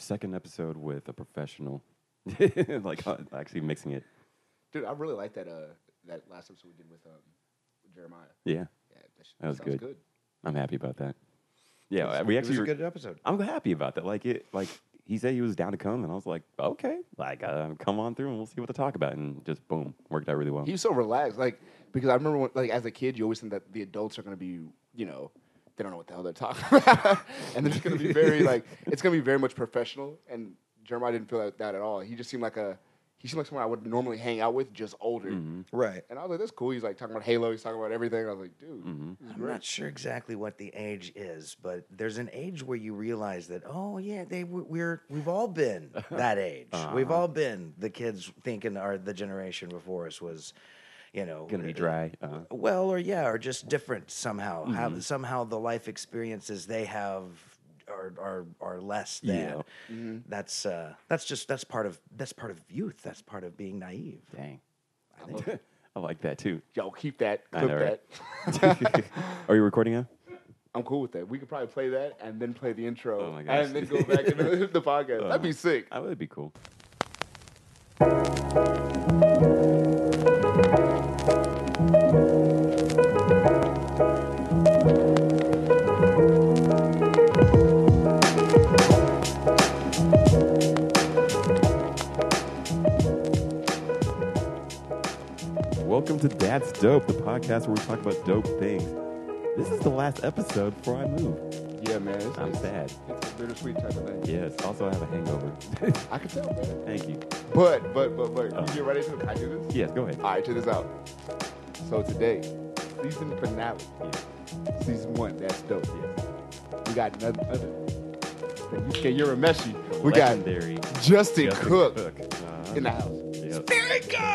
second episode with a professional, like uh, actually mixing it. Dude, I really like that uh that last episode we did with um Jeremiah. Yeah, Yeah, that, sh- That was good. good. I'm happy about that. Yeah, we it actually. was a good episode. I'm happy about that. Like it, like he said he was down to come, and I was like, okay, like uh, come on through, and we'll see what to talk about. And just boom, worked out really well. He was so relaxed, like because I remember when, like as a kid, you always think that the adults are gonna be, you know, they don't know what the hell they're talking about, and they're just gonna be very like it's gonna be very much professional. And Jeremiah didn't feel like that at all. He just seemed like a he seemed like someone I would normally hang out with, just older. Mm-hmm. Right. And I was like, that's cool. He's like talking about Halo. He's talking about everything. I was like, dude, Mm-hmm. I'm not sure exactly what the age is, but there's an age where you realize that oh yeah, they we're we've all been that age. We've Uh-huh. all been the kids thinking our the generation before us was, you know, Gonna be dry. Uh, Well, or yeah, or just different somehow. Mm-hmm. Have somehow the life experiences they have are are are less than. Yeah. Mm-hmm. That's uh, that's just that's part of that's part of youth. That's part of being naive. dang, I like that too. Yo, keep that, I clip know, right? that. Are you recording now? I'm cool with that. We could probably play that and then play the intro Oh my gosh. and then go back into the podcast. That'd be sick. That would be cool. Welcome to That's Dope, the podcast where we talk about dope things. This is the last episode before I move. Yeah, man. It's, I'm it's- sad. It's a bittersweet type of thing. Yes. Also, I have a hangover. I can tell, man. Thank you. But, but, but, but, Oh. you get ready to I do this? Yes. Go ahead. All right, check this out. So today, season finale, Yeah. season one. That's dope. Yes. We got another. you're a messy. We got Legendary Justin, Justin Cook, Uh-huh. in the house.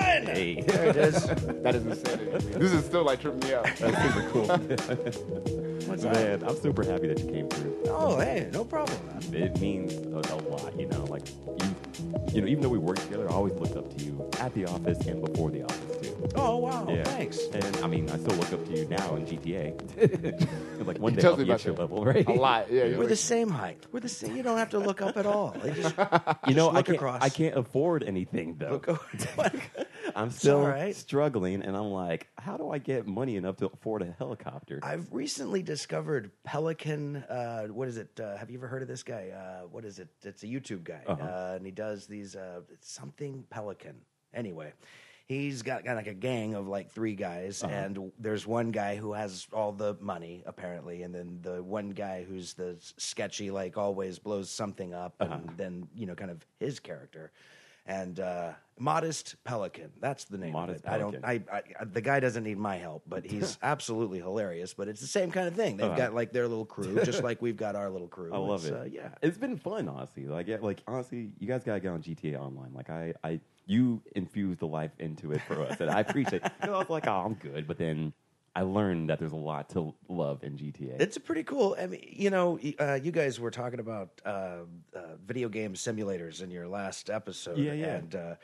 Yep. Hey. There it is. That is insanity. This is still like tripping me out. That's super cool. What's Man, I'm super happy that you came through. Oh, hey, no problem. Man. It means a, a lot, you know. Like you, you know, even though we work together, I always looked up to you at the office and before the office too. Oh wow, yeah. thanks. And I mean, I still look up to you now in GTA. like one He day tells I'll me be about at your level, right? A lot. Yeah. you're We're the same height. We're the same. You don't have to look up at all. You just You know, Just I can't. across. I can't afford anything though. look. I'm still all right. struggling, and I'm like, how do I get money enough to afford a helicopter? I've recently discovered Pelican. Uh, what is it? Uh, have you ever heard of this guy? Uh, what is it? It's a YouTube guy, Uh-huh. uh, and he does these uh, something Pelican. Anyway, he's got, got like a gang of like three guys, Uh-huh. and there's one guy who has all the money apparently, and then the one guy who's the sketchy, like always blows something up, and Uh-huh. then you know, kind of his character. And uh, Modest Pelican, that's the name Modest of it. I don't. Pelican. I, I, the guy doesn't need my help, but he's absolutely hilarious. But it's the same kind of thing. They've Uh-huh. got like their little crew, just like we've got our little crew. I love It's, it. Uh, yeah. it's been fun, honestly. Like, yeah, like honestly, you guys gotta get on GTA Online. Like, I, I, you infused the life into it for us, and I appreciate. it. You know, I was like, oh, I'm good, but then I learned that there's a lot to love in GTA. It's a pretty cool. I mean, you know, uh, you guys were talking about uh, uh, video game simulators in your last episode. Yeah, yeah. And, uh,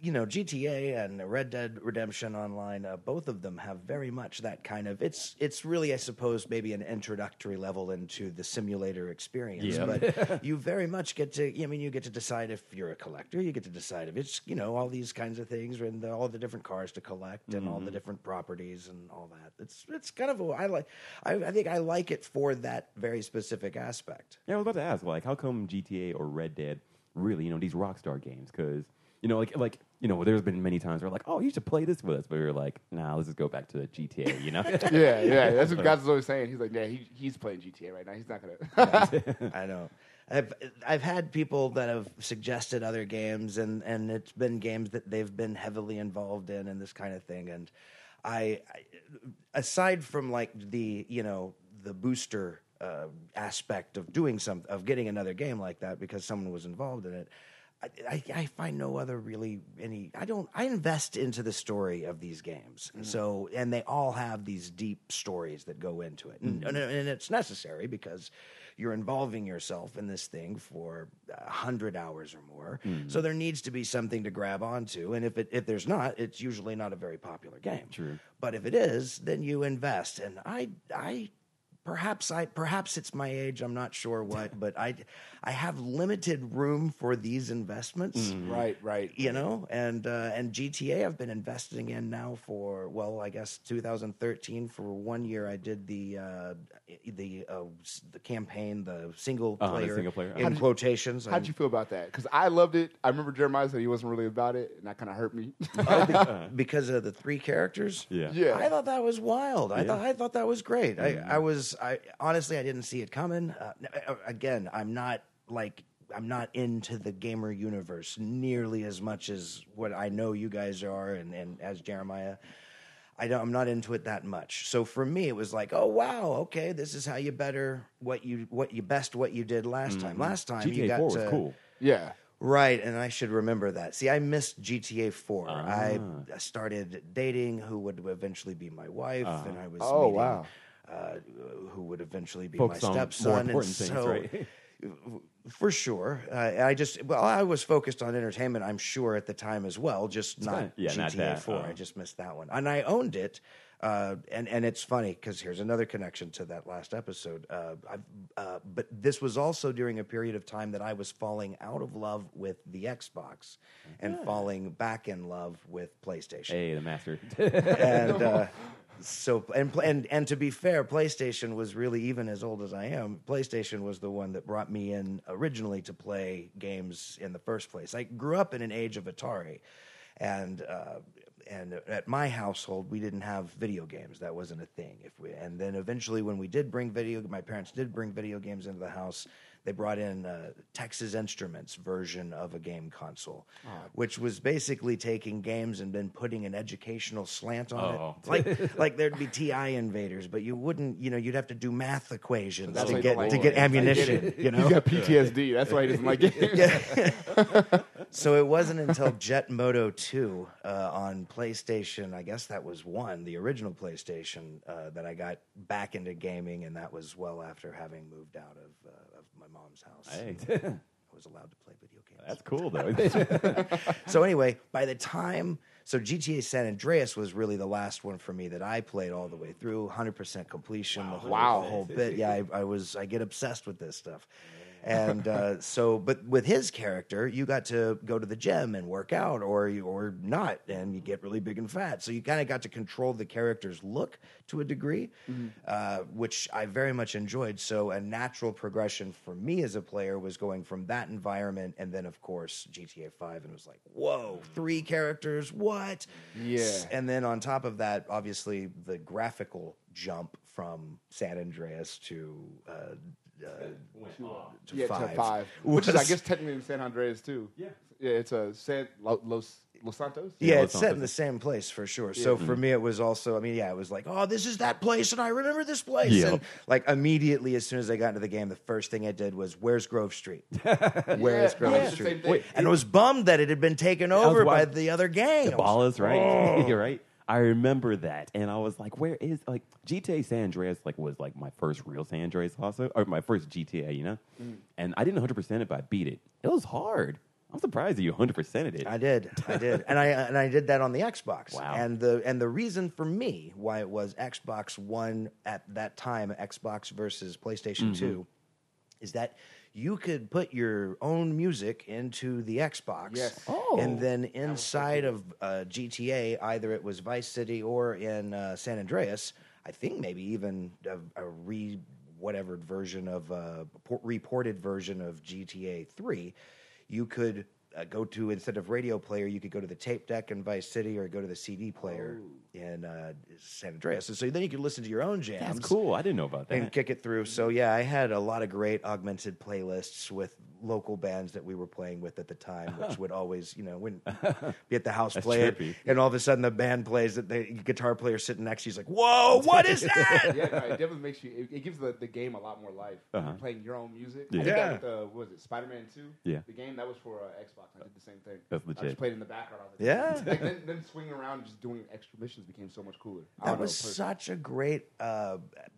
you know, GTA and Red Dead Redemption Online, uh, both of them have very much that kind of. It's it's really, I suppose, maybe an introductory level into the simulator experience. Yeah. But you very much get to. I mean, you get to decide if you're a collector. You get to decide if it's you know all these kinds of things and the, all the different cars to collect and Mm-hmm. all the different properties and all that. It's it's kind of a, I like. I, I think I like it for that very specific aspect. yeah, I was about to ask, like, how come GTA or Red Dead really, you know, these Rockstar games? Because you know, like, like you know, there's been many times where like, oh, you should play this with us, but we're like, nah, let's just go back to the GTA. You know? Yeah, yeah. That's what God's always saying. He's like, yeah, he, he's playing GTA right now. He's not gonna. I know. I've I've had people that have suggested other games, and and it's been games that they've been heavily involved in, and this kind of thing. And I, I aside from like the you know the booster uh, aspect of doing some of getting another game like that because someone was involved in it. I, I, find no other really any. I don't. I invest into the story of these games, and mm. so and they all have these deep stories that go into it, and, mm-hmm. and, and it's necessary because you're involving yourself in this thing for a hundred hours or more. Mm. So there needs to be something to grab onto, and if it if there's not, it's usually not a very popular game. True. But if it is, then you invest, and I I perhaps I perhaps it's my age. I'm not sure what, but I I have limited room for these investments. Right, right. You know, and uh, and GTA I've been investing in now for well, I guess 2013 for one year. I did the uh, the uh, the campaign, the single Uh-huh, the player, single player. in How'd you- quotations. How'd you feel about that? Because I loved it. I remember Jeremiah said he wasn't really about it, and that kind of hurt me. I- because of the three characters? Yeah. Yeah. I thought that was wild. I Yeah. thought I thought that was great. I, I was I honestly I didn't see it coming. Uh, again, I'm not like I'm not into the gamer universe nearly as much as what I know you guys are, and, and as Jeremiah. I don't, I'm not into it that much. So for me, it was like, oh wow, okay, this is how you better what you what you best what you did last time. Last time you got 4 to was cool. yeah. Right, and I should remember that. See, I missed GTA 4. I Ah. started dating who would eventually be my wife, and I was Oh, meeting, wow. uh, who would eventually be Focus my on more stepson. And important things, so, right? for sure, uh, I just well, I was focused on entertainment. I'm sure at the time as well, just not kinda- yeah, GTA not that, 4. I uh. just missed that one, and I owned it. Uh, and and it's funny because here's another connection to that last episode. Uh, I've, uh, but this was also during a period of time that I was falling out of love with the Xbox and falling back in love with PlayStation Hey, the master. and uh, so and and and to be fair, PlayStation was really even as old as I am. PlayStation was the one that brought me in originally to play games in the first place. I grew up in an age of Atari, and. Uh, and at my household, we didn't have video games. That wasn't a thing. If we, and then eventually, when we did bring video, my parents did bring video games into the house. They brought in uh, Texas Instruments version of a game console, which was basically taking games and then putting an educational slant on Oh. it. Like like there'd be TI invaders, but you wouldn't. You know, you'd have to do math equations That's to get you to get games. Get ammunition. You know, He's got PTSD. That's why he doesn't like it. so it wasn't until Jet Moto 2 uh, on PlayStation, I guess that was one, the original PlayStation, uh, that I got back into gaming, and that was well after having moved out of, uh, of my mom's house. hey, I was allowed to play video games. that's cool though. So anyway, by the time so GTA San Andreas was really the last one for me that I played all the way through, 100% completion, the whole, Wow. whole bit. Yeah, I, I was I get obsessed with this stuff. And uh, so, but with his character, you got to go to the gym and work out, or or not, and you get really big and fat. So you kind of got to control the character's look to a degree, uh, which I very much enjoyed. So a natural progression for me as a player was going from that environment, and then of course GTA Five, and it was like, whoa, three characters, what? Yeah. And then on top of that, obviously the graphical jump from San Andreas to. Uh, uh, to yeah, five, to five. Which is, I guess, technically in San Andreas too. Yeah. Yeah, it's a San Lo- Los Los Santos. Yeah, Yeah, it's Los set in the same place for sure. So for me, it was also. I mean, yeah, it was like, oh, this is that place, and I remember this place. Yep. And like immediately, as soon as I got into the game, the first thing I did was, "Where's Grove Street? Where's Yeah, Grove it's Street?" Wait, And I was bummed that it had been taken over by the other gang. I was Ballas, right? You're right. I remember that, and I was like, "Where is like GTA San Andreas? Like was like my first real San Andreas also, or my first GTA, you know? Mm. And I didn't 100 percent it, but I beat it. It was hard. I'm surprised that you 100 percent it. I did, I did, and I and I did that on the Xbox. Wow. And the and the reason for me why it was Xbox One at that time, Xbox versus PlayStation mm-hmm. Two, is that you could put your own music into the Xbox. Yes. Oh. And then inside of uh, GTA, either it was Vice City or in uh, San Andreas, I think maybe even a, a re whatever version of uh, por- reported version of GTA Three, you could. Uh, go to instead of radio player, you could go to the tape deck in Vice City, or go to the CD player in uh, San Andreas. And so then you could listen to your own jams That's cool. I didn't know about that. and kick it through. So yeah, I had a lot of great augmented playlists with local bands that we were playing with at the time, which would always, you know, when be at the house That's play it, trippy. and all of a sudden the band plays it. The guitar player sitting next to you's like, "Whoa, what is that?" yeah, no, it definitely makes you. It, it gives the, the game a lot more life. Uh-huh. You're playing your own music. Yeah. I did Yeah. that with uh, what was it Spider-Man Two? Yeah. the game that was for uh, Xbox. I did the same thing. That's legit. I just played in the background. All the Yeah. time. Like, then, then swinging around, and just doing extra missions became so much cooler. I That don't know, was personally. such a great, uh,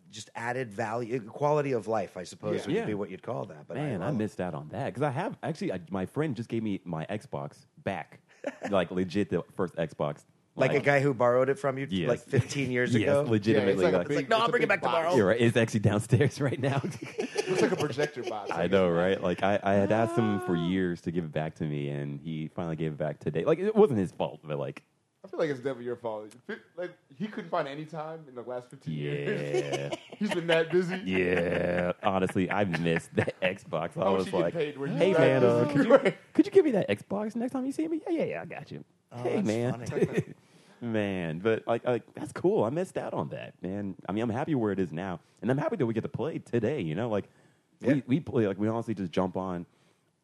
just added value, quality of life, I suppose Yeah. would Yeah. be what you'd call that. But Man, I, love it. missed out on that because I have actually. I, my friend just gave me my Xbox back, like legit the first Xbox, Like, a guy who borrowed it from you Yes. like 15 years yes, ago. legitimately. Yeah, it's like a like- big- like, no, I'll bring it back box. tomorrow. You're right. It's actually downstairs right now. looks like a projector box. I know, right? Like I, I had asked him for years to give it back to me, and he finally gave it back today. Like it wasn't his fault, but like, I feel like it's definitely your fault. Like he couldn't find any time in the last 15 years. yeah, He's been that busy. yeah. Honestly, I missed that Xbox. I How was like, paid? Hey man, uh, could, you, could you give me that Xbox next time you see me? Yeah, yeah, yeah. I got you. Oh, hey that's man, funny. man. But like, like that's cool. I missed out on that, man. I mean, I'm happy where it is now, and I'm happy that we get to play today. You know, like Yeah. we we play like we honestly just jump on.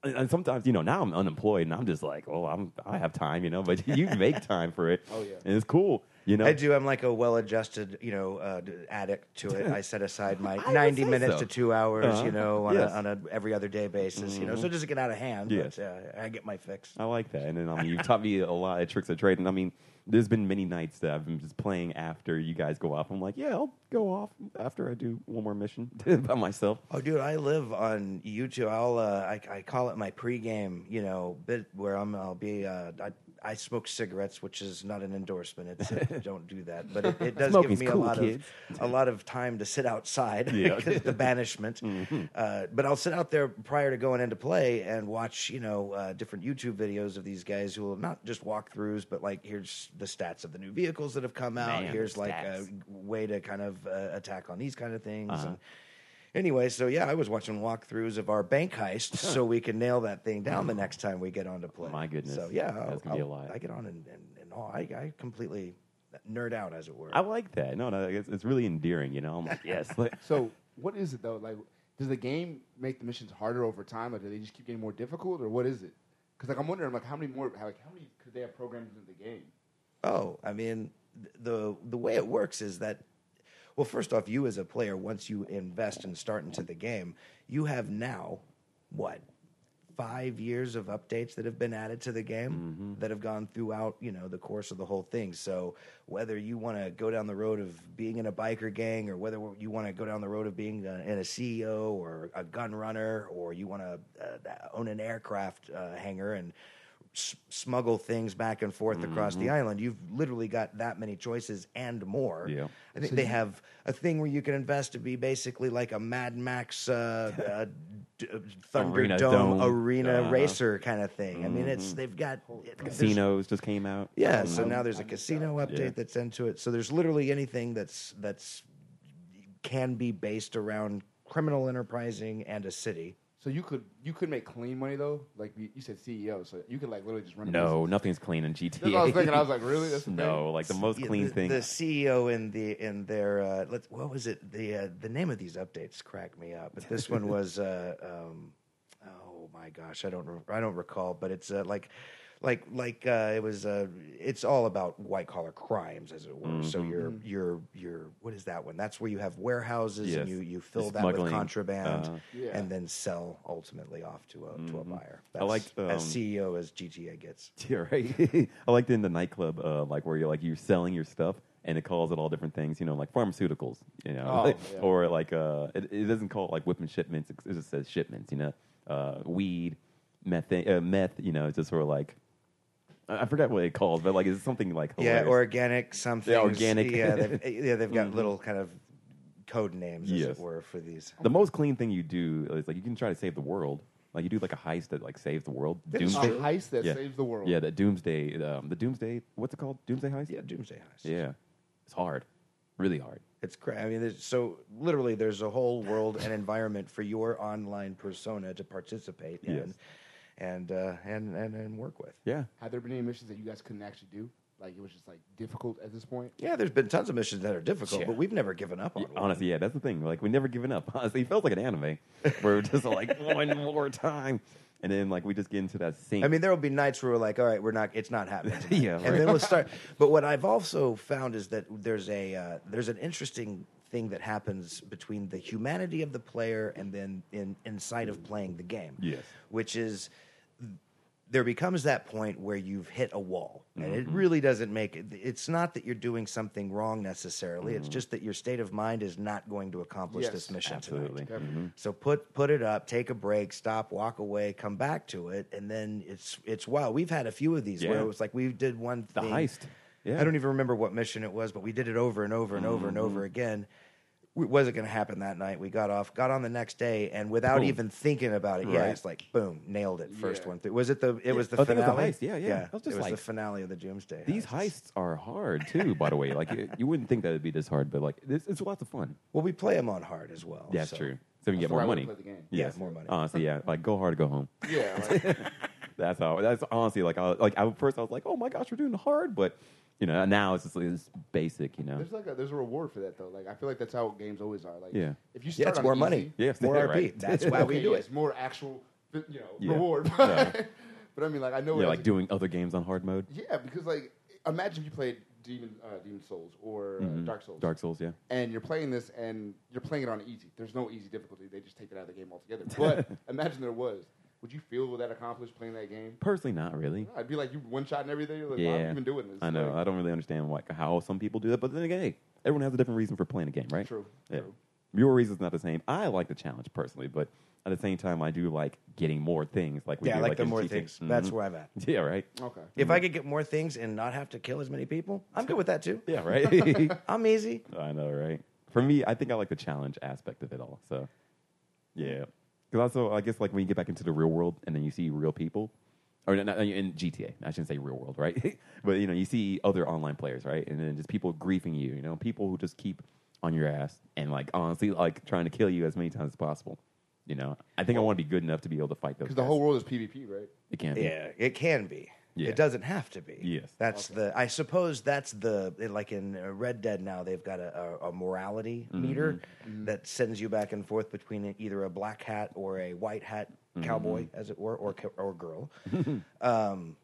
And sometimes, you know, now I'm unemployed and I'm just like, oh, I'm I have time, you know. But you make time for it. Oh, yeah. and it's cool, you know. I do. I'm like a well-adjusted, you know, uh, addict to it. I set aside my would 90 minutes so. to two hours, Uh-huh. you know, on, Yes. a, on a every other day basis. You know, so it doesn't get out of hand. Yes. But, uh, I get my fix. I like that. And then, I mean, you've taught me a lot of tricks of trade. And I mean, there's been many nights that I've been just playing after you guys go off. I'm like, yeah, I'll go off after I do one more mission by myself. Oh, dude, I live on YouTube. I'll uh, I, I call it my pregame, you know, bit where I'm. I'll be. Uh, I, I smoke cigarettes, which is not an endorsement. It's uh, don't do that, but it, it does Smoking's give me cool, a lot kids. of a lot of time to sit outside Yeah. the banishment. Mm-hmm. Uh, but I'll sit out there prior to going into play and watch, you know, uh, different YouTube videos of these guys who will not just walkthroughs, but like here's the stats of the new vehicles that have come out. Man, here's like a way to kind of uh, attack on these kind of things. Uh-huh. And, Anyway, so yeah, I was watching walkthroughs of our bank heist so we can nail that thing down the next time we get on to play. My goodness. So yeah, That's I'll- gonna be a I'll- lot. I get on and, and, and all, I, I completely nerd out, as it were. I like that. No, no, it's, it's really endearing, you know? I'm like, yes. Like, So what is it though? Like, does the game make the missions harder over time? or do they just keep getting more difficult, or what is it? Because like I'm wondering, like, how many more? How, like, how many could they have programmed into the game? Oh, I mean, the the way it works is that, well, first off, you as a player, once you invest and start into the game, you have now what five years of updates that have been added to the game that have gone throughout you know the course of the whole thing. So whether you want to go down the road of being in a biker gang, or whether you want to go down the road of being a, in a CEO or a gun runner, or you want to uh, own an aircraft uh, hangar and s- smuggle things back and forth across the island. You've literally got that many choices and more. Yeah. I think they have a thing where you can invest to be basically like a Mad Max uh, uh, d- uh, Arena Thunderdome Dome. arena Uh-huh. racer kind of thing. I mean, it's they've got it- casinos just came out. Yeah, so Um, now there's a I missed casino out. update Yeah. that's into it. So there's literally anything that's that's can be based around criminal enterprising and a city. So you could you could make clean money though. Like you you said, CEO. So you could like literally just run. a No, business. nothing's clean in GTA. That's what I was thinking. I was like, really? That's the no, thing? like the most Yeah, clean the, thing. The CEO in the in their uh, let's what was it the uh, the name of these updates crack me up. But this one was uh, um, oh my gosh, I don't re- I don't recall. But it's uh, like like like uh, it was uh, it's all about white collar crimes as it were. So Mhm. you're you're you're what is that one? That's where you have warehouses Yes. and you you fill Just that with contraband uh, Yeah. and then sell ultimately off to a to a Mhm. buyer. I like liked, um, as CEO as GTA gets. Yeah, right. I liked it in the nightclub, uh, like where you're like you're selling your stuff, and it calls it all different things. You know, like pharmaceuticals. You know, Oh, like- yeah. or like uh, it, it doesn't call it like whipping shipments. It just says shipments. You know, uh, weed, meth, uh, meth. You know, it's just sort of like I I forget what it called, but like it's something like Yeah, organic something. Yeah, organic. Yeah, they've, yeah, they've got Mhm. little kind of code names, as Yes. it were, for these. the most clean thing you do is like you can try to save the world. Like you do like a heist that like saves the world. a Doomsday. heist that Yeah. saves the world. Yeah, the Doomsday. Um, the Doomsday. What's it called? Doomsday heist. Yeah, Doomsday Heist. Yeah, it's hard, really hard. It's cra I mean, there's, so literally, there's a whole world and environment for your online persona to participate in, Yes. And, uh, and and and work with. Yeah. Have there been any missions that you guys couldn't actually do? Like it was just like difficult at this point. Yeah, there's been tons of missions that are difficult, Yeah. but we've never given up on Yeah, one. honestly, yeah, that's the thing. Like we never given up. Honestly, it felt like an anime where we're just like one more time, and then like we just get into that scene. I mean, there will be nights where we're like, all right, we're not, it's not happening. tonight." Yeah, and then we'll start. But what I've also found is that there's a uh, there's an interesting thing that happens between the humanity of the player and then in inside of playing the game. Yes. which is there becomes that point where you've hit a wall and it Mm-hmm. really doesn't make it it's not that you're doing something wrong necessarily Mm-hmm. it's just that your state of mind is not going to accomplish Yes, this mission absolutely. tonight. Definitely. So put put it up, take a break, stop, walk away, come back to it, and then it's it's wow. We've had a few of these where it was like we did one thing, the thing. heist. Yeah. I don't even remember what mission it was, but we did it over and over and over and Mm-hmm. over again. It wasn't going to happen that night. We got off, got on the next day, and without Boom. even thinking about it, yeah, Right. it's like boom, nailed it. First Yeah. one through. Was it the? It was the oh, I think it was the finale. heist. Yeah, yeah. I was just it was like- the finale of the Doomsday. These heists. heists are hard too, by the way. Like you, you wouldn't think that it'd be this hard, but like it's, it's lots of fun. Well, we play them on hard as well. That's so- true. So we can That's get more money. to play the game. Yeah, more money. Honestly, yeah. Like go hard, go home. Yeah, like, That's how. That's honestly like I like. I, first I was like, oh my gosh, we're doing hard, but you know now it's just like this basic. You know. there's like a there's a reward for that though. Like I feel like that's how games always are. Like Yeah. if you start Yeah, start it's on more easy, money. Yeah, more RP. right. That's why we okay, do yeah, it. It's more actual, you know, Yeah. reward. Yeah. but I mean, like I know. Yeah, like a- doing other games on hard mode. Yeah, because like imagine if you played Demon uh, Demon Souls or uh, Mhm. Dark Souls. Dark Souls, yeah. and you're playing this and you're playing it on easy. There's no easy difficulty. They just take it out of the game altogether. But imagine there was. Would you feel that accomplished playing that game? Personally, not really. I'd be like you one shot and everything. Like, why am I Yeah, even doing this? I know. Like, I don't really understand like how some people do that, but then again, hey, everyone has a different reason for playing a game, right? True, Yeah. true. Your reason's not the same. I like the challenge personally, but at the same time, I do like getting more things. Like we Yeah, I do, like the more GTA. things. That's Mhm. where I'm at. Yeah, right. Okay. If I could get more things and not have to kill as many people, I'm good with that too. Yeah, right. I'm easy. I know, right? For me, I think I like the challenge aspect of it all. So, yeah. Because also, I guess like when you get back into the real world and then you see real people, or not, not- in GTA, I shouldn't say real world, right? but you know, you see other online players, right? And then just people griefing you, you know, people who just keep on your ass and like honestly, like trying to kill you as many times as possible. You know, I think I want to be good enough to be able to fight those. Because the guys. whole world is PvP, right? it can't be. Yeah, it can be. Yeah. It doesn't have to be. Yes. That's the. I suppose that's the like in uh, Red Dead now they've got a, a, a morality Mm-hmm. meter that sends you back and forth between either a black hat or a white hat cowboy, Mm-hmm. as it were, or or girl. um,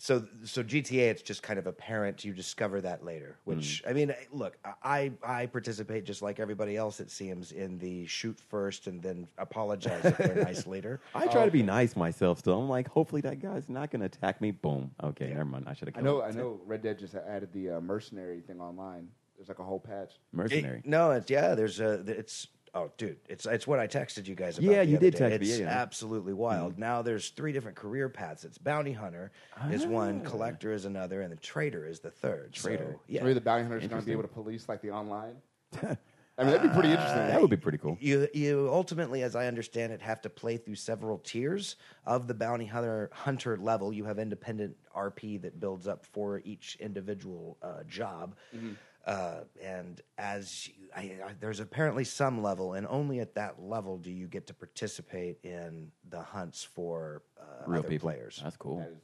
so so GTA, it's just kind of apparent. You discover that later. Mm. Which I mean, look, I I participate just like everybody else. It seems in the shoot first and then apologize if they're nice later. I try to be nice myself still. I'm like, hopefully that guy's not going to attack me. Boom. Okay, never mind. I should have I know. I know. Red Dead just added the uh, mercenary thing online. There's like a whole patch. Mercenary. It- no, it's yeah. There's a. It's oh, dude. It's it's what I texted you guys about. Yeah, the you other did day. text me, It's yeah, yeah. absolutely mm-hmm. wild. Now there's three different career paths. It's bounty hunter is one, ah. collector is another, and the trader is the third. So, Traitor. yeah. So maybe the bounty hunter is going to be able to police like the online. I mean, that'd be pretty interesting. that would be pretty cool. You you ultimately, as I understand it, have to play through several tiers of the bounty hunter hunter level. You have independent RP that builds up for each individual uh, job, mm-hmm. Uh, and as you, I, I, there's apparently some level, and only at that level do you get to participate in the hunts for uh, Real other people. players. That's cool. That is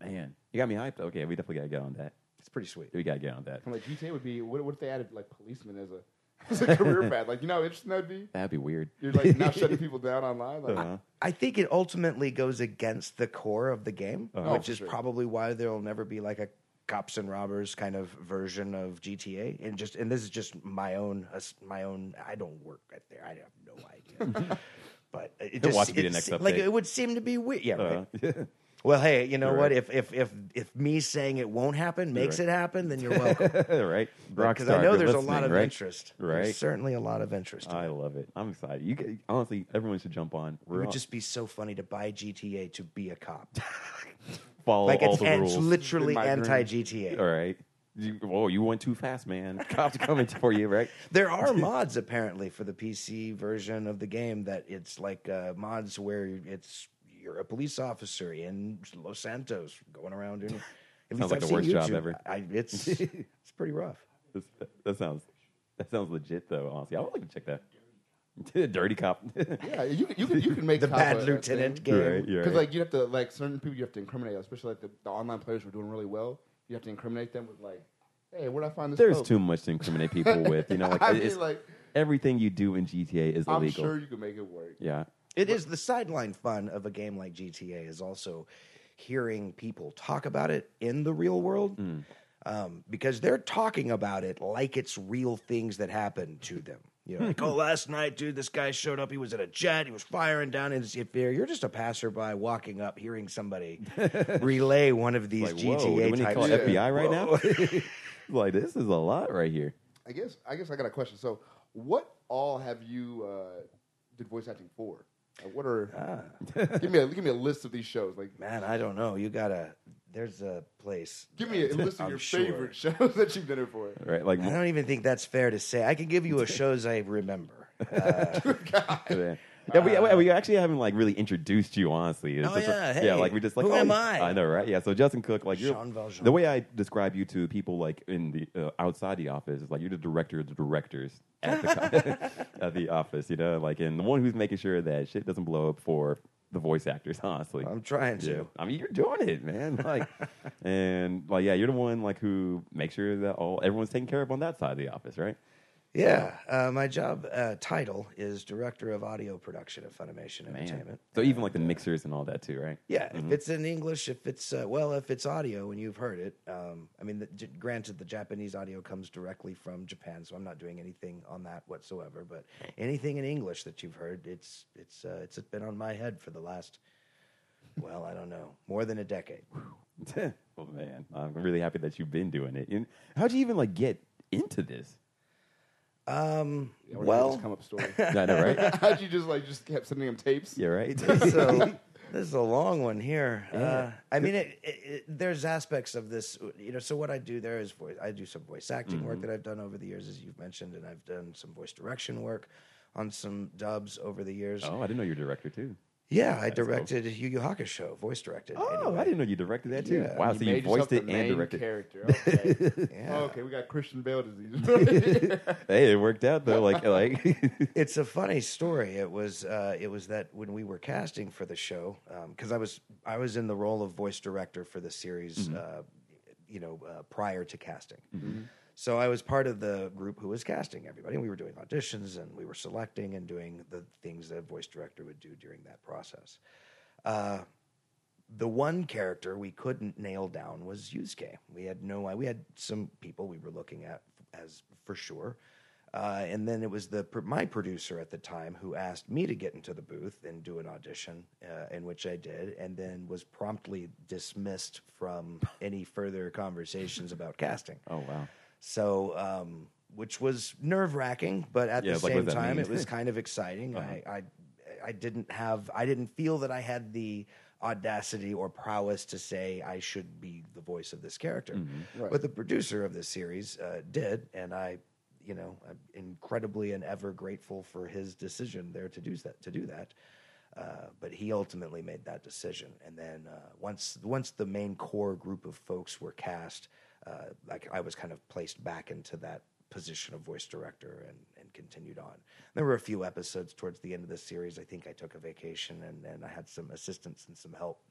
insane. Man, you got me hyped. Okay, we definitely got to get on that. It's pretty sweet. We got to get on that. From like GTA would be. What, what if they added like policemen as a as a career path? Like you know, how interesting that'd be. That'd be weird. You're like now shutting people down online. Like, Uh-huh. I think it ultimately goes against the core of the game, Uh-huh. which Oh, is sure. probably why there will never be like a cops and robbers kind of version of GTA. And just and this is just my own us- my own. I don't work right there. I have no idea. but it just Watch it the it next like it would seem to be weird. Yeah. Right. Uh, Well, hey, you know You're what? right. If if if if me saying it won't happen makes right. it happen, then you're welcome. right? Because I know there's a lot of interest. Right? There's certainly a lot of interest. I love it. I'm excited. You get- honestly, everyone should jump on. it We're would on- just be so funny to buy GTA to be a cop. Follow like all it's, the it's rules. literally anti GTA. all right. You, whoa, you went too fast, man. Cops coming for you, right? There are mods apparently for the PC version of the game that it's like uh, mods where it's you're a police officer in Los Santos going around doing. At Sounds like I've the worst seen job ever. I, it's it's pretty rough. That sounds that sounds legit though. Honestly, I would like to check that. Dirty cop. yeah, you can- you can you can make The cop bad a- a lieutenant thing. game. Because right. like you have to like certain people you have to incriminate, especially like the, the online players who are doing really well. You have to incriminate them with like, hey, where'd I find this? There's coke? too much to incriminate people with. You know, like I it's, mean, like everything you do in GTA is I'm illegal. sure you can make it work. Yeah. It is the sideline fun of a game like GTA is also hearing people talk about it in the real world um, because they're talking about it like it's real things that happen to them. You know, like, oh, last night, dude, this guy showed up. He was in a jet. He was firing down. And if you're, you're just a passerby walking up, hearing somebody relay one of these Like, whoa, do GTA we need type call Yeah. FBI right Whoa. now? like this is a lot right here. I guess I guess I got a question. So, what all have you uh, did voice acting for? Like, what are Ah. give me a give me a list of these shows? Like, Man, I don't know. You gotta. There's a place. Give me a list of I'm your sure. favorite shows that you've been in for. Right? Like, I don't even think that's fair to say. I can give you a shows I remember. Uh, yeah. Yeah, we, we- we actually haven't like really introduced you, honestly. It's Oh, just a- yeah, yeah, like we just like who oh, am yeah. I? I know, right? Yeah. So Justin Cook, like you're Jean Valjean. the way I describe you to people like in the uh, outside the office is like you're the director of the directors at the co- at the office, you know, like and the one who's making sure that shit doesn't blow up for the voice actors. Honestly, I'm trying to. I mean, you're doing it, man. Like, and like, yeah, you're the one like who makes sure that all everyone's taken care of on that side of the office, right? Yeah, uh, my job uh, title is director of audio production at Funimation Man. Entertainment. So even like the mixers and all that too, right? Yeah, if it's in English, if it's uh, well, if it's audio and you've heard it, um, I mean, the, j- granted, the Japanese audio comes directly from Japan, so I'm not doing anything on that whatsoever. But anything in English that you've heard, it's it's uh, it's been on my head for the last, well, I don't know, more than a decade. well, man, I'm really happy that you've been doing it. And how'd you even like get into this? Um, Yeah, we're well, come up story. I know, right? How'd you just like just kept sending him tapes? yeah, right. so this is a long one here. Uh, I mean, it, it, it, there's aspects of this, you know. So what I do there is voice. I do some voice acting Mm-hmm. work that I've done over the years, as you've mentioned, and I've done some voice direction work on some dubs over the years. oh, I didn't know you're a director too. Yeah, I That's cool. directed Yu Yu Hakusho, voice directed. Oh, anyway. I didn't know you directed that too. Yeah. Wow, so you voiced it the and main directed. character. Okay. Yeah. Oh, okay, we got Christian Bale disease. Hey, it worked out though. Like, like it's a funny story. It was uh, it was that when we were casting for the show, because I was I was in the role of voice director for the series, uh, you know, uh, prior to casting. So I was part of the group who was casting everybody. We were doing auditions and we were selecting and doing the things that a voice director would do during that process. Uh, the one character we couldn't nail down was Yusuke. We had no we had some people we were looking at as for sure. Uh, and then it was the my producer at the time who asked me to get into the booth and do an audition, uh, in which I did, and then was promptly dismissed from any further conversations about casting. oh wow. So, um, which was nerve wracking, but at Yeah, the like, same what does that time, it was kind of exciting. Uh-huh. I, I, I didn't have, I didn't feel that I had the audacity or prowess to say I should be the voice of this character, Mm-hmm. Right. but the producer of this series uh, did, and I, you know, I'm incredibly and ever grateful for his decision there to do that. To do that. Uh, but he ultimately made that decision, and then uh, once once the main core group of folks were cast, uh, like I was kind of placed back into that position of voice director and, and continued on. There were a few episodes towards the end of the series. I think I took a vacation and, and I had some assistance and some help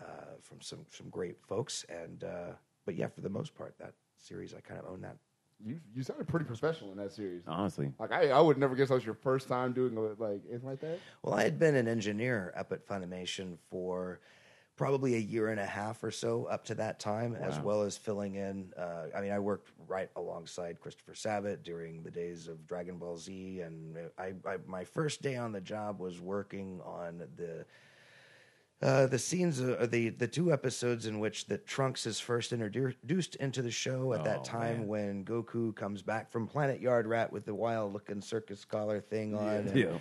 uh, from some some great folks. And uh, but yeah, for the most part, that series I kind of own that. you you sounded pretty professional in that series. Honestly, Like I, I would never guess that was your first time doing like anything like that. Well, I had been an engineer up at Funimation for probably a year and a half or so up to that time, as well as filling in. Uh, I mean, I worked right alongside Christopher Sabat during the days of Dragon Ball Z, and I, I my first day on the job was working on the. Uh, the scenes, uh, the the two episodes in which that Trunks is first introduced into the show at Oh, that time man. when Goku comes back from Planet Yardrat with the wild looking circus collar thing on, and, Yeah.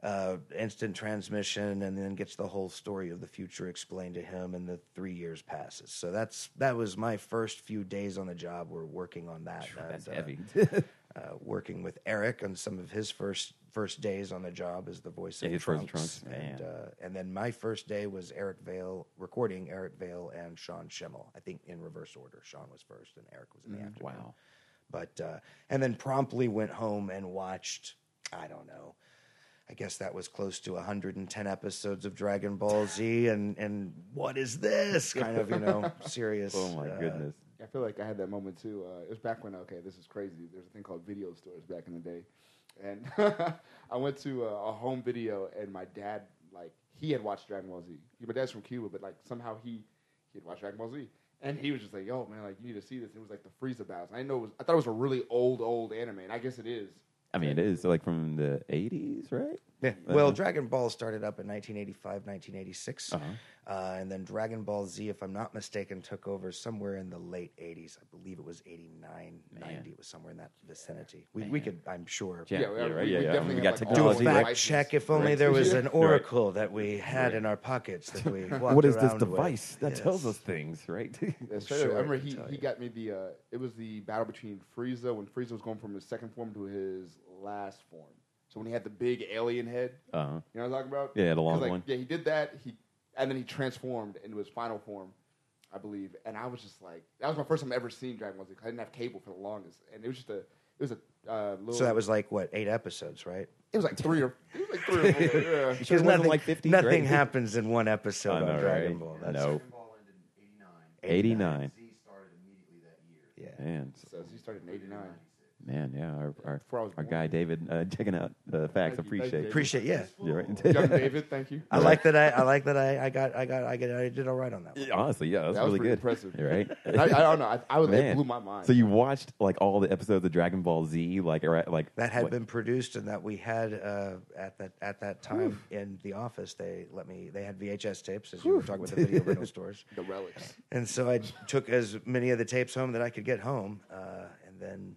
Uh, instant transmission, and then gets the whole story of the future explained to him, and the three years passes. So that's that was my first few days on the job. We're working on that. that's and, uh, heavy. uh, working with Eric on some of his first first days on the job as the voice Yeah, of Trunks. Trunks, and, uh, and then my first day was Eric Vale recording Eric Vale and Sean Schemmel. I think in reverse order. Sean was first, and Eric was in the afternoon. wow. But uh, and then promptly went home and watched. I don't know. I guess that was close to 110 episodes of Dragon Ball Z, and and what is this kind of you know serious? Oh my uh, goodness. I feel like I had that moment too. Uh, it was back when okay, this is crazy. There's a thing called video stores back in the day, and I went to a, a home video, and my dad like he had watched Dragon Ball Z. My dad's from Cuba, but like somehow he he had watched Dragon Ball Z, and he was just like, "Yo, man, like you need to see this." It was like the Frieza battles. I know it was, I thought it was a really old old anime, and I guess it is. I mean, it is like from the '80s, right? Yeah. Well, Dragon Ball started up in 1985, 1986. Uh-huh. uh and then Dragon Ball Z, if I'm not mistaken, took over somewhere in the late 80s. I believe it was 89, 90. It was somewhere in that vicinity. We, we could, I'm sure, Yeah, Yeah, yeah, we- right. we Yeah, yeah. definitely We got like, all do a Technology, technology. fact check. If only Right. there was an Right. oracle that we had in our pockets that we walked What is this around with. device that tells us things, right? Yeah, straight Sure. I remember I he, he got me the uh, it was the battle between Frieza when Frieza was going from his second form to his last form. So when he had the big alien head, uh-huh. you know what I'm talking about? Yeah, the long 'Cause, like, one. Yeah, he did that. He and then he transformed into his final form, I believe. And I was just like, that was my first time ever seeing Dragon Ball Z. 'cause I didn't have cable for the longest, and it was just a it was a uh, little. So that was like, what, eight episodes, right? it was like three or it was like three or four. Yeah. Because nothing, like 50, nothing right? happens in one episode I know, on Dragon right? Ball. That's No. Dragon Ball ended in 89. 89. Z started immediately that year. Yeah. Man, So he started in '89. Man, yeah. Our, our, Before I was our born. guy David uh, checking out the facts. Thank you, you, Appreciate. David. Appreciate, yeah. Yeah, right. Young David, thank you. I like that. I, I like that. I, I got. I got. I get. I did all right on that. One. Yeah, Honestly, yeah, that's That was really pretty good. impressive. Right. I, I don't know. I, I was, it blew my mind. So you watched like all the episodes of Dragon Ball Z, like or, like That had what- been produced and that we had uh, at that at that time in the office. They let me. They had VHS tapes, as you were talking about the video rental stores. the relics. And so I took as many of the tapes home that I could get home, uh, and then.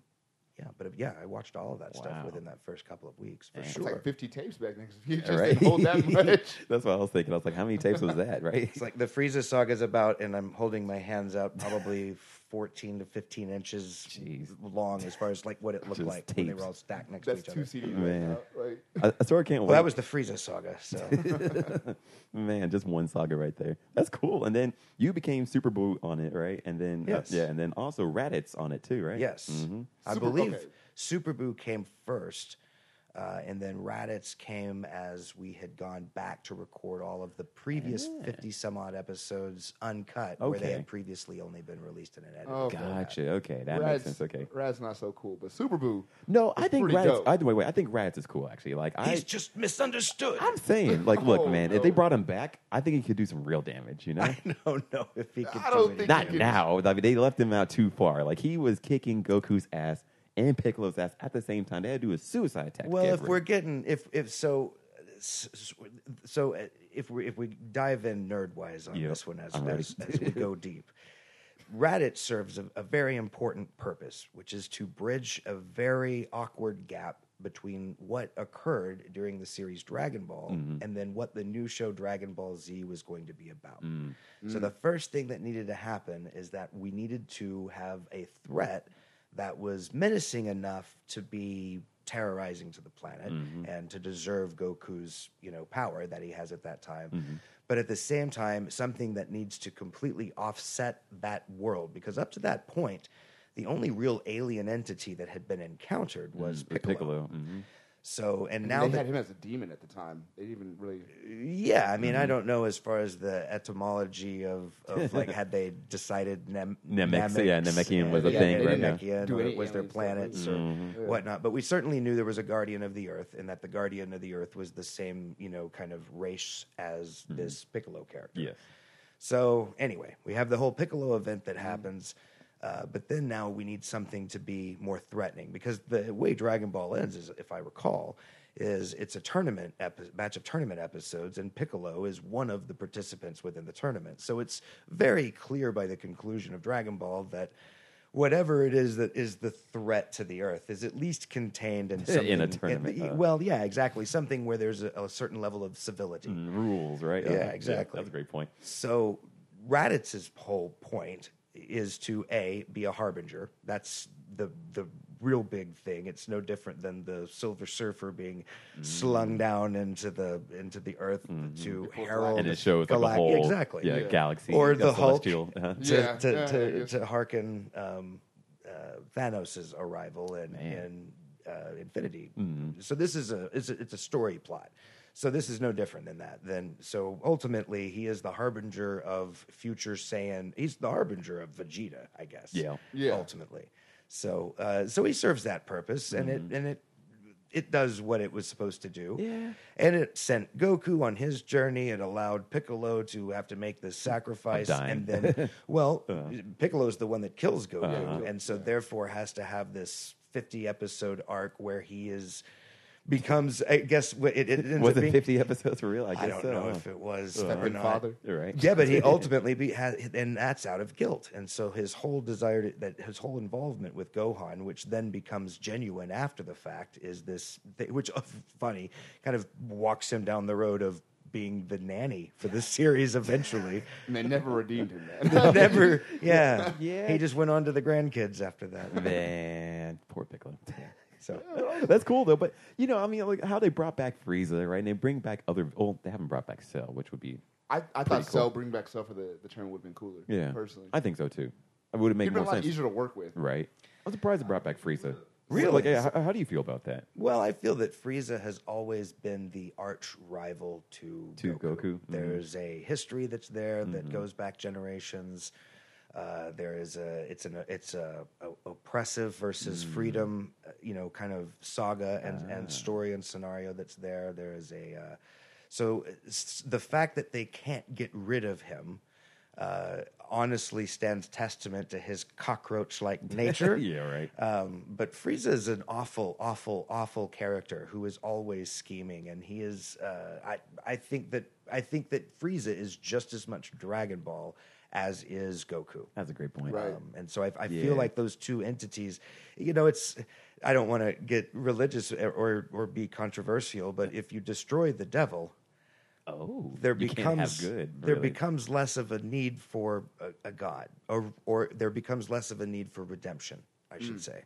Yeah, but yeah, I watched all of that stuff within that first couple of weeks for Man. It's sure. like 50 tapes back then. 'cause You just All right. didn't hold that much. That's what I was thinking. I was like, how many tapes was that? Right? It's like the Frieza saga is about, and I'm holding my hands out, probably 14 to 15 inches Jeez. long as far as like what it looked Just like when they were all stacked next That's to each other. CDs. Man. Right now. Like, I, I sort of can't Well, wait. that was the Frieza saga. So Man, just one saga right there. That's cool. And then you became Super Buu on it, right? And then uh, yeah, and then also Raditz on it too, right? yes, hmm I Super- believe okay. Super Buu came first, uh, and then Raditz came as we had gone back to record all of the previous Yeah. 50 some odd episodes uncut, where they had previously only been released in an edit. Oh, Gotcha. Okay, that Rad's, makes sense. Okay. Rad's not so cool, but Super Buu. No, I think pretty Raditz. dope. I wait, wait. I think Raditz is cool actually. Like I, He's just misunderstood. I'm saying, like, look, Oh, man, if they brought him back, I think he could do some real damage. You know. I don't know if he could I do don't it. think- Not could- now. I mean, they left him out too far. Like he was kicking Goku's ass and Piccolo's ass at the same time. They had to do a suicide attack. Well, if rid- we're getting if if so, so uh, if we if we dive in nerd wise on Yep, this one as I'm as, as we go deep, Raditz serves a, a very important purpose, which is to bridge a very awkward gap between what occurred during the series Dragon Ball Mm-hmm. and then what the new show Dragon Ball Z was going to be about. Mm. So the first thing that needed to happen is that we needed to have a threat that was menacing enough to be terrorizing to the planet Mm-hmm. and to deserve Goku's, you know, power that he has at that time. Mm-hmm. But at the same time, something that needs to completely offset that world because up to that point, the only real alien entity that had been encountered was Mm, Piccolo. Piccolo. mhm. So, and And now they that had him as a demon at the time. They didn't even really. yeah, I mean, Mm-hmm. I don't know as far as the etymology of, of like had they decided Nem- Namex- yeah, Namekian was a yeah, thing yeah, right now. Namekian, Do or was their alien planets or Mm-hmm. whatnot. But we certainly knew there was a guardian of the earth, and that the guardian of the earth was the same, you know, kind of race as this Piccolo character. Yes. So anyway, we have the whole Piccolo event that happens, uh, but then now we need something to be more threatening because the way Dragon Ball ends is, if I recall, is it's a tournament epi- batch of tournament episodes, and Piccolo is one of the participants within the tournament. So it's very clear by the conclusion of Dragon Ball that. Whatever it is that is the threat to the Earth is at least contained in something. In a tournament, uh. well, yeah, exactly. Something where there's a, a certain level of civility. Mm, Rules, right? Yeah, exactly. that's a great point. So Raditz's whole point is to a be a harbinger. That's the the real big thing. It's no different than the Silver Surfer being Mm. slung down into the into the earth to herald Mm-hmm. And it shows like a whole exactly yeah, Yeah. galaxy Or the Hulk. celestial, uh-huh. to Yeah, to, yeah, to, guess. to hearken um, uh, Thanos' arrival in Man. in uh, Infinity. Mm-hmm. So this is a it's, a it's a story plot. So this is no different than that. Then so ultimately he is the harbinger of future Saiyan. He's the harbinger of Vegeta, I guess. Yeah. Yeah. Ultimately, so uh, so he serves that purpose, and it and it it does what it was supposed to do. Yeah. And it sent Goku on his journey. It allowed Piccolo to have to make this sacrifice. And then, well, Piccolo's the one that kills Goku. Uh-huh. And so, therefore, has to have this 50 episode arc where he is becomes I guess it, it ends Was up it being, 50 episodes for real? I guess I don't so, know if it was Uh, or not. father. You're right. Yeah, but he ultimately be, has, and that's out of guilt, and so his whole desire, to, that his whole involvement with Gohan, which then becomes genuine after the fact, is this, thing, which uh, funny, kind of walks him down the road of being the nanny for the series eventually. And they never redeemed him, man. Never, yeah, Yeah. He just went on to the grandkids after that. Man, poor Piccolo. So That's cool though, but you know, I mean, like how they brought back Frieza, right? And they bring back other. Well, they haven't brought back Cell, which would be I, I thought cool. Cell, bring back Cell for the, the tournament would have been cooler. yeah. Personally. I think so too. It would have made He'd more a lot sense, easier to work with. right? I'm surprised they brought back Frieza. Really? Like, how, how do you feel about that? Well, I feel that Frieza has always been the arch rival to, To Goku? Mhm. There's a history that's there that goes back generations. Uh, there is a it's an it's a, a oppressive versus freedom, uh, you know, kind of saga and, and story and scenario that's there. There is a uh, so the fact that they can't get rid of him uh, honestly stands testament to his cockroach-like nature. Yeah, right. Um, but Frieza is an awful, awful, awful character who is always scheming, and he is. Uh, I I think that I think that Frieza is just as much Dragon Ball as is Goku. That's a great point. Right. Um, and so I, I Yeah. feel like those two entities, you know, it's. I don't want to get religious or, or or be controversial, but if you destroy the devil, Oh, there becomes have good. there becomes less of a need for a, a god, or or there becomes less of a need for redemption. I should Hmm. say.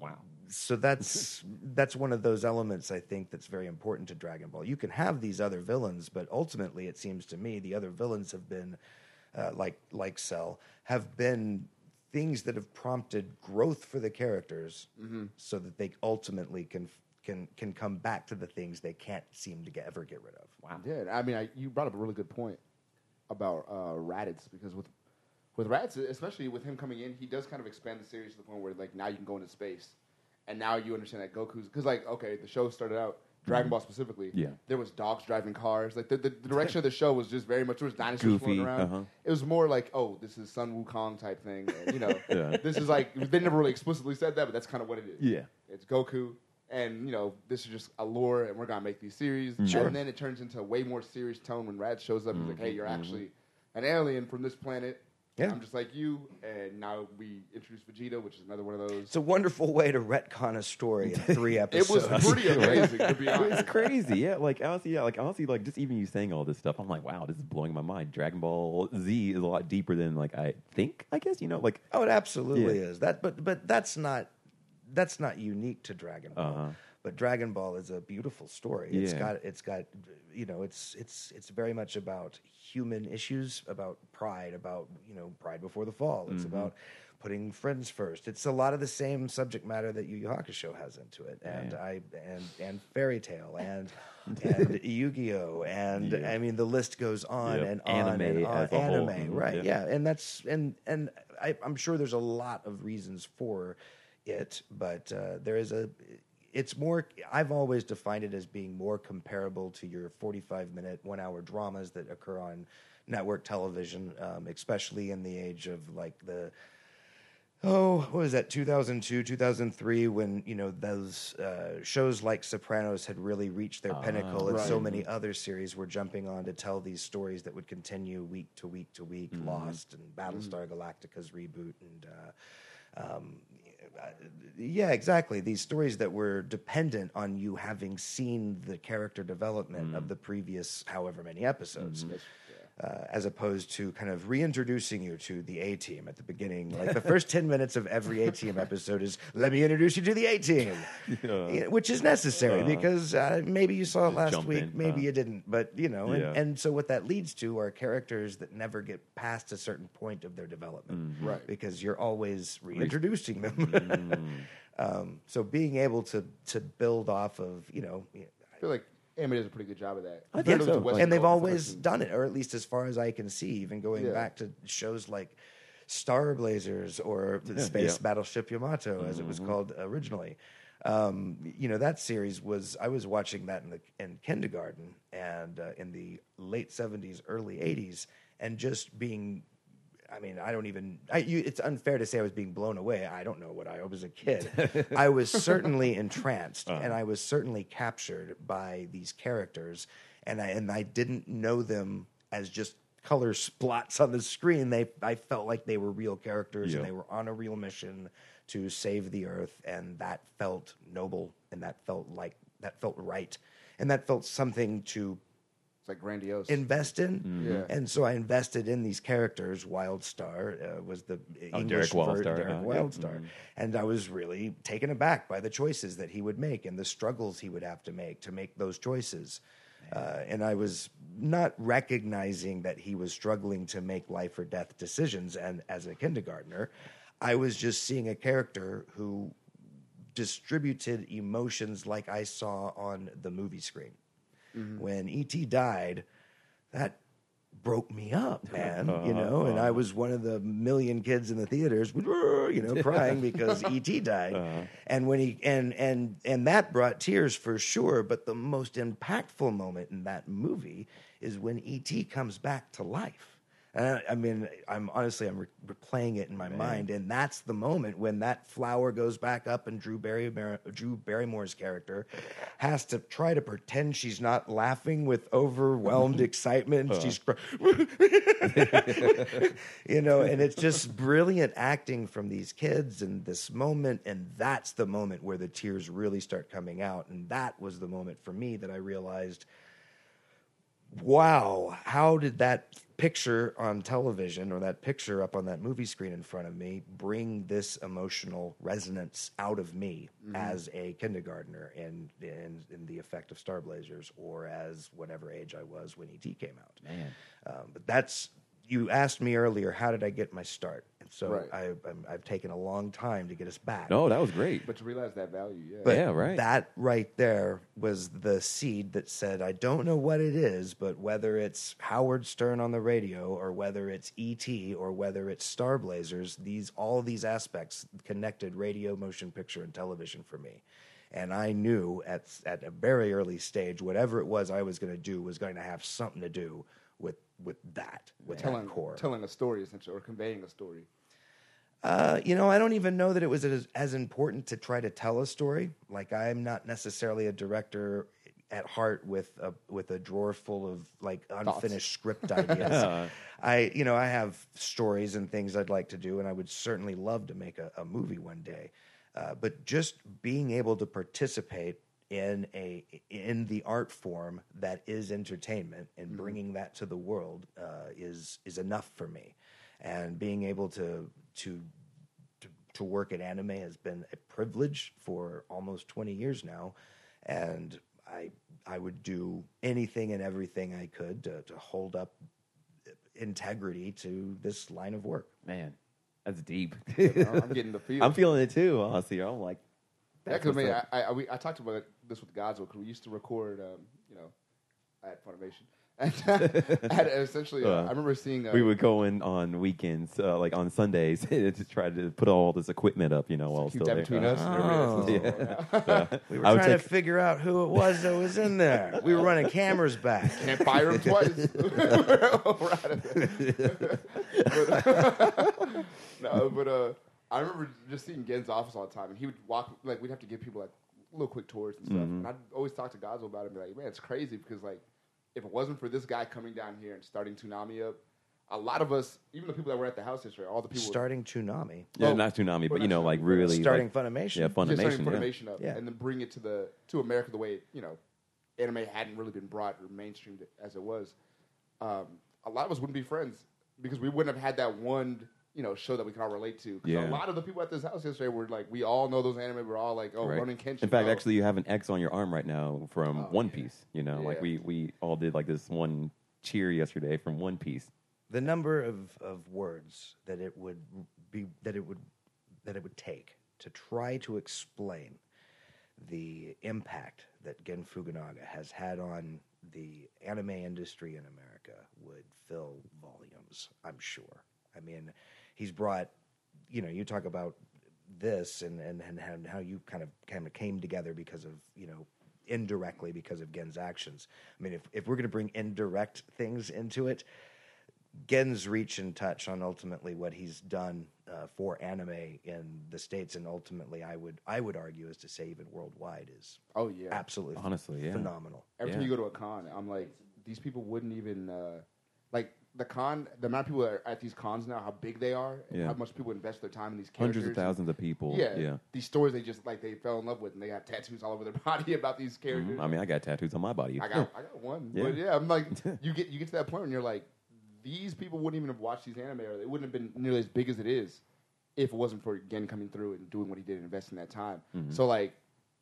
wow. So that's that's one of those elements I think that's very important to Dragon Ball. You can have these other villains, but ultimately, it seems to me the other villains have been uh, like like Cell have been things that have prompted growth for the characters, Mm-hmm. so that they ultimately can can can come back to the things they can't seem to get, ever get rid of. Wow. Yeah, I mean, I, you brought up a really good point about uh, Raditz because with with Raditz, especially with him coming in, he does kind of expand the series to the point where like now you can go into space, and now you understand that Goku's because like okay, the show started out Dragon Ball specifically. Mm-hmm. Yeah. there was dogs driving cars. Like the, the, the direction of the show was just very much there was dinosaurs Goofy, floating around. uh-huh. It was more like oh, this is Sun Wukong type thing. And, you know, Yeah. this is like they never really explicitly said that, but that's kind of what it is. Yeah. It's Goku, and you know this is just a lore, and we're gonna make these series. Sure. And then it turns into a way more serious tone when Rad shows up. And he's like, "Hey, Mm-hmm, you're actually an alien from this planet. Yeah. I'm just like you." And now we introduce Vegeta, which is another one of those. It's a wonderful way to retcon a story in three episodes. it episodes. was pretty amazing, to be It's honest. crazy, yeah. Like honestly, yeah. Like honestly, like just even you saying all this stuff, I'm like, wow, this is blowing my mind. Dragon Ball Z is a lot deeper than like I think. I guess you know, like Oh, it absolutely Yeah. is. That, but but that's not that's not unique to Dragon Ball. Uh-huh. But Dragon Ball is a beautiful story. It's Yeah. got it's got you know it's it's it's very much about human issues, about pride, about you know pride before the fall. It's Mm-hmm. about putting friends first. It's a lot of the same subject matter that Yu Yu Hakusho has into it, and Yeah. I and and Fairy Tail and and Yu Gi Oh and Yeah. I mean the list goes on Yep. and on Anime and on. as a whole. Anime, Mhm. right? Yep. Yeah, and that's and and I, I'm sure there's a lot of reasons for it, but uh, there is a. It's more. I've always defined it as being more comparable to your 45 minute, one hour dramas that occur on network television, um, especially in the age of like the oh, what was that, 2002, 2003, when, you know, those uh, shows like Sopranos had really reached their pinnacle, and so many other series were jumping on to tell these stories that would continue week to week to week. Lost and Battlestar Galactica's reboot, and uh, um, yeah, exactly. These stories that were dependent on you having seen the character development of mm. the previous however many episodes. Mm-hmm. Uh, as opposed to kind of reintroducing you to the A team at the beginning. Like the first 10 minutes of every A team episode is, let me introduce you to the A team, Yeah, which is necessary because uh, maybe you saw it last week, in, maybe uh. you didn't, but you know, and, Yeah. and so what that leads to are characters that never get past a certain point of their development. Mm-hmm. Right. Because you're always reintroducing them. Mm. um, so being able to, to build off of, you know, I feel like anime does a pretty good job of that. I think so. Western and they've culture, always instance. done it, or at least as far as I can see, even going Yeah. back to shows like Star Blazers or the Yeah, Space yeah. Mm-hmm. Battleship Yamato, as it was called originally. Um, you know that series was I was watching that in the in kindergarten and uh, in the late seventies, early eighties, and just being I mean, I don't even. I, you, it's unfair to say I was being blown away. I don't know what I was a kid. I was certainly entranced, uh-huh. and I was certainly captured by these characters, and I and I didn't know them as just color splots on the screen. They, I felt like they were real characters, Yeah. and they were on a real mission to save the earth, and that felt noble, and that felt like that felt right, and that felt something to It's like grandiose. invest in. Mm-hmm. Yeah. And so I invested in these characters. Wildstar uh, was the Oh, English Derek ver- Wildstar, Derek huh? Yeah. Wildstar. And I was really taken aback by the choices that he would make and the struggles he would have to make to make those choices. Uh, and I was not recognizing that he was struggling to make life or death decisions. And as a kindergartner, I was just seeing a character who distributed emotions like I saw on the movie screen. Mm-hmm. When E.T. died, that broke me up, man. you know, and I uh-huh. was one of the million kids in the theaters, you know, crying because E.T. died. Uh-huh. And when he and and and that brought tears for sure. But the most impactful moment in that movie is when E.T. comes back to life. And I, I mean, I'm honestly, I'm re- replaying it in my mind, and that's the moment when that flower goes back up, and Drew Barrymore, Drew Barrymore's character has to try to pretend she's not laughing with overwhelmed excitement. Uh. She's, cr- you know, and it's just brilliant acting from these kids in this moment, and that's the moment where the tears really start coming out, and that was the moment for me that I realized wow, how did that picture on television or that picture up on that movie screen in front of me bring this emotional resonance out of me as a kindergartner in, in in the effect of Star Blazers or as whatever age I was when ET came out. Man. Um, but that's you asked me earlier, how did I get my start? And so Right. I, I'm, I've taken a long time to get us back. No, that was great. but to realize that value, yeah. But Yeah, right. That right there was the seed that said, I don't know what it is, but whether it's Howard Stern on the radio or whether it's ET or whether it's Star Blazers, these all these aspects connected radio, motion picture, and television for me. And I knew at at a very early stage, whatever it was I was going to do was going to have something to do with with that, with telling, that core. telling a story essentially, or conveying a story. Uh, you know, I don't even know that it was as, as important to try to tell a story. Like, I'm not necessarily a director at heart with a with a drawer full of like unfinished script ideas. I, you know, I have stories and things I'd like to do, and I would certainly love to make a, a movie one day. Uh, but just being able to participate in a in the art form that is entertainment and bringing that to the world uh, is is enough for me. And being able to to to, to work at anime has been a privilege for almost 20 years now and I I would do anything and everything I could to, to hold up integrity to this line of work. Man, that's deep. I'm getting the feel. I'm feeling it too, honestly. I'm like, Yeah, that's because I mean, what's. I, I, we, I talked about this with Godzilla because we used to record, um, you know, at Funimation, and had essentially, uh, Uh, I remember seeing. Uh, we would go in on weekends, uh, like on Sundays, to try to put all this equipment up, you know, while still that there. between us. Oh. and everybody. Yeah. We were I trying take- to figure out who it was that was in there. We were running cameras back. Can't fire him twice. Right. no, but uh, I remember just seeing Gen's office all the time, and he would walk like we'd have to give people like little quick tours and stuff. Mm-hmm. And I'd always talk to Gozo about it and be like, man, it's crazy because like if it wasn't for this guy coming down here and starting Toonami up, a lot of us, even the people that were at the house yesterday, all the people Starting Toonami. Yeah, Oh, not Toonami, well, but you know, like really, Starting like, Funimation. yeah, just starting Funimation, yeah. Funimation up, Yeah. and then bring it to the to America the way you know anime hadn't really been brought or mainstreamed as it was. Um, a lot of us wouldn't be friends because we wouldn't have had that one you know show that we can all relate to. 'Cause Yeah. a lot of the people at this house yesterday were like, we all know those anime. We're all like, oh, Right. Rurouni Kenshin. In fact, oh. actually, you have an X on your arm right now from Oh, One yeah. Piece. You know, like we we all did like this one cheer yesterday from One Piece. the number of, of words that it would be that it would that it would take to try to explain the impact that Gen Fukunaga has had on the anime industry in America would fill volumes, I'm sure. I mean, he's brought, you know, you talk about this and, and, and how- how you kind of kind of came together because of, you know, indirectly because of Gen's actions. I mean, if, if we're going to bring indirect things into it, Gen's reach and touch on ultimately what he's done uh, for anime in the states, and ultimately, I would I would argue is to say even worldwide is Oh yeah. absolutely Honestly, yeah. phenomenal. Every time you go to a con, I'm like, these people wouldn't even uh, like the con. The amount of people that are at these cons now, how big they are, and Yeah. how much people invest their time in these characters. Hundreds of thousands of people. Yeah, Yeah. These stories they just like they fell in love with, and they have tattoos all over their body about these characters. Mhm. I mean, I got tattoos on my body. I got, I got one. Yeah. But yeah, I'm like, you get you get to that point when you're like, these people wouldn't even have watched these anime, or they wouldn't have been nearly as big as it is, if it wasn't for Gen coming through and doing what he did and investing that time. Mm-hmm. So like,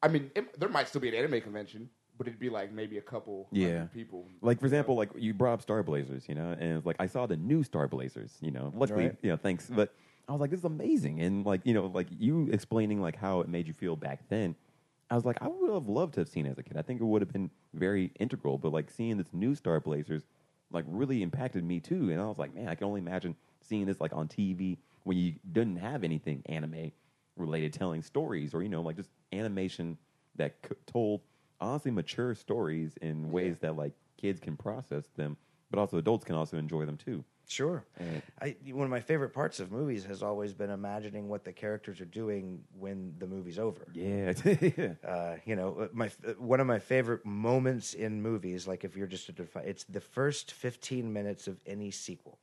I mean, it, there might still be an anime convention, but it'd be like maybe a couple Yeah. people. Like for example, like you brought up Star Blazers, you know, and like I saw the new Star Blazers, you know. Luckily, Right. you know, thanks. But I was like, this is amazing, and like you know, like you explaining like how it made you feel back then. I was like, I would have loved to have seen it as a kid. I think it would have been very integral. But like seeing this new Star Blazers, like really impacted me too. And I was like, man, I can only imagine seeing this like on TV when you didn't have anything anime related, telling stories or you know like just animation that c- told honestly mature stories in ways that like kids can process them, but also adults can also enjoy them too. Sure. And- I, one of my favorite parts of movies has always been imagining what the characters are doing when the movie's over. Yeah. Uh, you know, my uh, one of my favorite moments in movies, like if you're just define, it's the first 15 minutes of any sequel.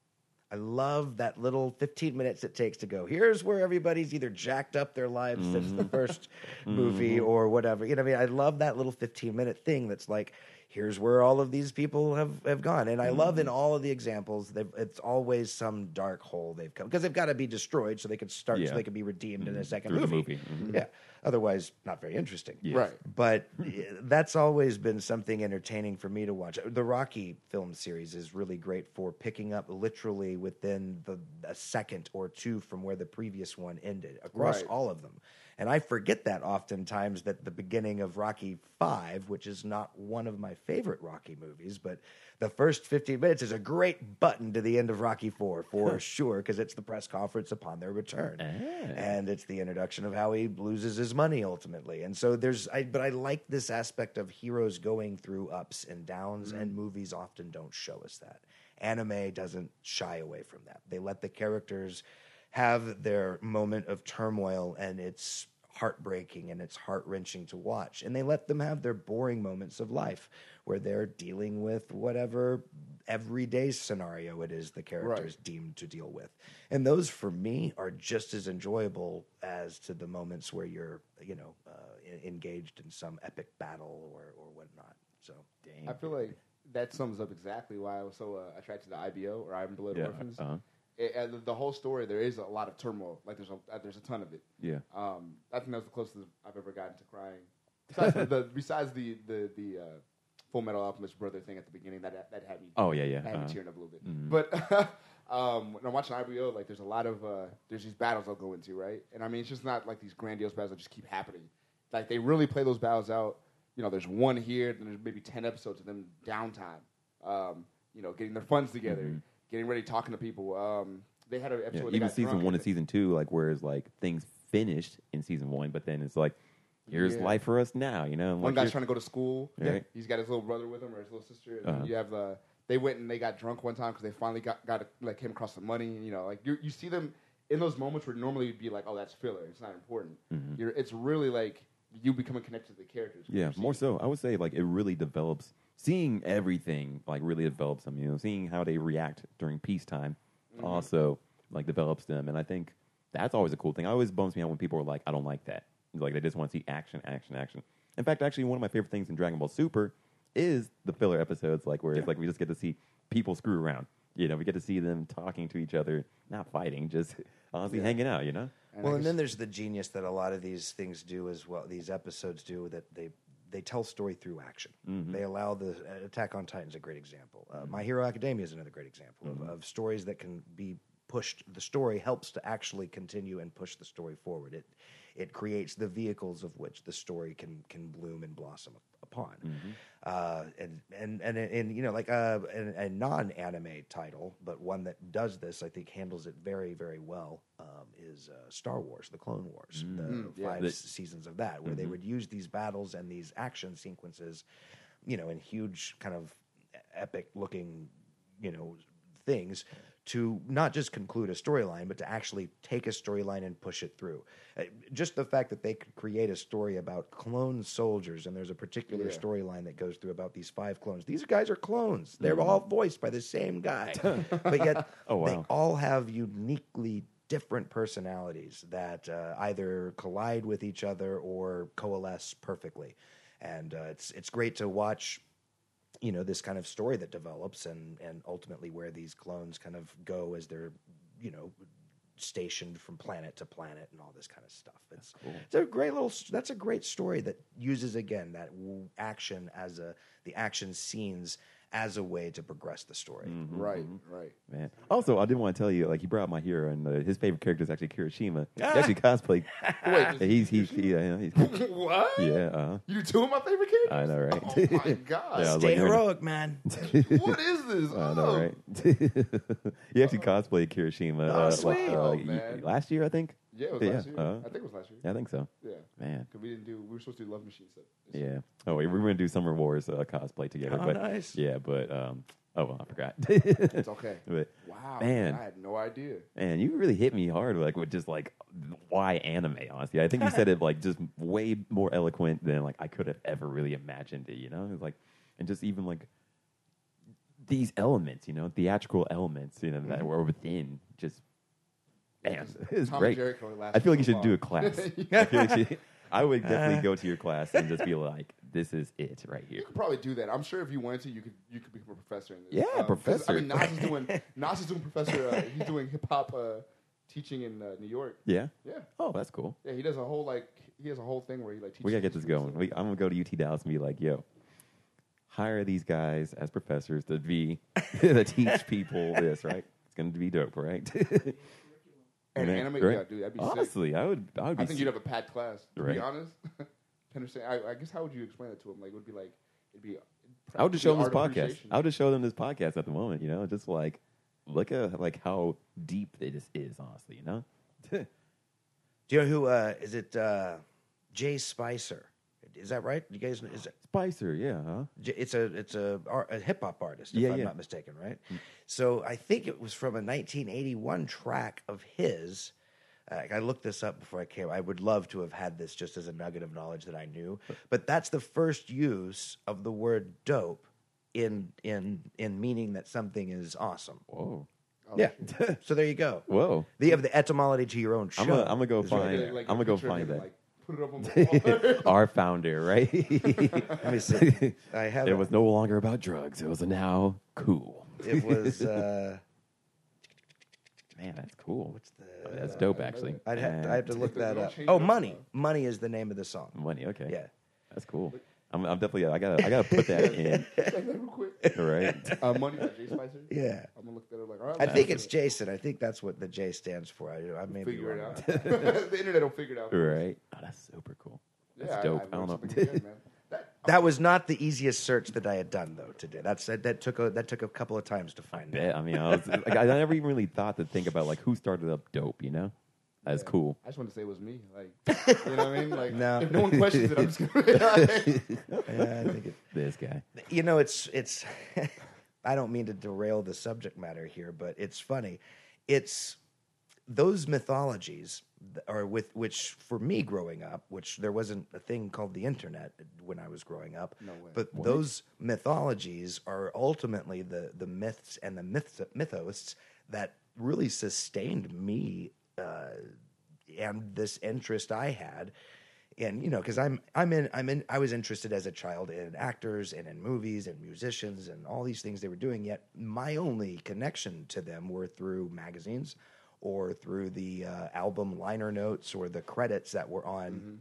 I love that little 15 minutes it takes to go. Here's where everybody's either jacked up their lives since the mm-hmm. 1st mm-hmm. movie or whatever. You know, what I mean, I love that little 15 minute thing that's like, here's where all of these people have, have gone. And I love in all of the examples, they've- it's always some dark hole they've come because they've got to be destroyed so they can start, Yeah. so they can be redeemed in a second Through the movie. movie. Mhm. Yeah. Otherwise, not very interesting. Yes. Right. But that's always been something entertaining for me to watch. The Rocky film series is really great for picking up literally within the a second or two from where the previous one ended across Right. all of them. And I forget that oftentimes that the beginning of Rocky Five, which is not one of my favorite Rocky movies, but the first 15 minutes is a great button to the end of Rocky Four for sure, because it's the press conference upon their return. Eh. And it's the introduction of how he loses his money ultimately. And so there's, I, but I like this aspect of heroes going through ups and downs, and mm. movies often don't show us that. Anime doesn't shy away from that. They let the characters have their moment of turmoil, and it's heartbreaking and it's heart wrenching to watch. And they let them have their boring moments of life where they're dealing with whatever everyday scenario it is the characters deemed to deal with. And those for me are just as enjoyable as to the moments where you're, you know, uh, engaged in some epic battle or, or whatnot. So, dang. I feel like that sums up exactly why I was so uh, attracted to IBO or Iron Blood Yeah, Orphans. uh-huh. It- uh, the- the whole story, there is a lot of turmoil. Like there's a uh, there's a ton of it. Yeah. Um, I think that was the closest I've ever gotten to crying. Besides the, the besides the the the uh, Full Metal Alchemist brother thing at the beginning, that that had me. Oh yeah, yeah. that had me uh-huh. tearing up a little bit. Mhm. But um, when I'm watching IBO, like there's a lot of uh, there's these battles I'll go into, right? And I mean, it's just not like these grandiose battles that just keep happening. Like they really play those battles out. You know, there's one here, then there's maybe ten episodes of them downtime. Um, you know, getting their funds together, getting ready, talking to people. Um, they had an episode. Mm-hmm. Yeah, where even season drunk one and season two, like whereas like things finished in season one, but then it's like, here's Yeah. life for us now, you know. One like, guy's trying to go to school. Right. He's got his little brother with him or his little sister. And Uh-huh. you have the they went and they got drunk one time because they finally got got like came across some money. You know, like you you see them in those moments where normally you'd be like, oh, that's filler. It's not important. You're it's really like you becoming connected to the characters. Mm-hmm. Yeah, more so. I would say like it really develops. Seeing everything like really develops them. You know, seeing how they react during peacetime Mm-hmm. also like develops them, and I think that's always a cool thing. I always bums me out when people are like, "I don't like that." Like they just want to see action, action, action. In fact, actually, one of my favorite things in Dragon Ball Super is the filler episodes, like where it's like we just get to see people screw around. You know, we get to see them talking to each other, not fighting, just honestly hanging out. You know. And well, and then there's the genius that a lot of these things do as well. These episodes do that they they tell story through action. They allow the uh, Attack on Titan's a great example. Uh, My Hero Academia is another great example of, of stories that can be pushed. The story helps to actually continue and push the story forward. It it creates the vehicles of which the story can can bloom and blossom upon. Uh, and, and and and you know like a, a, a non-anime title, but one that does this, I think handles it very very well. Um, is uh, Star Wars: The Clone Wars, the Mm, yeah. five The- seasons of that, where they would use these battles and these action sequences, you know, in huge kind of epic looking, you know, things to not just conclude a storyline, but to actually take a storyline and push it through. Uh, Just the fact that they could create a story about clone soldiers, and there's a particular Yeah. storyline that goes through about these five clones. These guys are clones. They're all voiced by the same guy, but yet Oh, they all have uniquely different personalities that uh, either collide with each other or coalesce perfectly. And uh, it's it's great to watch you know this kind of story that develops and and ultimately where these clones kind of go as they're you know stationed from planet to planet and all this kind of stuff. It's it's a great little that's a great story that uses again that w- action as a the action scenes as a way to progress the story Right, right. Man. Also, I didn't want to tell you, like, he brought up my hero, and uh, his favorite character is actually Kirishima. He Ah. actually cosplay. Wait, he's, he's, yeah, he's, what? yeah, uh, You two of my favorite characters? I know, right? Oh my god. Yeah, stay like, you're- heroic man what is this? I know, Oh. right? he actually cosplayed Kirishima. Oh, uh, sweet. like, uh, Oh, man. last year, I think. Yeah, it was Yeah, last year. uh, I think it was last year. Yeah, I think so. Yeah. Man. Because we didn't do, we were supposed to do Love Machine stuff. Yeah. Oh, wait, we were gonna do Summer Wars uh, cosplay together. Oh, but, nice. Yeah, but um, oh well, I forgot. It's okay. but Wow. Man. I had no idea. man, you really hit me hard, like with just like why anime. Honestly, I think you said it like just way more eloquent than like I could have ever really imagined it. You know, it's like and just even like these elements, you know, theatrical elements, you know, that were within just. Man, it's Tom great. Jerry last I feel like you so should do a long. class. I feel like you should, I would definitely go to your class and just be like, "This is it right here." You could probably do that. I'm sure if you wanted to, you could you could become a professor in this. Yeah, 'cause, professor. I mean, Nas is doing Nas is doing professor. Uh, he's doing hip hop uh, teaching in uh, New York. Yeah. Yeah, Oh, that's cool. yeah. He does a whole like he has a whole thing where he like teaches. We gotta get this going. We, I'm gonna go to UT Dallas and be like, "Yo, hire these guys as professors to be to teach people this, right? It's gonna be dope, right?" And Right? anime, Right? yeah, dude, that'd be sick. Honestly, I would. I would be. I think you'd have a packed class. To Right. be honest, to understand, I, I guess how would you explain it to him? Like, it would be like it'd be. I would just show them this podcast. I would just show them this podcast at the moment. You know, just like look at like how deep it just is. Honestly, you know. do you know who uh is it uh jay spicer is that right you guys is it Spicer, yeah, huh? It's a it's a, ar- a hip hop artist, if Yeah, I'm yeah. not mistaken, right? So I think it was from a 1981 track of his. Uh, I looked this up before I came. I would love to have had this just as a nugget of knowledge that I knew, but that's the first use of the word "dope" in in in meaning that something is awesome. Whoa, yeah. so there you go. whoa. You have the etymology to your own show. I'm gonna, I'm gonna go find. there. Like, I'm gonna go find him, that. Like, put it up on the wall. Our founder, right? Let me see. I have it was no longer about drugs. It was now cool. It was. Uh, Man, that's cool. what's the? Oh, that's dope, actually. I'd have to, I have to look that up. Oh, money. Money is the name of the song. Money, okay. Yeah. that's cool. I'm, I'm definitely. I gotta. I gotta put that in. Check that real quick. Right. Uh, money by Jay Spicer. Yeah. I'm gonna look that up. Like, all right, I let's think do it's it. Jason. I think that's what the J stands for. I, I may be Figure it wrong out. the internet will figure it out. Right. Oh, that's super cool. That's yeah, dope. I, I, don't know. learned something good, man. That, That was not the easiest search that I had done though today. That's that, that took a that took a couple of times to find. Bet. I mean, I was like, I never even really thought to think about like who started up dope. You know, that's Yeah. cool. I just wanted to say it was me. Like, you know what I mean? Like, No. if no one questions it, I'm just gonna. Be like, Yeah, I think it, This guy. you know it's it's i don't mean to derail the subject matter here but it's funny it's those mythologies th- are with which for me growing up which there wasn't a thing called the internet when i was growing up No way. but those mythologies are ultimately the the myths and the myths mythos that really sustained me uh, and this interest i had and you know because i'm i'm in i'm in i was interested as a child in actors and in movies and musicians and all these things they were doing yet my only connection to them were through magazines or through the uh, album liner notes or the credits that were on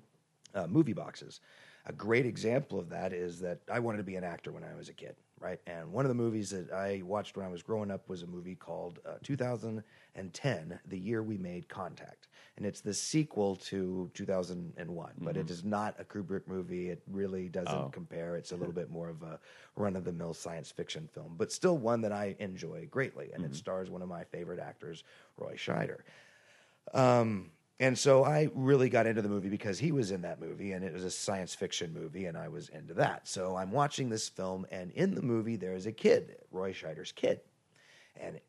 uh, movie boxes. A great example of that is that i wanted to be an actor when i was a kid right? And one of the movies that i watched when i was growing up was a movie called uh, 2010 the year we made contact and it's the sequel to 2001 but it is not a kubrick movie it really doesn't Oh. compare it's a little bit more of a run-of-the-mill science fiction film but still one that i enjoy greatly and it stars one of my favorite actors roy scheider um, and so I really got into the movie because he was in that movie and it was a science fiction movie and I was into that. So I'm watching this film and in the movie there is a kid, Roy Scheider's kid. And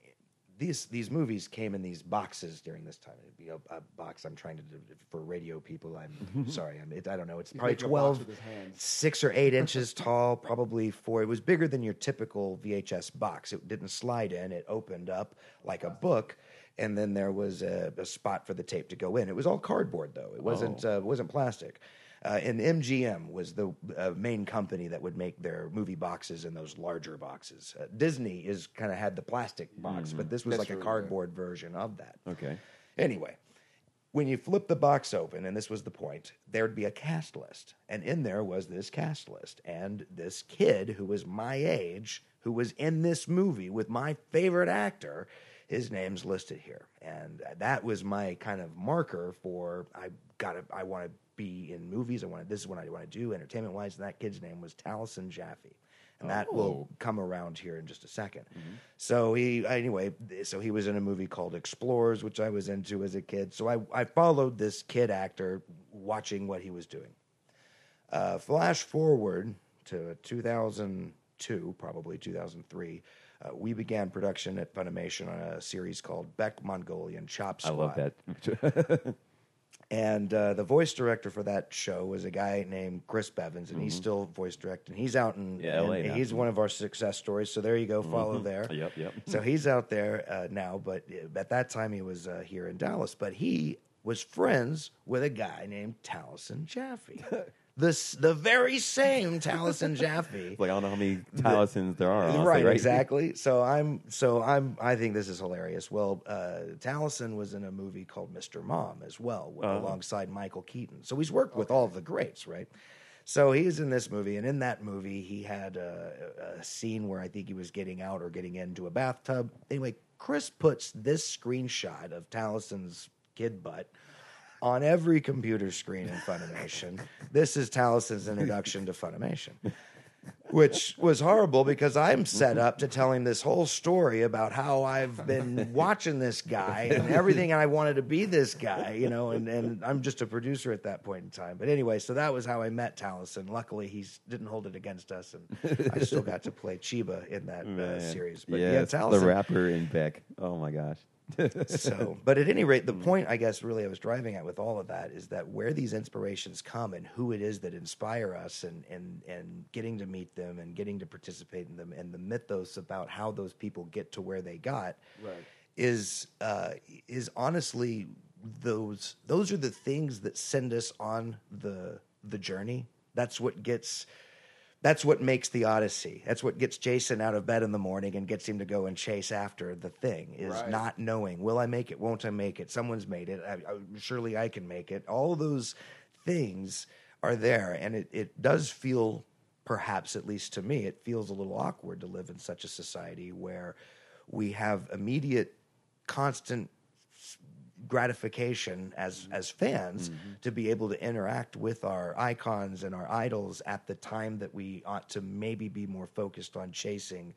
these these movies came in these boxes during this time. It'd be a, a box. I'm trying to do for radio people. I'm sorry. I'm, it, I don't know. It's He's probably making 12, with his six or eight inches tall, probably four. It was bigger than your typical VHS box. It didn't slide in. It opened up like a book, and then there was a, a spot for the tape to go in. It was all cardboard though. It wasn't uh, it wasn't plastic. Uh, and MGM was the uh, main company that would make their movie boxes and those larger boxes. Uh, Disney is kind of had the plastic box, but this was That's like a cardboard version of that. Okay. Anyway, when you flip the box open, and this was the point, there'd be a cast list. And in there was this cast list. And this kid who was my age, who was in this movie with my favorite actor, his name's listed here. And that was my kind of marker for I gotta I want to be in movies. I want this is what I want to do entertainment wise. And that kid's name was Taliesin Jaffe. And that will Oh. come around here in just a 2nd So he anyway, so he was in a movie called Explorers, which I was into as a kid. So I, I followed this kid actor, watching what he was doing. Uh, flash forward to 2002, probably 2003. Uh, we began production at Funimation on a series called Beck Mongolian Chop I Squad. love that. And uh, the voice director for that show was a guy named Chris Bevins, and he's still voice directing. He's out in, Mm-hmm. Yeah, LA in- he's one of our success stories. So there you go, follow there. Yep, yep. So he's out there uh, now, but uh, at that time he was uh, here in Dallas. But he was friends with a guy named Taliesin Jaffe, the the very same Taliesin Jaffe. like I don't know how many Taliesins there are. honestly, right, right, exactly. So I'm, so I'm, I think this is hilarious. Well, uh, Taliesin was in a movie called Mr. Mom as well, Uh-huh. alongside Michael Keaton. So he's worked with all of the greats, right? So he's in this movie, and in that movie, he had a, a scene where I think he was getting out or getting into a bathtub. Anyway, Chris puts this screenshot of Taliesin's kid butt on every computer screen in Funimation. this is Taliesin's introduction to Funimation which was horrible because I'm set up to tell him this whole story about how I've been watching this guy and everything, and I wanted to be this guy, you know, and, and I'm just a producer at that point in time. But anyway, so that was how I met Taliesin. Luckily, he didn't hold it against us, and I still got to play Chiba in that uh, series. But yeah, yes, Taliesin. the rapper in Beck. Oh my gosh. So, but at any rate, the point I guess really I was driving at with all of that is that where these inspirations come and who it is that inspire us and and and getting to meet them and getting to participate in them and the mythos about how those people get to where they got Right. is uh, is honestly those those are the things that send us on the the journey. That's what gets that's what makes the Odyssey. That's what gets Jason out of bed in the morning and gets him to go and chase after the thing. Is Right. not knowing will I make it? Won't I make it? Someone's made it. I, I, surely I can make it. All those things are there, and it, it does feel, perhaps at least to me, it feels a little awkward to live in such a society where we have immediate, constant gratification as mm-hmm. as fans mm-hmm. to be able to interact with our icons and our idols at the time that we ought to maybe be more focused on chasing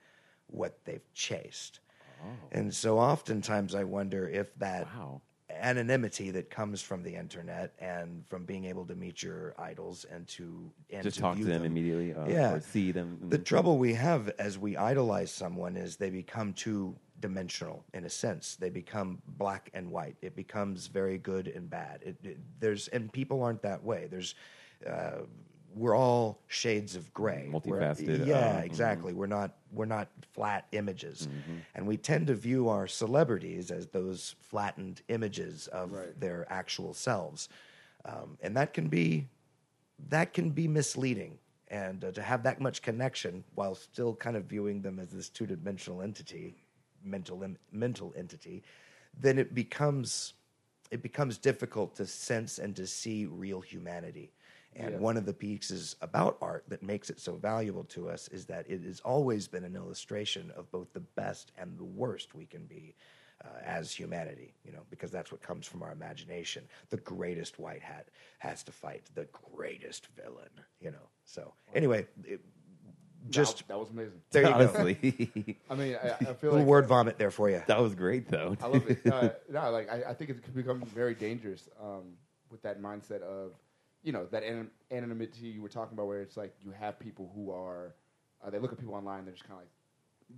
what they've chased. Oh. And so oftentimes I wonder if that Wow. anonymity that comes from the internet and from being able to meet your idols and to and Just to talk to view them, immediately. Uh, Yeah. Or see them. the mm-hmm. trouble we have as we idolize someone is they become too dimensional in a sense. They become black and white. It becomes very good and bad. It, it- there's and people aren't that way. There's uh, we're all shades of gray. We're- Multifaceted, yeah, uh, mhm. exactly. We're not we're not flat images, Mm-hmm. and we tend to view our celebrities as those flattened images of Right. their actual selves, um, and that can be that can be misleading. And uh, to have that much connection while still kind of viewing them as this two dimensional entity, mental mental entity, then it becomes it becomes difficult to sense and to see real humanity. And Yeah. one of the pieces about art that makes it so valuable to us is that it has always been an illustration of both the best and the worst we can be uh, as humanity, you know, because that's what comes from our imagination. The greatest white hat has to fight the greatest villain, you know. So, anyway, it, just that, that was amazing. there you go. I mean, I, I A feel little like word vomit there for you. that was great though. I love it. Uh, no, like I, I think it could become very dangerous um, with that mindset of, you know, that anon- anonymity you were talking about, where it's like you have people who are, uh, they look at people online, they're just kind of like,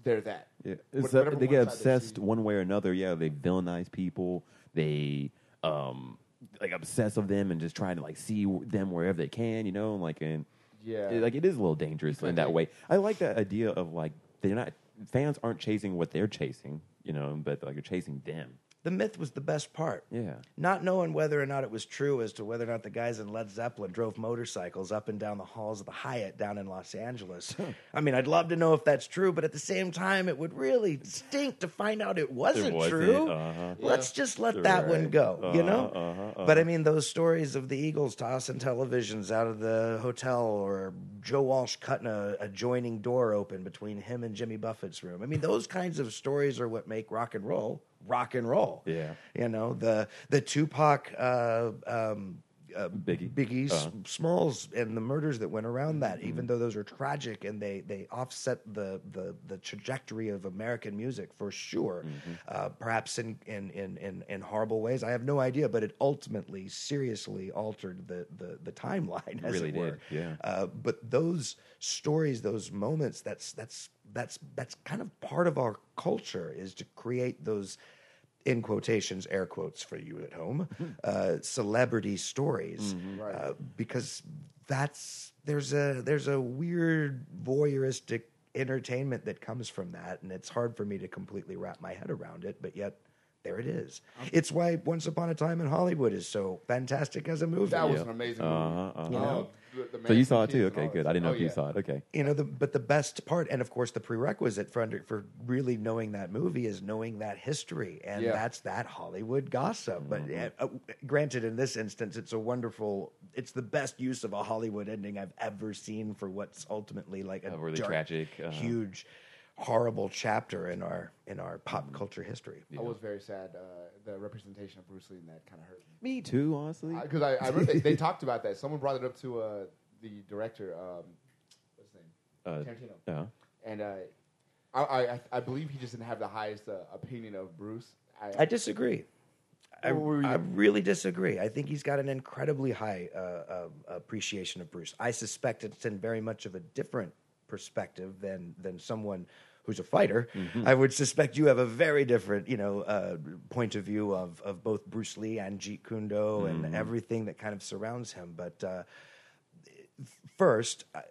they're that. Yeah, What- it's, uh, they get side they obsessed one way or another. Yeah, they villainize people. They um like obsess of them and just try to like see them wherever they can. You know, like and Yeah. it- like it is a little dangerous in that way. I like that idea of like they're not fans aren't chasing what they're chasing. You know, but like you're chasing them. The myth was the best part. Yeah. Not knowing whether or not it was true as to whether or not the guys in Led Zeppelin drove motorcycles up and down the halls of the Hyatt down in Los Angeles. I mean, I'd love to know if that's true, but at the same time, it would really stink to find out it wasn't, wasn't, true. uh-huh. Let's just let that one go, you know? Uh-huh, uh-huh, But I mean, those stories of the Eagles tossing televisions out of the hotel or Joe Walsh cutting a adjoining door open between him and Jimmy Buffett's room. I mean, those kinds of stories are what make rock and roll rock and roll. Yeah. You know, the the Tupac uh, um, uh, Biggie. Biggie Uh-huh. Smalls and the murders that went around that, even though those are tragic and they they offset the the, the trajectory of American music for sure, uh, perhaps in, in in in in horrible ways. I have no idea, but it ultimately seriously altered the the, the timeline. As really it were. did, yeah. Uh, but those stories, those moments, that's that's that's that's kind of part of our culture is to create those in quotations, air quotes for you at home, uh, celebrity stories, Right. uh, because that's there's a there's a weird voyeuristic entertainment that comes from that, and it's hard for me to completely wrap my head around it, but yet. There it is. It's why Once Upon a Time in Hollywood is so fantastic as a movie. That was Yeah. an amazing Uh-huh, movie. uh-huh. You know? The- the So you saw it too? Okay, good. I didn't know stuff. if you Oh, saw it. Okay. you know the but the best part and of course the prerequisite for under, for really knowing that movie is knowing that history and Yeah. that's that hollywood gossip but uh, uh, granted in this instance it's a wonderful it's the best use of a hollywood ending i've ever seen for what's ultimately like a A really dark, tragic, uh-huh. huge horrible chapter in our in our pop culture history I was very sad. Uh, the representation of Bruce Lee in that kind of hurt me. Me too, honestly. Because I, I remember they, they talked about that. Someone brought it up to uh, the director. Um, what's his name? Uh, Tarantino. yeah. And uh, I, I, I believe he just didn't have the highest uh, opinion of Bruce. I, I disagree. I, What were you- I really disagree. I think he's got an incredibly high uh, uh, appreciation of Bruce. I suspect it's in very much of a different perspective than than someone who's a fighter. I would suspect you have a very different, you know, uh, point of view of of both Bruce Lee and Jeet Kune Do and everything that kind of surrounds him. But uh, first, I,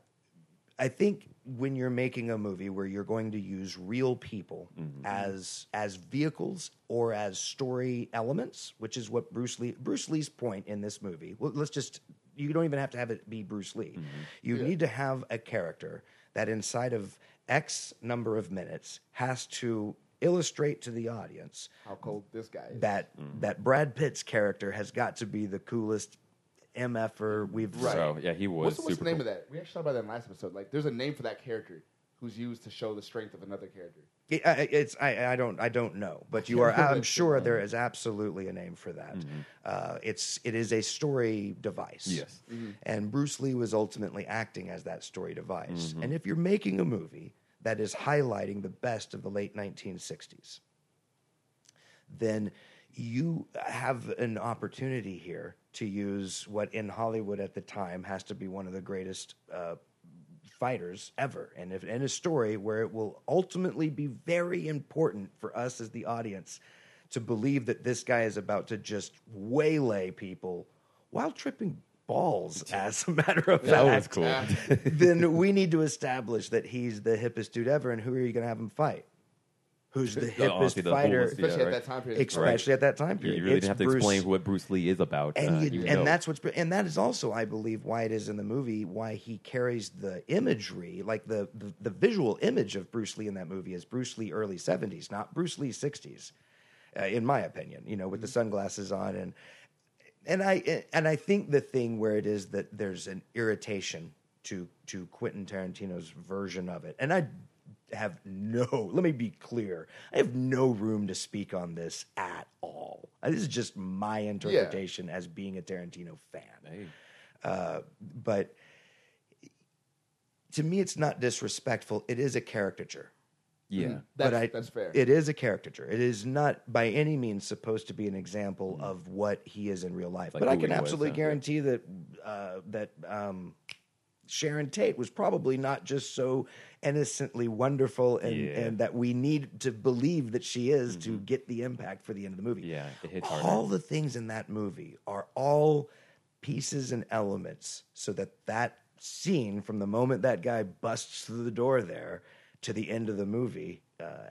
I think when you're making a movie where you're going to use real people as as vehicles or as story elements, which is what Bruce Lee Bruce Lee's point in this movie. Well, let's just you don't even have to have it be Bruce Lee. You need to have a character that inside of X number of minutes has to illustrate to the audience how cold this guy is. that mm-hmm. that Brad Pitt's character has got to be the coolest mf'er we've So yeah, he was What's, what's the name cool. of that? We actually talked about that in the last episode. Like, there's a name for that character who's used to show the strength of another character. It, I- it's I, I don't I don't know, but you are. I'm sure there is absolutely a name for that. Uh, it's it is a story device. Yes. and Bruce Lee was ultimately acting as that story device. And if you're making a movie that is highlighting the best of the late 1960s, then you have an opportunity here to use what in Hollywood at the time has to be one of the greatest uh, fighters ever, and if in a story where it will ultimately be very important for us as the audience to believe that this guy is about to just waylay people while tripping balls, as a matter of That fact. was cool. then we need to establish that he's the hippest dude ever, and who are you going to have him fight? Who's the hippest the fighter? coolest, yeah, Especially right. at that time period. Especially at that time You period. really It's didn't have to Bruce- explain what Bruce Lee is about. and uh, you, you and know. that's what's and that is also i believe why it is in the movie why he carries the imagery like the, the the visual image of bruce lee in that movie is bruce lee early 70s not bruce lee 60s uh, in my opinion you know with the sunglasses on and and i and i think the thing where it is that there's an irritation to to quentin tarantino's version of it and i have no let me be clear i have no room to speak on this at all Uh, this is just my interpretation as being a tarantino fan Hey. uh, but to me it's not disrespectful it is a caricature yeah. but That's- I, that's fair. It is a caricature. It is not by any means supposed to be an example of what he is in real life. Like but I can he was, absolutely yeah. guarantee that uh, that um, Sharon Tate was probably not just so innocently wonderful and, Yeah. and that we need to believe that she is to get the impact for the end of the movie. Yeah, it hits harder. All the things in that movie are all pieces and elements so that that scene from the moment that guy busts through the door there to the end of the movie uh,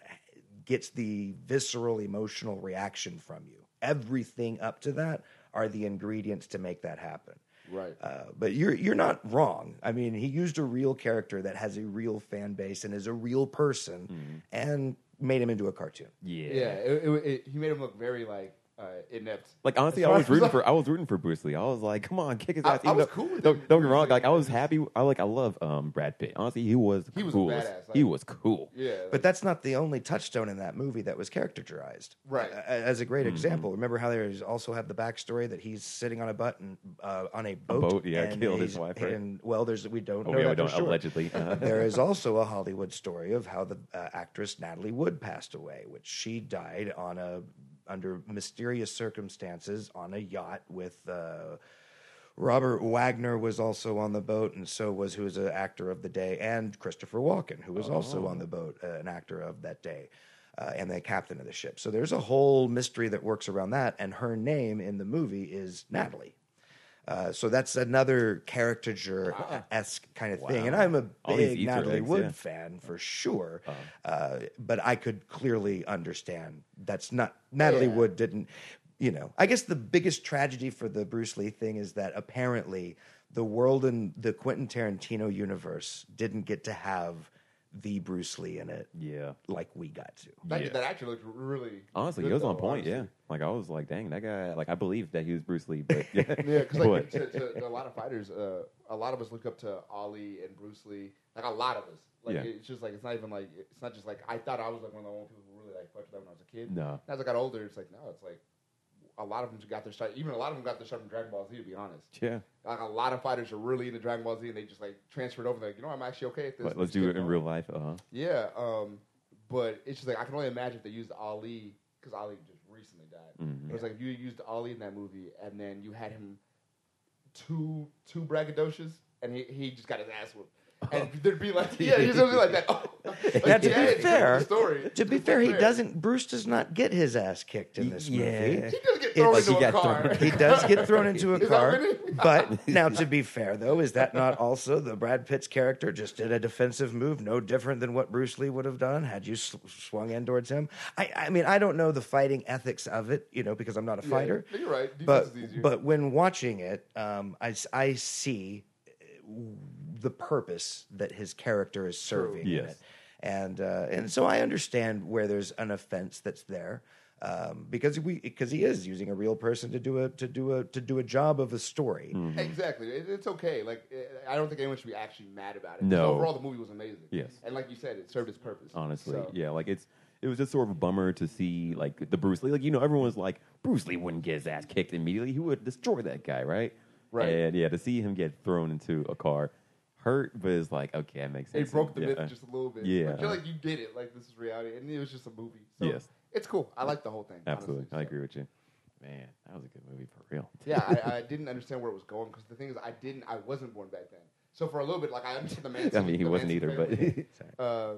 gets the visceral emotional reaction from you. Everything up to that are the ingredients to make that happen. Right. Uh, but you're you're not wrong. I mean, he used a real character that has a real fan base and is a real person, and made him into a cartoon. yeah. yeah, it, it, it, he made him look very like uh, inept. Like honestly, I was rooting for I was rooting for Bruce Lee. I was like, come on, kick his ass. I even was though- cool with Don't, don't get me wrong. Like I was happy. I like I love um, Brad Pitt. Honestly, he was He was a coolest. badass, he was cool. Yeah, But that's not the only touchstone in that movie that was characterized. Right. As a great example, remember how they also have the backstory that he's sitting on a button uh, on a boat. boat, yeah, and killed his he's- wife, right? And well, there's we don't Oh know yeah, that we don't for sure. allegedly. Uh, there is also a Hollywood story of how the uh, actress Natalie Wood passed away, which she died on a under mysterious circumstances on a yacht with. Uh, Robert Wagner was also on the boat, and so was who was an actor of the day, and Christopher Walken, who was also on the boat, uh, an actor of that day, uh, and the captain of the ship. So there's a whole mystery that works around that, and her name in the movie is Natalie. Uh, so that's another caricature esque kind of thing, and I'm a big Natalie eggs, Wood yeah. fan for sure. Uh, but I could clearly understand that's not Natalie Yeah. Wood didn't. You know, I guess the biggest tragedy for the Bruce Lee thing is that apparently the world and the Quentin Tarantino universe didn't get to have the Bruce Lee in it yeah. like we got to. that, yeah. that actor looked really. Honestly, good, he was on point. honestly. Yeah. Like I was like, dang, that guy. Like I believed that he was Bruce Lee, but yeah, Yeah, because like But- to, to a lot of fighters, uh, a lot of us look up to Ali and Bruce Lee. Like a lot of us. Like Yeah. it's just like it's not even like it's not just like I thought I was like one of the only people who really like fucked with that when I was a kid. No. As I got older, it's like no, it's like a lot of them got their start. Even a lot of them got their start from Dragon Ball Z. To be honest, yeah. like a lot of fighters are really into Dragon Ball Z, and they just like transferred over. Like you know, I'm actually okay at this. But let's do it in real life. Uh huh. Yeah, um, but it's just like I can only imagine if they used Ali because Ali just recently died. Mhm. It was like if you used Ali in that movie and then you had him too too braggadocious and he, he just got his ass whooped. And there'd be like, yeah, he's gonna be like that. Oh, like, Now, to yeah, be fair, story. to be It's fair, he doesn't. Bruce does not get his ass kicked in this Yeah. movie. He does get thrown It's- into He a car. thrown- He does get thrown into a car. what it is? But now, to be fair, though, is that not also the Brad Pitt's character just did a defensive move, no different than what Bruce Lee would have done had you sw- swung in towards him? I, I mean, I don't know the fighting ethics of it, you know, because I'm not a Yeah, fighter. You're right. Defense But but when watching it, um, I s- I see uh, the purpose that his character is serving in Yes. it, and uh, and so I understand where there's an offense that's there. Um, because we because he is using a real person to do a to do a to do a job of a story. Mm-hmm. Exactly. It, it's okay. Like eh, I don't think anyone should be actually mad about it. No. Overall, the movie was amazing. Yes. And like you said, it served its purpose. Honestly, So- yeah. Like it's it was just sort of a bummer to see like the Bruce Lee. Like you know, everyone's like Bruce Lee wouldn't get his ass kicked immediately. He would destroy that guy, right? Right. And yeah, to see him get thrown into a car hurt, but it's like okay, that makes sense. It broke the yeah. myth just a little bit. Yeah. I feel like you get it. Like this is reality, and it was just a movie. So Yes. it's cool. I like the whole thing. Absolutely, honestly. I agree with you. Man, that was a good movie for real. Yeah, I, I didn't understand where it was going because the thing is, I didn't. I wasn't born back then. So for a little bit, like I understood the man. I mean, he wasn't either, family. but uh,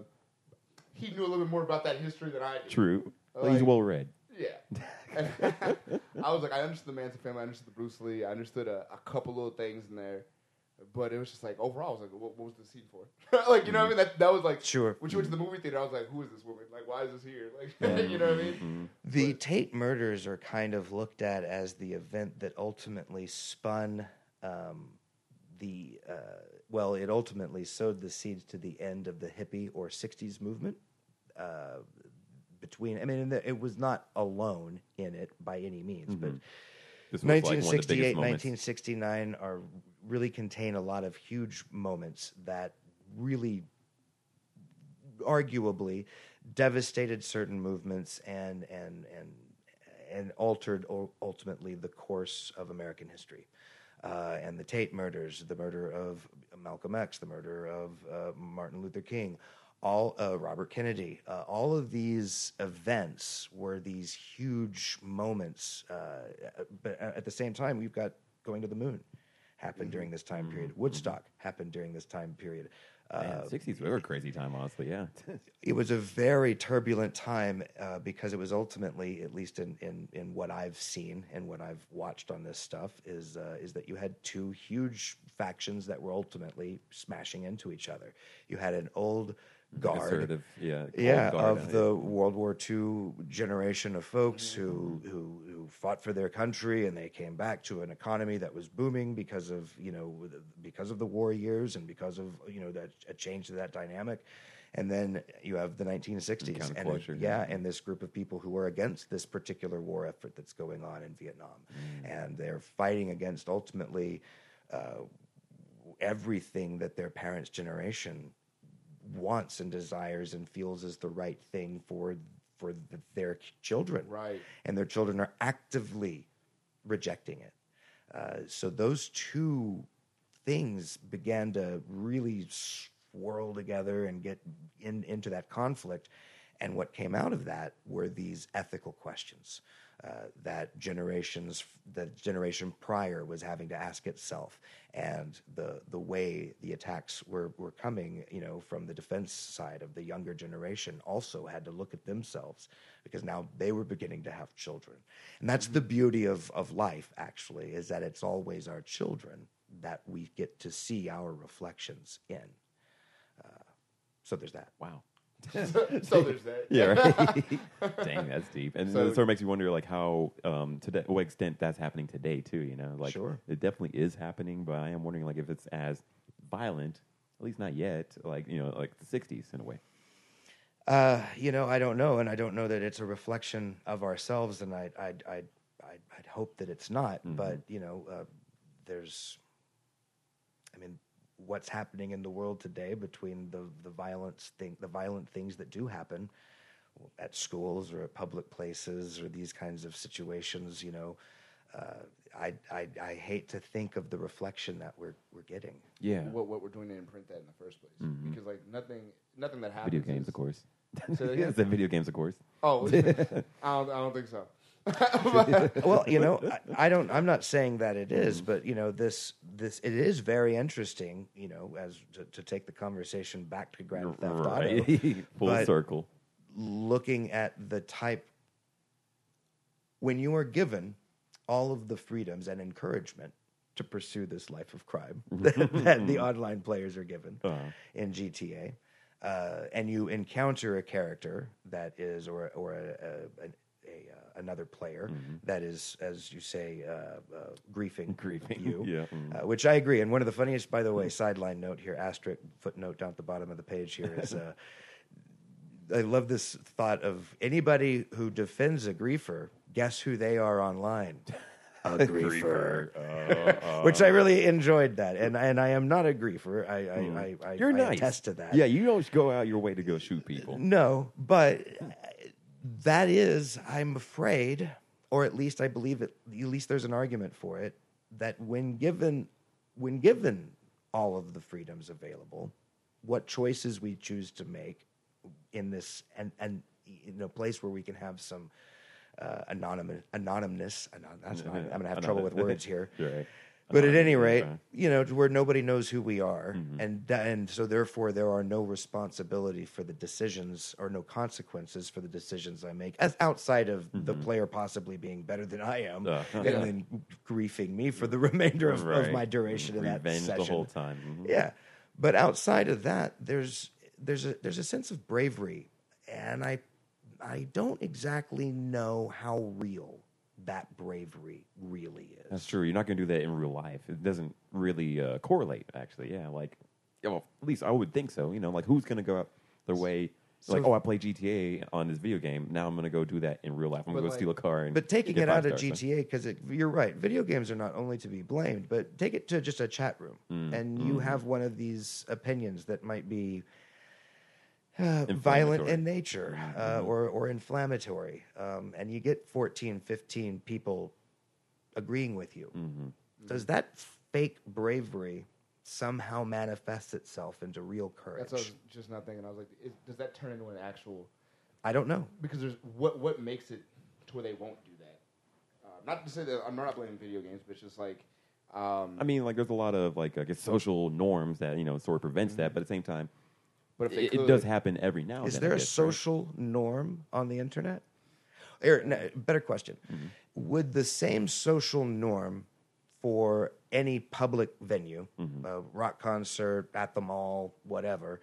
he knew a little bit more about that history than I did. true. Like- He's well read. Yeah. I was like, I understood the Manson family, I understood the Bruce Lee, I understood a, a couple little things in there. But it was just like overall, I was like, what, what was the scene for? like, you know what I mean? That that was like, Sure. When you went to the movie theater, I was like, who is this woman? Like, why is this here? Like, you know what I mean? Mhm. The Tate murders are kind of looked at as the event that ultimately spun um, the uh, well, it ultimately sowed the seeds to the end of the hippie or '60s movement. Uh, between, I mean, and the, it was not alone in it by any means, but This was like one of the 1968, biggest 1969 are really contain a lot of huge moments that really arguably devastated certain movements and and and and altered ultimately the course of American history. Uh, and the Tate murders, the murder of Malcolm X, the murder of uh, Martin Luther King, all uh, Robert Kennedy, uh, all of these events were these huge moments. Uh, but at the same time, we've got going to the moon happened during this time Mm-hmm. period. Woodstock happened during this time period. Uh, 60s were a crazy time, honestly. Yeah. it was a very turbulent time uh, because it was ultimately, at least in, in, in what I've seen and what I've watched on this stuff, is uh, is that you had two huge factions that were ultimately smashing into each other. You had an old guard, Assertive, yeah. yeah, guard, of the World War II generation of folks who, who who fought for their country and they came back to an economy that was booming because of you know because of the war years and because of you know that a change to that dynamic. And then you have the 1960s, and it- Counterculture, yeah, and this group of people who are against this particular war effort that's going on in Vietnam, and they're fighting against ultimately uh, everything that their parents' generation wants and desires and feels is the right thing for for the, their children. Right. and their children are actively rejecting it. Uh, so those two things began to really swirl together and get in, into that conflict. And what came out of that were these ethical questions uh, that generations, the generation prior was having to ask itself, and the the way the attacks were were coming, you know, from the defense side of the younger generation, also had to look at themselves because now they were beginning to have children, and that's the beauty of of life. Actually, is that it's always our children that we get to see our reflections in. Uh, so there's that. Wow. so there's that. Yeah, right. Dang, that's deep. And So- it sort of makes you wonder, like, how, um, to that, what extent that's happening today, too, you know? Like, Sure. it definitely is happening, but I am wondering, like, if it's as violent, at least not yet, like, you know, like the 60s in a way. Uh, you know, I don't know, and I don't know that it's a reflection of ourselves, and I, I, I, I, I'd hope that it's not. But you know, uh, there's, I mean, what's happening in the world today between the the violence thing, the violent things that do happen at schools or at public places or these kinds of situations. You know, uh, I, I, I hate to think of the reflection that we're we're getting. Yeah. What, what we're doing to imprint that in the first place. Because like nothing, nothing that happens. Video games, is- of course. Say that yeah, again? it's the video games, of course. Oh, I don't, I don't think so. well, you know, I, I don't. I'm not saying that it is, but you know, this this it is very interesting. You know, as to, to take the conversation back to Grand Theft Auto, Right. Full circle. looking at the type when you are given all of the freedoms and encouragement to pursue this life of crime that, the online players are given Uh-huh. in GTA, uh, and you encounter a character that is, or or a, a, another player that is, as you say, uh, uh, griefing, Griefing, you, yeah, mm. uh, which I agree. And one of the funniest, by the way, sideline note here, asterisk footnote down at the bottom of the page here is. Uh, I love this thought of anybody who defends a griefer. Guess who they are online? A griefer. Uh, Which I really enjoyed that, and and I am not a griefer. I I, I, I, Hmm. You're I nice. attest to that. Yeah, you don't go out your way to go shoot people. No, but that is, I'm afraid, or at least I believe it. At least there's an argument for it that when given when given all of the freedoms available, what choices we choose to make in this and and in a place where we can have some uh, anonymous anonymous. I'm going to have trouble with words here. Right. But at any rate, okay. you know, to where nobody knows who we are, Mm-hmm. and that, and so therefore there are no responsibility for the decisions or no consequences for the decisions I make, as outside of the player possibly being better than I am, Mm-hmm. Uh, and yeah. then griefing me for the remainder of, of my duration in that session. the whole time. Mhm. Yeah, but outside of that, there's there's a there's a sense of bravery, and I I don't exactly know how real that bravery really is. That's true. You're not going to do that in real life. It doesn't really uh, correlate, actually. Yeah, like, yeah, well, at least I would think so. You know, like who's going to go out their way? like, oh, I play GTA on this video game. Now I'm going to go do that in real life. I'm going to go like- steal a car. And But taking it out of stars, GTA, because you're right, video games are not only to be blamed, but take it to just a chat room, Mm, and mm-hmm. you have one of these opinions that might be uh, violent in nature uh, Mm-hmm. or or inflammatory, um, and you get 14, 15 people agreeing with you. Mm-hmm. Does that fake bravery somehow manifest itself into real courage? That's what I was just not thinking. I was like, is, does that turn into an actual? I don't know. Because there's what what makes it to where they won't do that. Uh, not to say that I'm not blaming video games, but it's just like Um, I mean, like there's a lot of like I guess social norms that you know sort of prevents that, but at the same time, but if they it, it does happen every now and Is then. there I a guess, right? social norm on the internet? Or, no, better question: Mm-hmm. Would the same social norm for any public venue, Mm-hmm. a rock concert at the mall, whatever,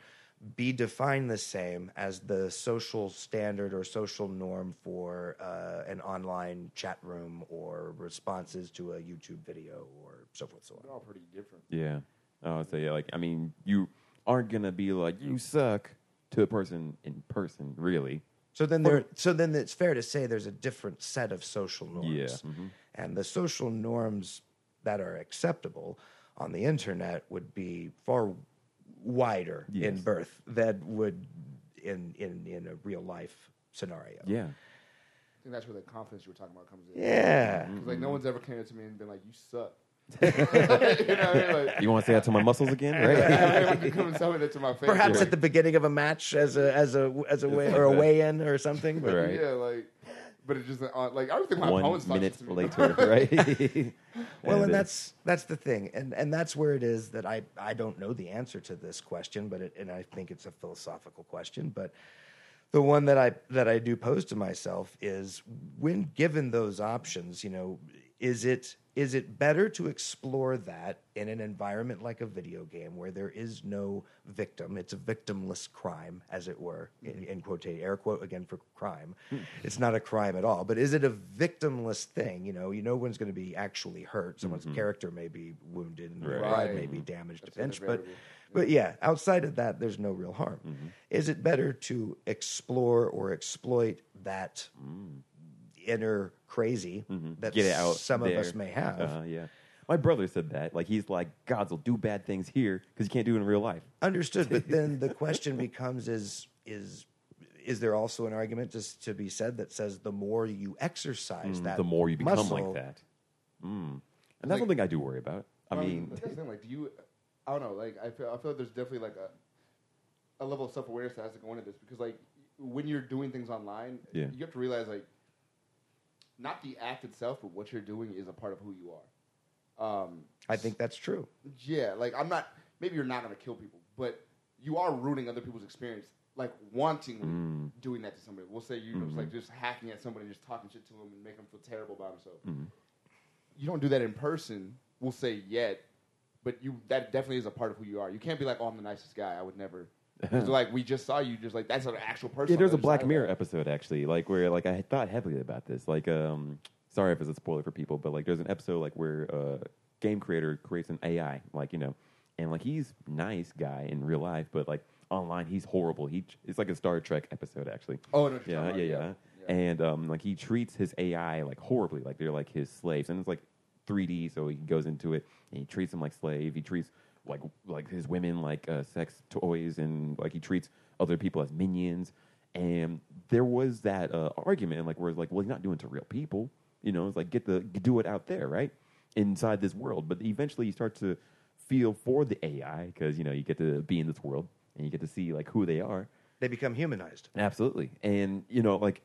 be defined the same as the social standard or social norm for uh, an online chat room or responses to a YouTube video or so forth so on? They're all pretty different. Yeah. Oh, so yeah, like I mean, you aren't gonna be like you suck to a person in person, really. So then there so then it's fair to say there's a different set of social norms. Yeah, mhm. And the social norms that are acceptable on the internet would be far wider in birth than would in in in a real life scenario. Yeah. I think that's where the confidence you were talking about comes in. Yeah. Because like no one's ever came up to me and been like, "You suck." you know what I mean? Like, You want to say that to my muscles again, right? everyone can come and tell me that to my face. Perhaps like, at the beginning of a match as a as a as a way or a weigh in or something. But Right. Yeah, like, but it's just uh, like I don't think my One opponents minute to me. later, right? Well, and uh, that's that's the thing, and and that's where it is that I I don't know the answer to this question, but it, and I think it's a philosophical question, but the one that I that I do pose to myself is when given those options, you know, is it is it better to explore that in an environment like a video game where there is no victim? It's a victimless crime, as it were, in, mm-hmm. in quote air quote again for crime. Hmm. it's not a crime at all, but is it a victimless thing? You know, you know one's going to be actually hurt. Someone's mm-hmm. character may be wounded, and their Right. pride may be damaged, That's a pinch, but inevitable. but yeah, outside of that, there's no real harm. Mm-hmm. Is it better to explore or exploit that mm. Inner crazy that Mm-hmm. Get it out. some there. of us may have? Uh, yeah. My brother said that. Like he's like, gods will do bad things here because you can't do it in real life. Understood, but then the question becomes: Is is is there also an argument just to be said that says the more you exercise that, Mm, the more you become muscle, like that. Mm. And that's Like- something I do worry about. I Well, mean, that's the thing. Like, do you? I don't know. Like, I feel I feel like there's definitely like a a level of self awareness that has to go into this because like when you're doing things online, Yeah. you have to realize like not the act itself, but what you're doing is a part of who you are. Um, I think that's true. yeah, like I'm not. Maybe you're not going to kill people, but you are ruining other people's experience, like wantingly Mm. doing that to somebody. We'll say you just like just hacking at somebody, and just talking shit to them, and making them feel terrible about themselves. Mm-hmm. You don't do that in person. We'll say yet, but you that definitely is a part of who you are. You can't be like, oh, I'm the nicest guy. I would never. like we just saw you, just like that's an actual person. yeah, there's a Black Mirror episode actually, like where like I thought heavily about this. Like, um, sorry if it's a spoiler for people, but like there's an episode like where a game creator creates an AI, like you know, and like he's nice guy in real life, but like online he's horrible. He it's like a Star Trek episode actually. Oh no, yeah, yeah, yeah, And um, like he treats his AI like horribly, like they're like his slaves, and it's like 3D, so he goes into it and he treats them like slave. He treats like like his women like uh, sex toys, and like he treats other people as minions. And there was that uh, argument, like where it's like, well, he's not doing it to real people, you know. It's like get the do it out there, right, inside this world. But eventually, you start to feel for the AI because you know you get to be in this world and you get to see like who they are. They become humanized. Absolutely. And, you know, like,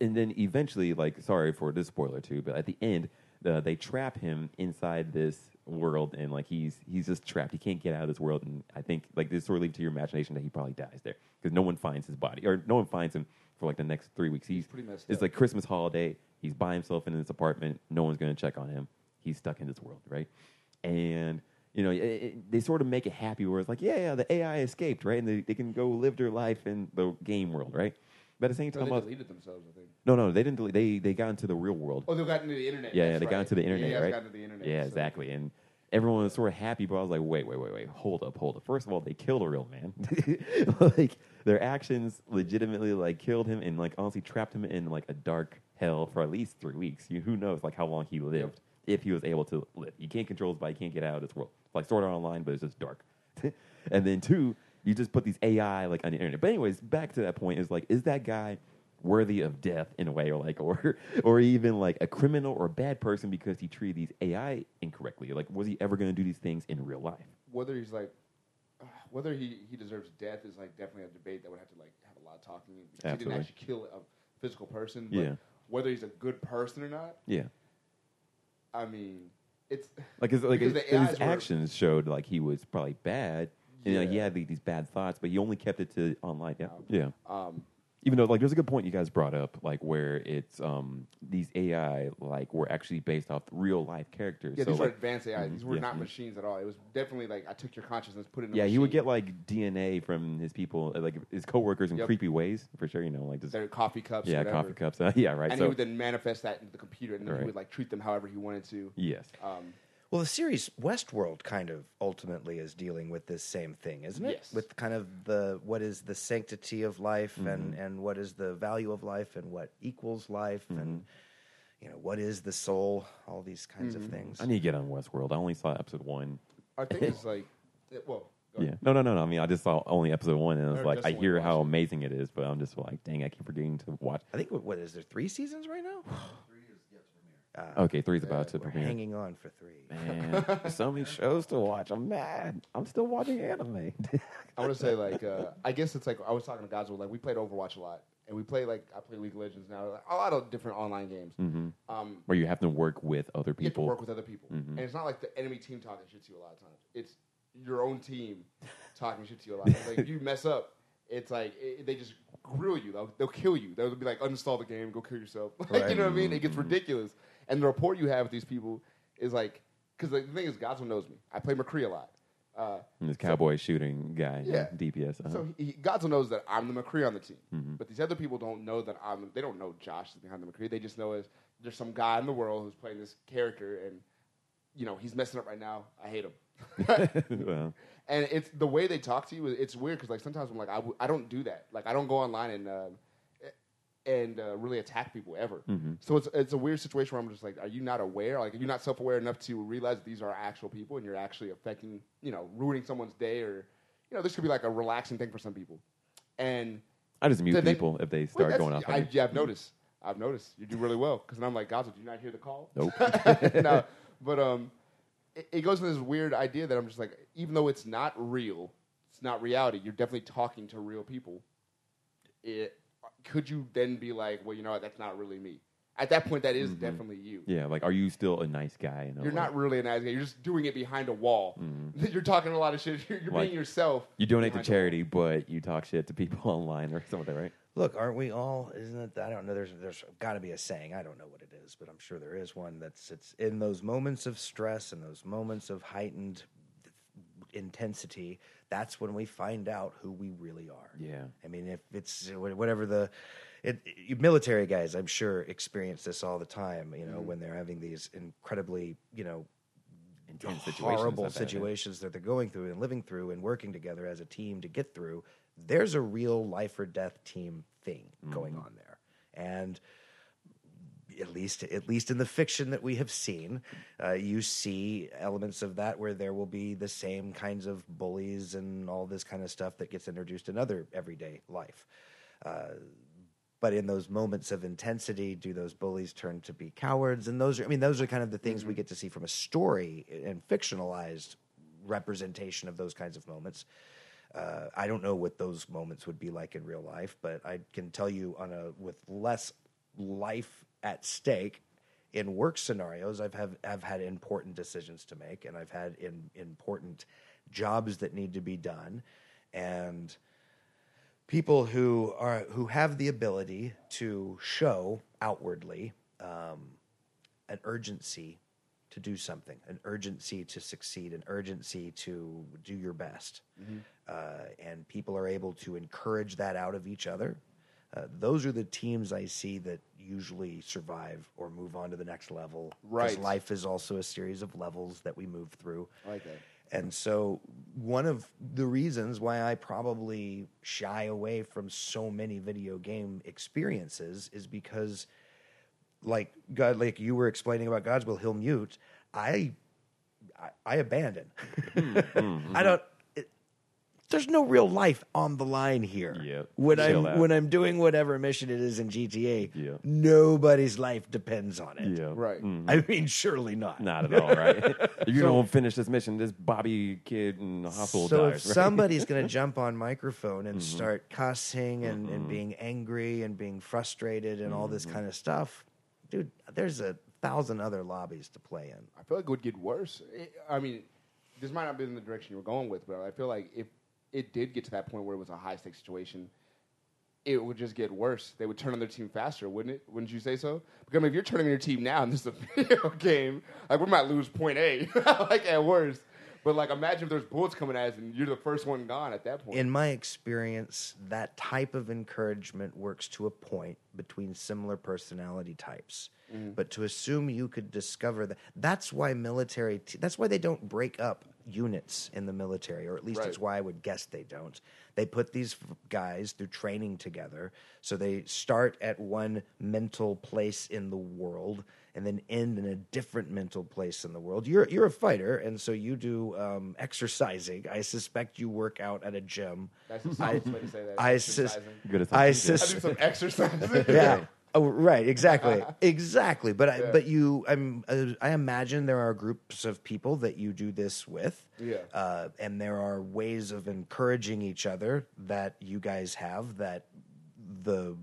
and then eventually, like, sorry for this spoiler too, but at the end, uh, they trap him inside this world and, like, he's he's just trapped. He can't get out of this world. And I think, like, this sort of leaves to your imagination that he probably dies there because no one finds his body or no one finds him for, like, the next three weeks. He's, pretty messed It's up. like Christmas holiday. He's by himself in his apartment. No one's going to check on him. He's stuck in this world, right? And, you know, it, it, they sort of make it happy where it's like, yeah, yeah, the AI escaped, right? And they, they can go live their life in the game world, right? But at the same time, they I was- deleted themselves. I think. no, no, they didn't. Delete, they they got into the real world. Oh, they got into the internet. yeah, yeah, that's they got right. into the internet, yeah, right? Got into the internet. yeah, so- exactly. And everyone was sort of happy, but I was like, wait, wait, wait, wait, hold up, hold up. First of all, they killed a real man. like their actions legitimately like killed him and like honestly trapped him in like a dark hell for at least three weeks. You, who knows like how long he lived if he was able to live. You can't control his body, you can't get out of this world. It's like sort of online, but it's just dark. and then two, you just put these AI like on the internet. But anyways, back to that point is like, is that guy worthy of death in a way, or like, or or even like a criminal or a bad person because he treated these AI incorrectly? Like, was he ever going to do these things in real life? whether he's like whether he, he deserves death is like definitely a debate that would have to like have a lot of talking because he didn't actually kill a physical person. But Yeah. Whether he's a good person or not, Yeah, I mean, it's Like his like his, his actions showed like he was probably bad. And like, he had like, these bad thoughts, but he only kept it to online. Yeah, yeah. um, Even though like there's a good point you guys brought up, like where it's um these AI like were actually based off real life characters. yeah, so, these were like, advanced AI. These were yeah, not yeah. machines at all. It was definitely like I took your consciousness, put it in. A yeah, he would machine. get like DNA from his people, uh, like his coworkers in Yep. creepy ways for sure. You know, like just their coffee cups. yeah, whatever. coffee cups. Yeah, right. and so he would then manifest that into the computer, and then Right. he would like treat them however he wanted to. yes, Um, Well, the series Westworld kind of ultimately is dealing with this same thing, isn't it? Yes. With kind of the what is the sanctity of life and Mm-hmm. and what is the value of life and what equals life Mm-hmm. and you know what is the soul, all these kinds Mm-hmm. of things. I need to get on Westworld. I only saw episode one. I think it's like, well, Yeah, no, no, no, no. I mean, I just saw only episode one, and I was Or like, I hear how amazing it is, but I'm just like, dang, I keep forgetting to watch. I think what, what is there three seasons right now? Three is yet to premiere. Okay, three's about to We're premiere. hanging on for three. Man, there's so many shows to watch. I'm mad. I'm still watching anime. I want to say like, uh, I guess it's like I was talking to guys like, we played Overwatch a lot, and we play like I play League of Legends now, like, a lot of different online games. hmm Um, Where you have to work with other you have to people. work with other people, Mhm. and it's not like the enemy team talking shit to you a lot of times. It's your own team talking shit to you a lot. It's like if you mess up, it's like it, they just grill you. They'll, they'll kill you. They'll be like, uninstall the game, go kill yourself. like, you know what I mean? It gets ridiculous. And the rapport you have with these people is like, because the thing is, Godswill knows me. I play McCree a lot. Uh, this cowboy shooting guy, Yeah. DPS. Uh-huh. So he, Godswill knows that I'm the McCree on the team, Mhm. but these other people don't know that I'm. They don't know Josh is behind the McCree. They just know as there's some guy in the world who's playing this character, and you know he's messing up right now. I hate him. well, and it's the way they talk to you. It's weird because like sometimes I'm like I, w- I don't do that. Like I don't go online and uh, and uh, really attack people ever. Mhm. So it's it's a weird situation where I'm just like, are you not aware? Like, are you not self aware enough to realize that these are actual people and you're actually affecting, you know, ruining someone's day or, you know, this could be like a relaxing thing for some people. And I just mute people if they start that's- going off. I, yeah, I've noticed. I've noticed you do really well because I'm like, Gaza, do you not hear the call? Nope. no, but um, it, it goes to this weird idea that I'm just like, even though it's not real, it's not reality. You're definitely talking to real people. It could you then be like, well, you know what? That's not really me. At that point, that is mm-hmm. definitely you. Yeah, like, are you still a nice guy? In a You're way? not really a nice guy. You're just doing it behind a wall. Mm-hmm. You're talking a lot of shit. You're, you're. Like, being yourself. You donate to behind a wall. charity, but you talk shit to people online or something, right? Look, aren't we all? Isn't it? I don't know. There's there's got to be a saying. I don't know what it is, but I'm sure there is one that's it's in those moments of stress and those moments of heightened intensity. That's when we find out who we really are. Yeah. I mean, if it's whatever the it, military guys, I'm sure experience this all the time. You know, when they're having these incredibly, you know, Intense situations. horrible I've had, yeah. situations that they're going through and living through and working together as a team to get through. There's a real life or death team thing going Mm-hmm. on there, and at least at least in the fiction that we have seen, uh, you see elements of that where there will be the same kinds of bullies and all this kind of stuff that gets introduced in other everyday life. Uh, but in those moments of intensity, do those bullies turn to be cowards? And those are, I mean, those are kind of the things we get to see from a story and fictionalized representation of those kinds of moments. Uh, I don't know what those moments would be like in real life, but I can tell you on a with less life at stake in work scenarios, I've have I've had important decisions to make, and I've had in, important jobs that need to be done, and people who are who have the ability to show outwardly um, an urgency to do something, an urgency to succeed, an urgency to do your best, uh, and people are able to encourage that out of each other. Uh, those are the teams I see that usually survive or move on to the next level. Right. life is also a series of levels that we move through. That. And so, one of the reasons why I probably shy away from so many video game experiences is because, like God, like you were explaining about Godswill, He'll mute. I, I, I abandon. I don't. It, there's no real life on the line here. Yep. When Chill I'm out. when I'm doing whatever mission it is in GTA, Yeah. nobody's life depends on it. Yeah. Right. I mean, surely not. Not at all, right? if you don't finish this mission, this Bobby kid in the hospital so dies. if right? Mm-hmm. somebody's going to jump on microphone and start cussing and, and being angry and being frustrated and all this Mm-hmm. kind of stuff, dude, there's a thousand other lobbies to play in. I feel like it would get worse. It, I mean, this might not be in the direction you were going with, but I feel like if it did get to that point where it was a high stakes situation, it would just get worse. They would turn on their team faster, wouldn't it? Wouldn't you say so? Because I mean, if you're turning on your team now and this is a video game, like we might lose point A, like at worst. But like, imagine if there's bullets coming at us and you're the first one gone at that point. In my experience, that type of encouragement works to a point between similar personality types. Mm-hmm. But to assume you could discover that, that's why military, t- that's why they don't break up units in the military, or at least Right. it's why I would guess they don't. They put these f- guys through training together. So they start at one mental place in the world and then end in a different mental place in the world. You're you're a fighter, and so you do um, exercising. I suspect you work out at a gym. That's the science way to say that. I sus- Exercising. Good I something. I do some exercise. yeah. Oh, right. Exactly. exactly. But I, Yeah. but you, I'm, uh, I imagine there are groups of people that you do this with. Yeah. Uh, and there are ways of encouraging each other that you guys have that the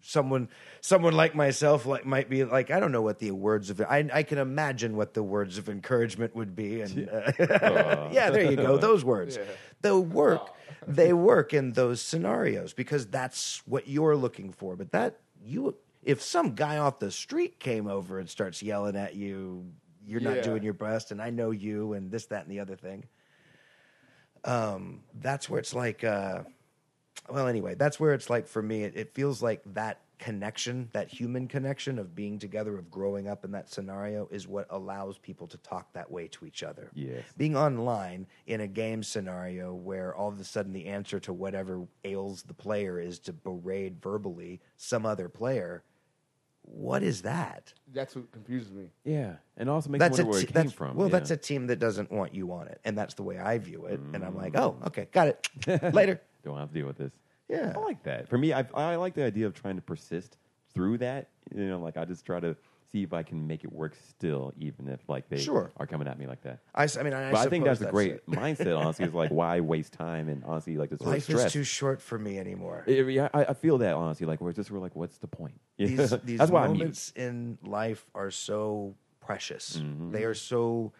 someone someone like myself like might be like I don't know what the words of I I can imagine what the words of encouragement would be and uh, yeah there you go those words Yeah. they work they work in those scenarios because that's what you're looking for but that you if some guy off the street came over and starts yelling at you you're not Yeah. doing your best and I know you and this that and the other thing um that's where it's like uh well anyway that's where it's like for me it, it feels like that connection that human connection of being together of growing up in that scenario is what allows people to talk that way to each other Yes. being online in a game scenario where all of a sudden the answer to whatever ails the player is to berate verbally some other player what is that That's what confuses me. Yeah, and also makes that's me a wonder where it came from. well yeah. that's a team that doesn't want you on it and that's the way i view it and i'm like Mm. oh okay got it later Don't have to deal with this. Yeah. I like that. For me, I, I like the idea of trying to persist through that. You know, like I just try to see if I can make it work still, even if like they Sure. are coming at me like that. I, s- I mean, I, but I think suppose that's a great it. mindset. Honestly, is like why waste time and honestly like this Life stress. is too short for me anymore. Yeah, yeah, I, I feel that honestly. Like we're just we're like, what's the point? Yeah. these these that's why I'm moments in life are so precious. Mm-hmm. They are so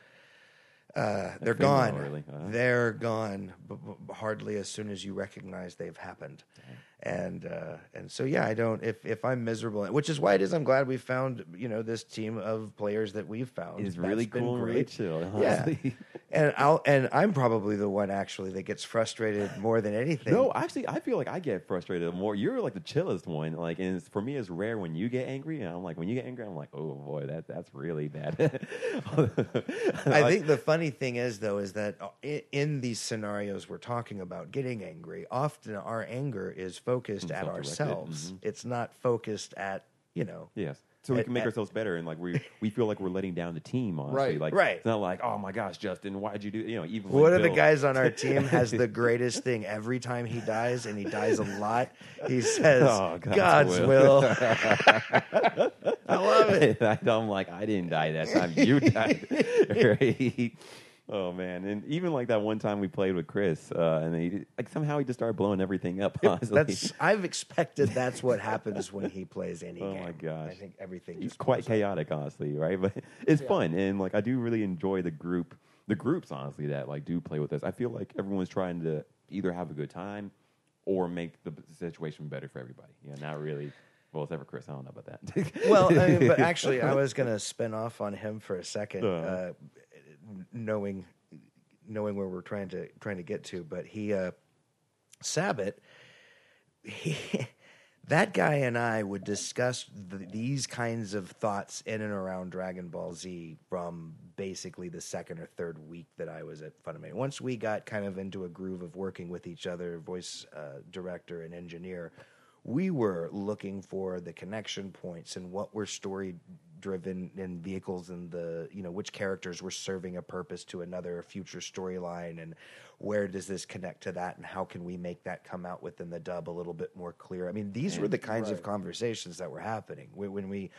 uh, they're gone. really. Uh-huh. They're gone. B- b- hardly as soon as you recognize they've happened. And uh, and so yeah, I don't. If if I'm miserable, which is why it is, I'm glad we found you know this team of players that we've found. It's really been cool and really great. chill. Yeah, and I'll and I'm probably the one actually that gets frustrated more than anything. No, actually, I feel like I get frustrated more. You're like the chillest one. Like, and it's, for me, it's rare when you get angry. And I'm like, when you get angry, I'm like, oh boy, that that's really bad. I think the funny thing is, though, is that uh, in these scenarios we're talking about getting angry, often our anger is focused at ourselves. Mm-hmm. It's not focused at, you know, Yes. So we At- can make at- ourselves better, and like we we feel like we're letting down the team. Honestly, Right. like Right. It's not like, oh my gosh, Justin, why'd you do? You know, even one of the guys on our team has the greatest thing every time he dies, and he dies a lot. He says, Oh, God's God's, will." will. I love it. I'm like, I didn't die that time. You died. Right? Oh man! And even like that one time we played with Chris, uh, and he like somehow he just started blowing everything up. Honestly, That's I've expected that's what happens when he plays any Oh game. Oh my gosh. I think everything he's quite blows up. chaotic, honestly, right? But it's fun, and like I do really enjoy the group, the groups, honestly, that like do play with us. I feel like everyone's trying to either have a good time or make the situation better for everybody. Yeah, not really. Well, except for Chris, I don't know about that. well, I mean, but actually, I was going to spin off on him for a second, Uh. uh, knowing knowing where we're trying to trying to get to. But he, uh, Sabat, he, that guy and I would discuss th these kinds of thoughts in and around Dragon Ball Z from basically the second or third week that I was at Funimation. Once we got kind of into a groove of working with each other, voice uh, director and engineer, we were looking for the connection points and what were story driven in vehicles and the you know which characters were serving a purpose to another future storyline and where does this connect to that and how can we make that come out within the dub a little bit more clear? I mean these were the kinds of conversations that were happening. When when we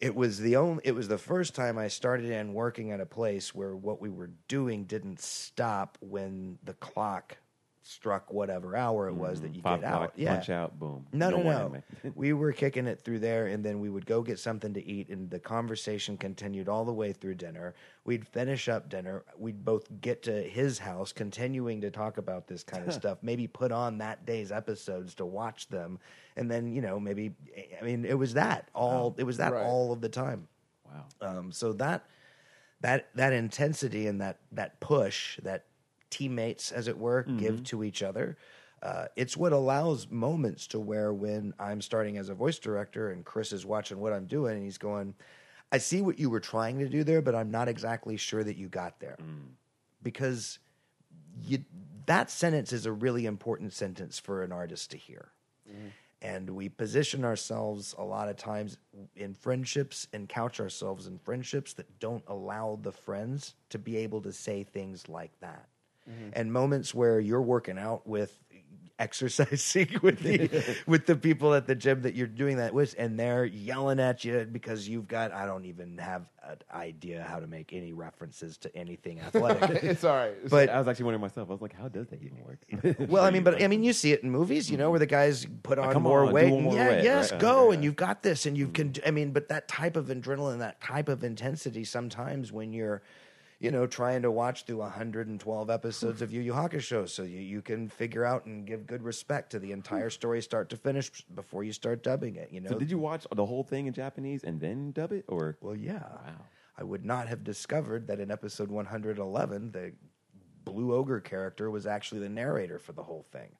it was the only it was the first time I started in working at a place where what we were doing didn't stop when the clock struck whatever hour it was that you Mm, get out. Yeah. punch out, boom. No, no, more no. we were kicking it through there, and then we would go get something to eat, and the conversation continued all the way through dinner. We'd finish up dinner. We'd both get to his house, continuing to talk about this kind of stuff. Maybe put on that day's episodes to watch them, and then you know maybe I mean it was that all it was that Right. all of the time. wow. Um, so that that that intensity and that that push that teammates, as it were, give mm-hmm. to each other. Uh, it's what allows moments to where when I'm starting as a voice director and Chris is watching what I'm doing and he's going, I see what you were trying to do there, but I'm not exactly sure that you got there. Mm. Because you, that sentence is a really important sentence for an artist to hear. Mm-hmm. And we position ourselves a lot of times in friendships and couch ourselves in friendships that don't allow the friends to be able to say things like that Mm-hmm. and moments where you're working out with exercising with the with the people at the gym that you're doing that with and they're yelling at you because you've got I don't even have an idea how to make any references to anything athletic it's all right. but I was actually wondering myself. I was like, how does that even work? well, I mean, but I mean, you see it in movies, you know, where the guys put on more on, weight. and more yeah, weight, yes, right? go, Yeah. and you've got this, and you can. Mm-hmm. I mean, but that type of adrenaline, that type of intensity, sometimes when you're, you know, trying to watch through 112 episodes of Yu Yu Hakusho, so you you can figure out and give good respect to the entire hmm. story, start to finish, before you start dubbing it. You know. so did you watch the whole thing in Japanese and then dub it, or Well, yeah. Wow. I would not have discovered that in episode 111, the Blue Ogre character was actually the narrator for the whole thing.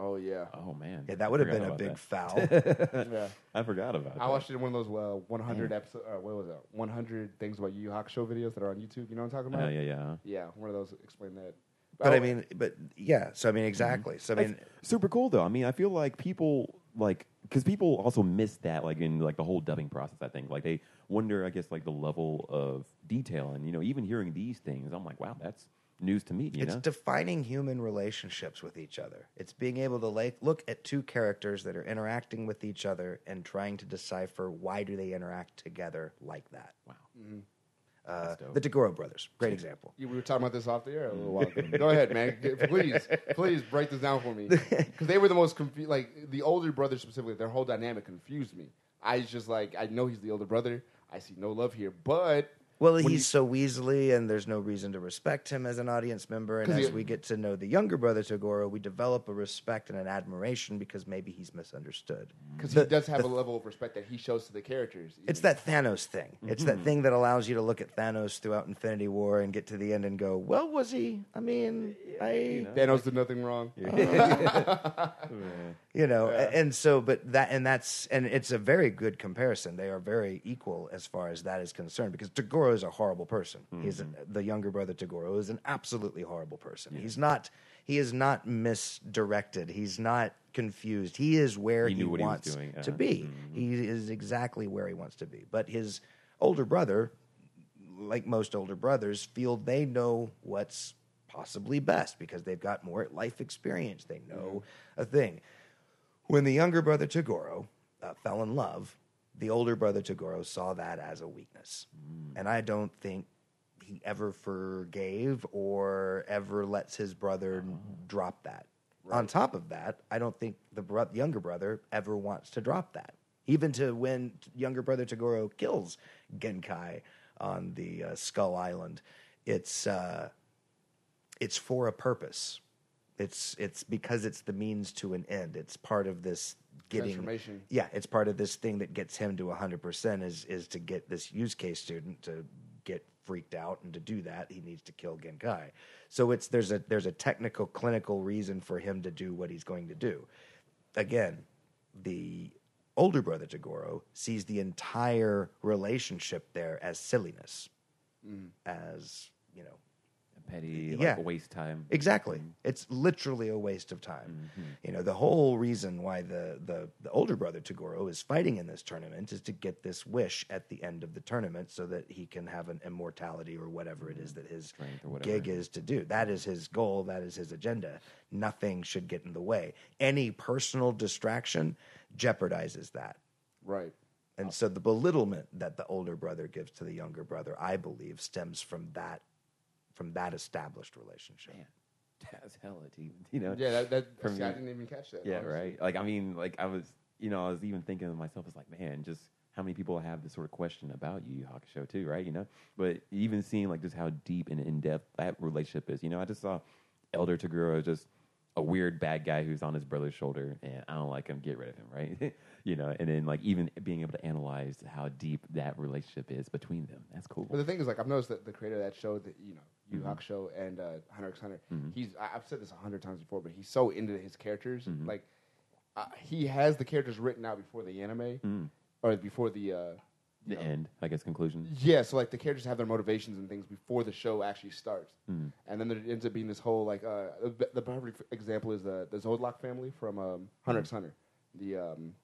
Oh yeah, oh man, Yeah, that would have been a big that. foul. yeah. I forgot about. I that. watched it in one of those uh, 100 episode. Uh, what was it? 100 things about Yu Yu Hakusho videos that are on YouTube. You know what I'm talking Uh, about? yeah, yeah. Yeah, one of those. Explain that. but Oh, I mean, but yeah. So I mean, exactly. So I mean, super cool though. I mean, I feel like people like because people also miss that like in like the whole dubbing process. I think like they wonder, I guess, like the level of detail and you know even hearing these things, I'm like, wow, that's news to me. You it's know, defining human relationships with each other. It's being able to like look at two characters that are interacting with each other and trying to decipher why do they interact together like that. wow. Uh, That's dope. the Toguro brothers, great example. You- we were talking about this off the air a little while ago. Go ahead, man. Please, please break this down for me. Because they were the most confused. Like the older brother specifically, their whole dynamic confused me. I was just like, I know he's the older brother. I see no love here, but Well, when he's you- so Weasley, and there's no reason to respect him as an audience member. And as he- we get to know the younger brother Toguro, we develop a respect and an admiration because maybe he's misunderstood. because he does have a level of respect that he shows to the characters. It's that Thanos thing. It's Mm-hmm. that thing that allows you to look at Thanos throughout Infinity War and get to the end and go, "Well, was he? I mean, I, Thanos did nothing wrong. you know." a- And so, but that and that's and it's a very good comparison. They are very equal as far as that is concerned because Toguro is a horrible person. He's a, Mm-hmm. the younger brother Tagoro is an absolutely horrible person. He's not. He is not misdirected. He's not confused. He is where He he, what he wants to Uh-huh. be. He is exactly where he wants to be. But his older brother, like most older brothers, feel they know what's possibly best because they've got more life experience. They know a thing. When the younger brother Toguro uh, fell in love, the older brother Toguro saw that as a weakness. And I don't think he ever forgave or ever lets his brother drop that. On top of that, I don't think the bro- younger brother ever wants to drop that. Even to when younger brother Tagoro kills Genkai on the uh, Skull Island, it's uh, it's for a purpose. It's it's because it's the means to an end. It's part of this getting Transformation. Yeah, it's part of this thing that gets him to 100% is is to get this Yusuke student to get freaked out and to do that he needs to kill Genkai. So it's there's a there's a technical clinical reason for him to do what he's going to do. Again, the older brother Toguro sees the entire relationship there as silliness. Mm-hmm. As, you know, Petty, Yeah. like waste time. Exactly. Mm-hmm. It's literally a waste of time. Mm-hmm. You know, the whole reason why the, the, the older brother Toguro is fighting in this tournament is to get this wish at the end of the tournament so that he can have an immortality or whatever it is mm-hmm. that his Strength or whatever. gig is to do. That is his goal. That is his agenda. Nothing should get in the way. Any personal distraction jeopardizes that. Right. And so the belittlement that the older brother gives to the younger brother, I believe, stems from that from that established relationship. that's hella deep. You know? Yeah, that, that For see, I didn't even catch that. Yeah, honestly. right. Like I mean, like I was, you know, I was even thinking to myself, it's like, man, just how many people have this sort of question about Yu Yu Hakusho too, right? You know, but even seeing like just how deep and in depth that relationship is. You know, I just saw Elder Toguro just a weird bad guy who's on his brother's shoulder, and I don't like him. Get rid of him, right? you know, and then like even being able to analyze how deep that relationship is between them. That's cool. But the thing is, like, I've noticed that the creator of that show, that you know, Yu Yu Mhm. Hakusho and uh, Hunter x Hunter, Mhm. he's I- I've said this a hundred times before, but he's so into his characters. Mhm. Like, uh, he has the characters written out before the anime Mm. or before the. Uh, The know- end, I guess, conclusion. Yeah, so like the characters have their motivations and things before the show actually starts, Mm. and then there ends up being this whole like uh, the, the perfect example is the the Zoldyck family from um, Hunter x Hunter, the um,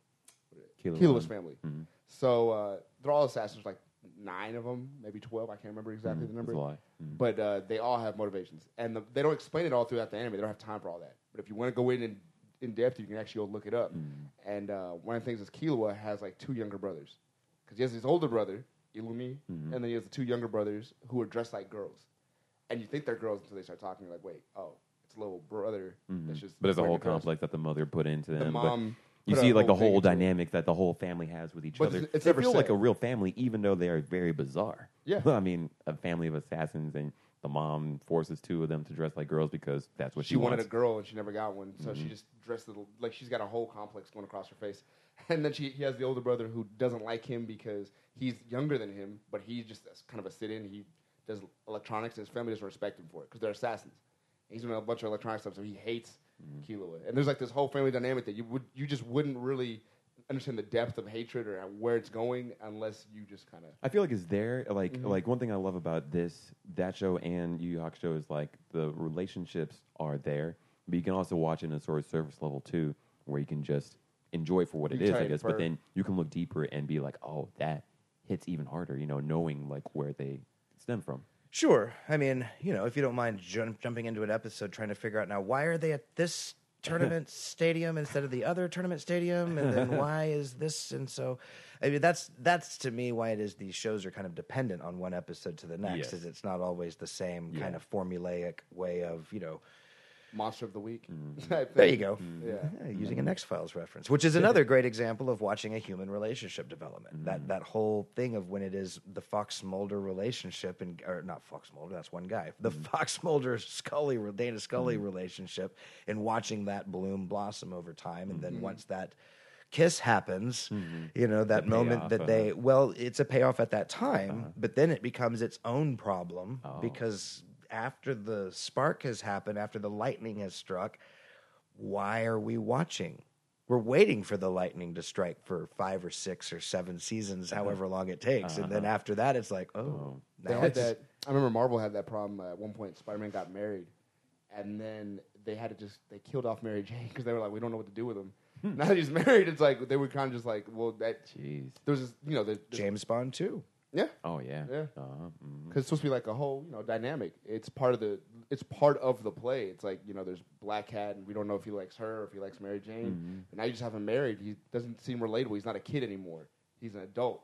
Killua Killua's family. Mhm. So uh, they're all assassins, like nine of them, maybe twelve. I can't remember exactly Mhm. the That's number. a lot. Mm. But uh, they all have motivations, and the, they don't explain it all throughout the anime. They don't have time for all that. But if you want to go in in, in depth, you can actually go look it up. Mm. And uh, one of the things is Killua has like two younger brothers, because he has his older brother Illumi, Mhm. and then he has the two younger brothers who are dressed like girls. And you think they're girls until they start talking. You're like, wait, oh, it's a little brother. Mhm. That's just but there's a whole complex that the mother put into them. The but mom. You see like the whole dynamic that the whole family has with each But other. it's- it's they never feel like a real family, even though they are very bizarre. Yeah. I mean, a family of assassins, and the mom forces two of them to dress like girls because that's what she, she wanted wants. a girl and she never got one, so she Mhm. just dressed little like she's got a whole complex going across her face. And then she he has the older brother who doesn't like him because he's younger than him, but he's just a, kind of a sit-in. He does electronics, and his family doesn't respect him for it because they're assassins. He's doing a bunch of electronic stuff, so he hates Mm-hmm. Killua. And there's like this whole family dynamic that you would you just wouldn't really understand the depth of hatred or where it's going unless you just kind of I feel like it's there. Like Mhm. like one thing I love about this that show and Yu Yu Hakusho is like the relationships are there, but you can also watch it in a sort of surface level too, where you can just enjoy for what You it is, I guess. But then you can look deeper and be like, oh, that hits even harder. You know, knowing like where they stem from. Sure. I mean, you know, if you don't mind jump, jumping into an episode trying to figure out now why are they at this tournament stadium instead of the other tournament stadium and then why is this and so I mean that's that's to me why it is these shows are kind of dependent on one episode to the next Yes. is it's not always the same Yeah. kind of formulaic way of, you know, monster of the week. Mm-hmm. there you go. Yeah. Yeah, using an X Files reference, which is another great example of watching a human relationship development. Mm-hmm. That that whole thing of when it is the Fox Mulder relationship, and or not Fox Mulder, that's one guy. The Mm-hmm. Fox Mulder Scully Dana Scully relationship, and watching that bloom blossom over time, and Mm-hmm. then once that kiss happens, you know that The moment payoff, that they uh-huh. well, it's a payoff at that time, but then it becomes its own problem Oh. because after the spark has happened, after the lightning has struck, why are we watching? We're waiting for the lightning to strike for five or six or seven seasons, however long it takes, and then after that, it's like, oh, Oh. They now had it's that. I remember Marvel had that problem uh, at one point. Spider-Man got married, and then they had to just they killed off Mary Jane because they were like, we don't know what to do with him. Hmm. now that he's married, it's like they were kind of just like, well, that Jeez. there was this, you know, the, the- James Bond too. Yeah, Oh yeah. Yeah. Uh-huh. mhm. because it's supposed to be like a whole you know dynamic. It's part of the it's part of the play. It's like you know, there's Black Cat, and we don't know if he likes her or if he likes Mary Jane. Mhm. And now you just have him married. He doesn't seem relatable. He's not a kid anymore. He's an adult,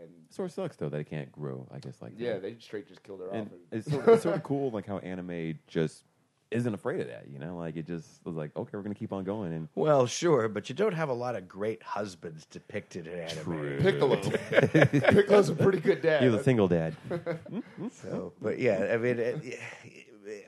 and Sort of sucks though that it can't grow. I guess like yeah, that. they straight just killed her and off. it's sort, of, it's sort of cool like how anime just isn't afraid of that. You know, like it just was like, okay, we're gonna keep on going, and Well, sure, but you don't have a lot of great husbands depicted in anime. True. Piccolo. Piccolo's a pretty good dad. he was a single dad. Mm-hmm. So, but yeah, I mean, it,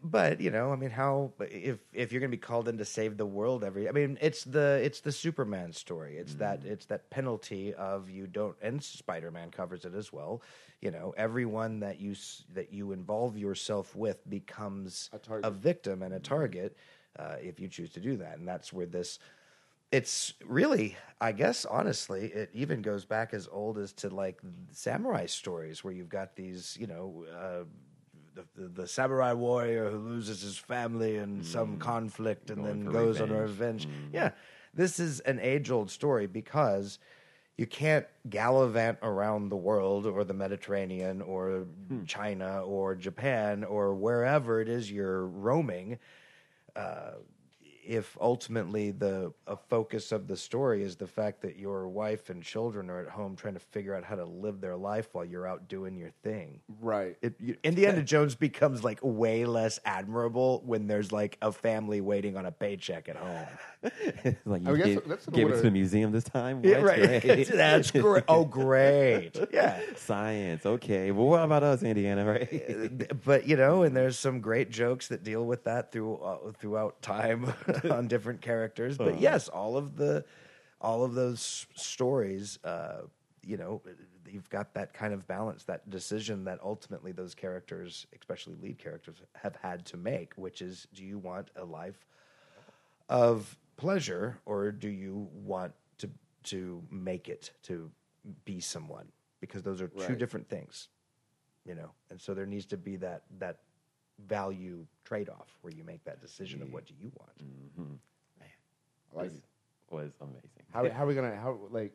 but you know, I mean, how if if you're going to be called in to save the world every, I mean, it's the it's the Superman story. It's that mm. it's that penalty of you don't, and Spider Man covers it as well. You know, everyone that you that you involve yourself with becomes A target. victim and a target uh, if you choose to do that, and that's where this it's really i guess honestly it even goes back as old as to like samurai stories where you've got these you know uh, the, the, the samurai warrior who loses his family in some conflict and Mm. Going then goes on a revenge. Mm. revenge yeah this is an age old story because you can't gallivant around the world or the Mediterranean or Hmm. China or Japan or wherever it is you're roaming uh, if ultimately the a focus of the story is the fact that your wife and children are at home trying to figure out how to live their life while you're out doing your thing, Right. it, you, Indiana Jones becomes like way less admirable when there's like a family waiting on a paycheck at home. Like you I guess gave, that's gave it to the museum this time. Yeah, What? right. Great. That's great. Oh, great. Yeah. Science. Okay. Well, what about us, Indiana? Right. but you know, and there's some great jokes that deal with that through uh, throughout time on different characters. But Uh. yes, all of the all of those stories, uh, you know, you've got that kind of balance, that decision that ultimately those characters, especially lead characters, have had to make, which is, do you want a life of pleasure or do you want to to make it to be someone? Because those are two Right. different things you know and so there needs to be that that value trade-off where you make that decision of mm-hmm. what do you want mm-hmm. I like This it. was amazing. How, how are we gonna how like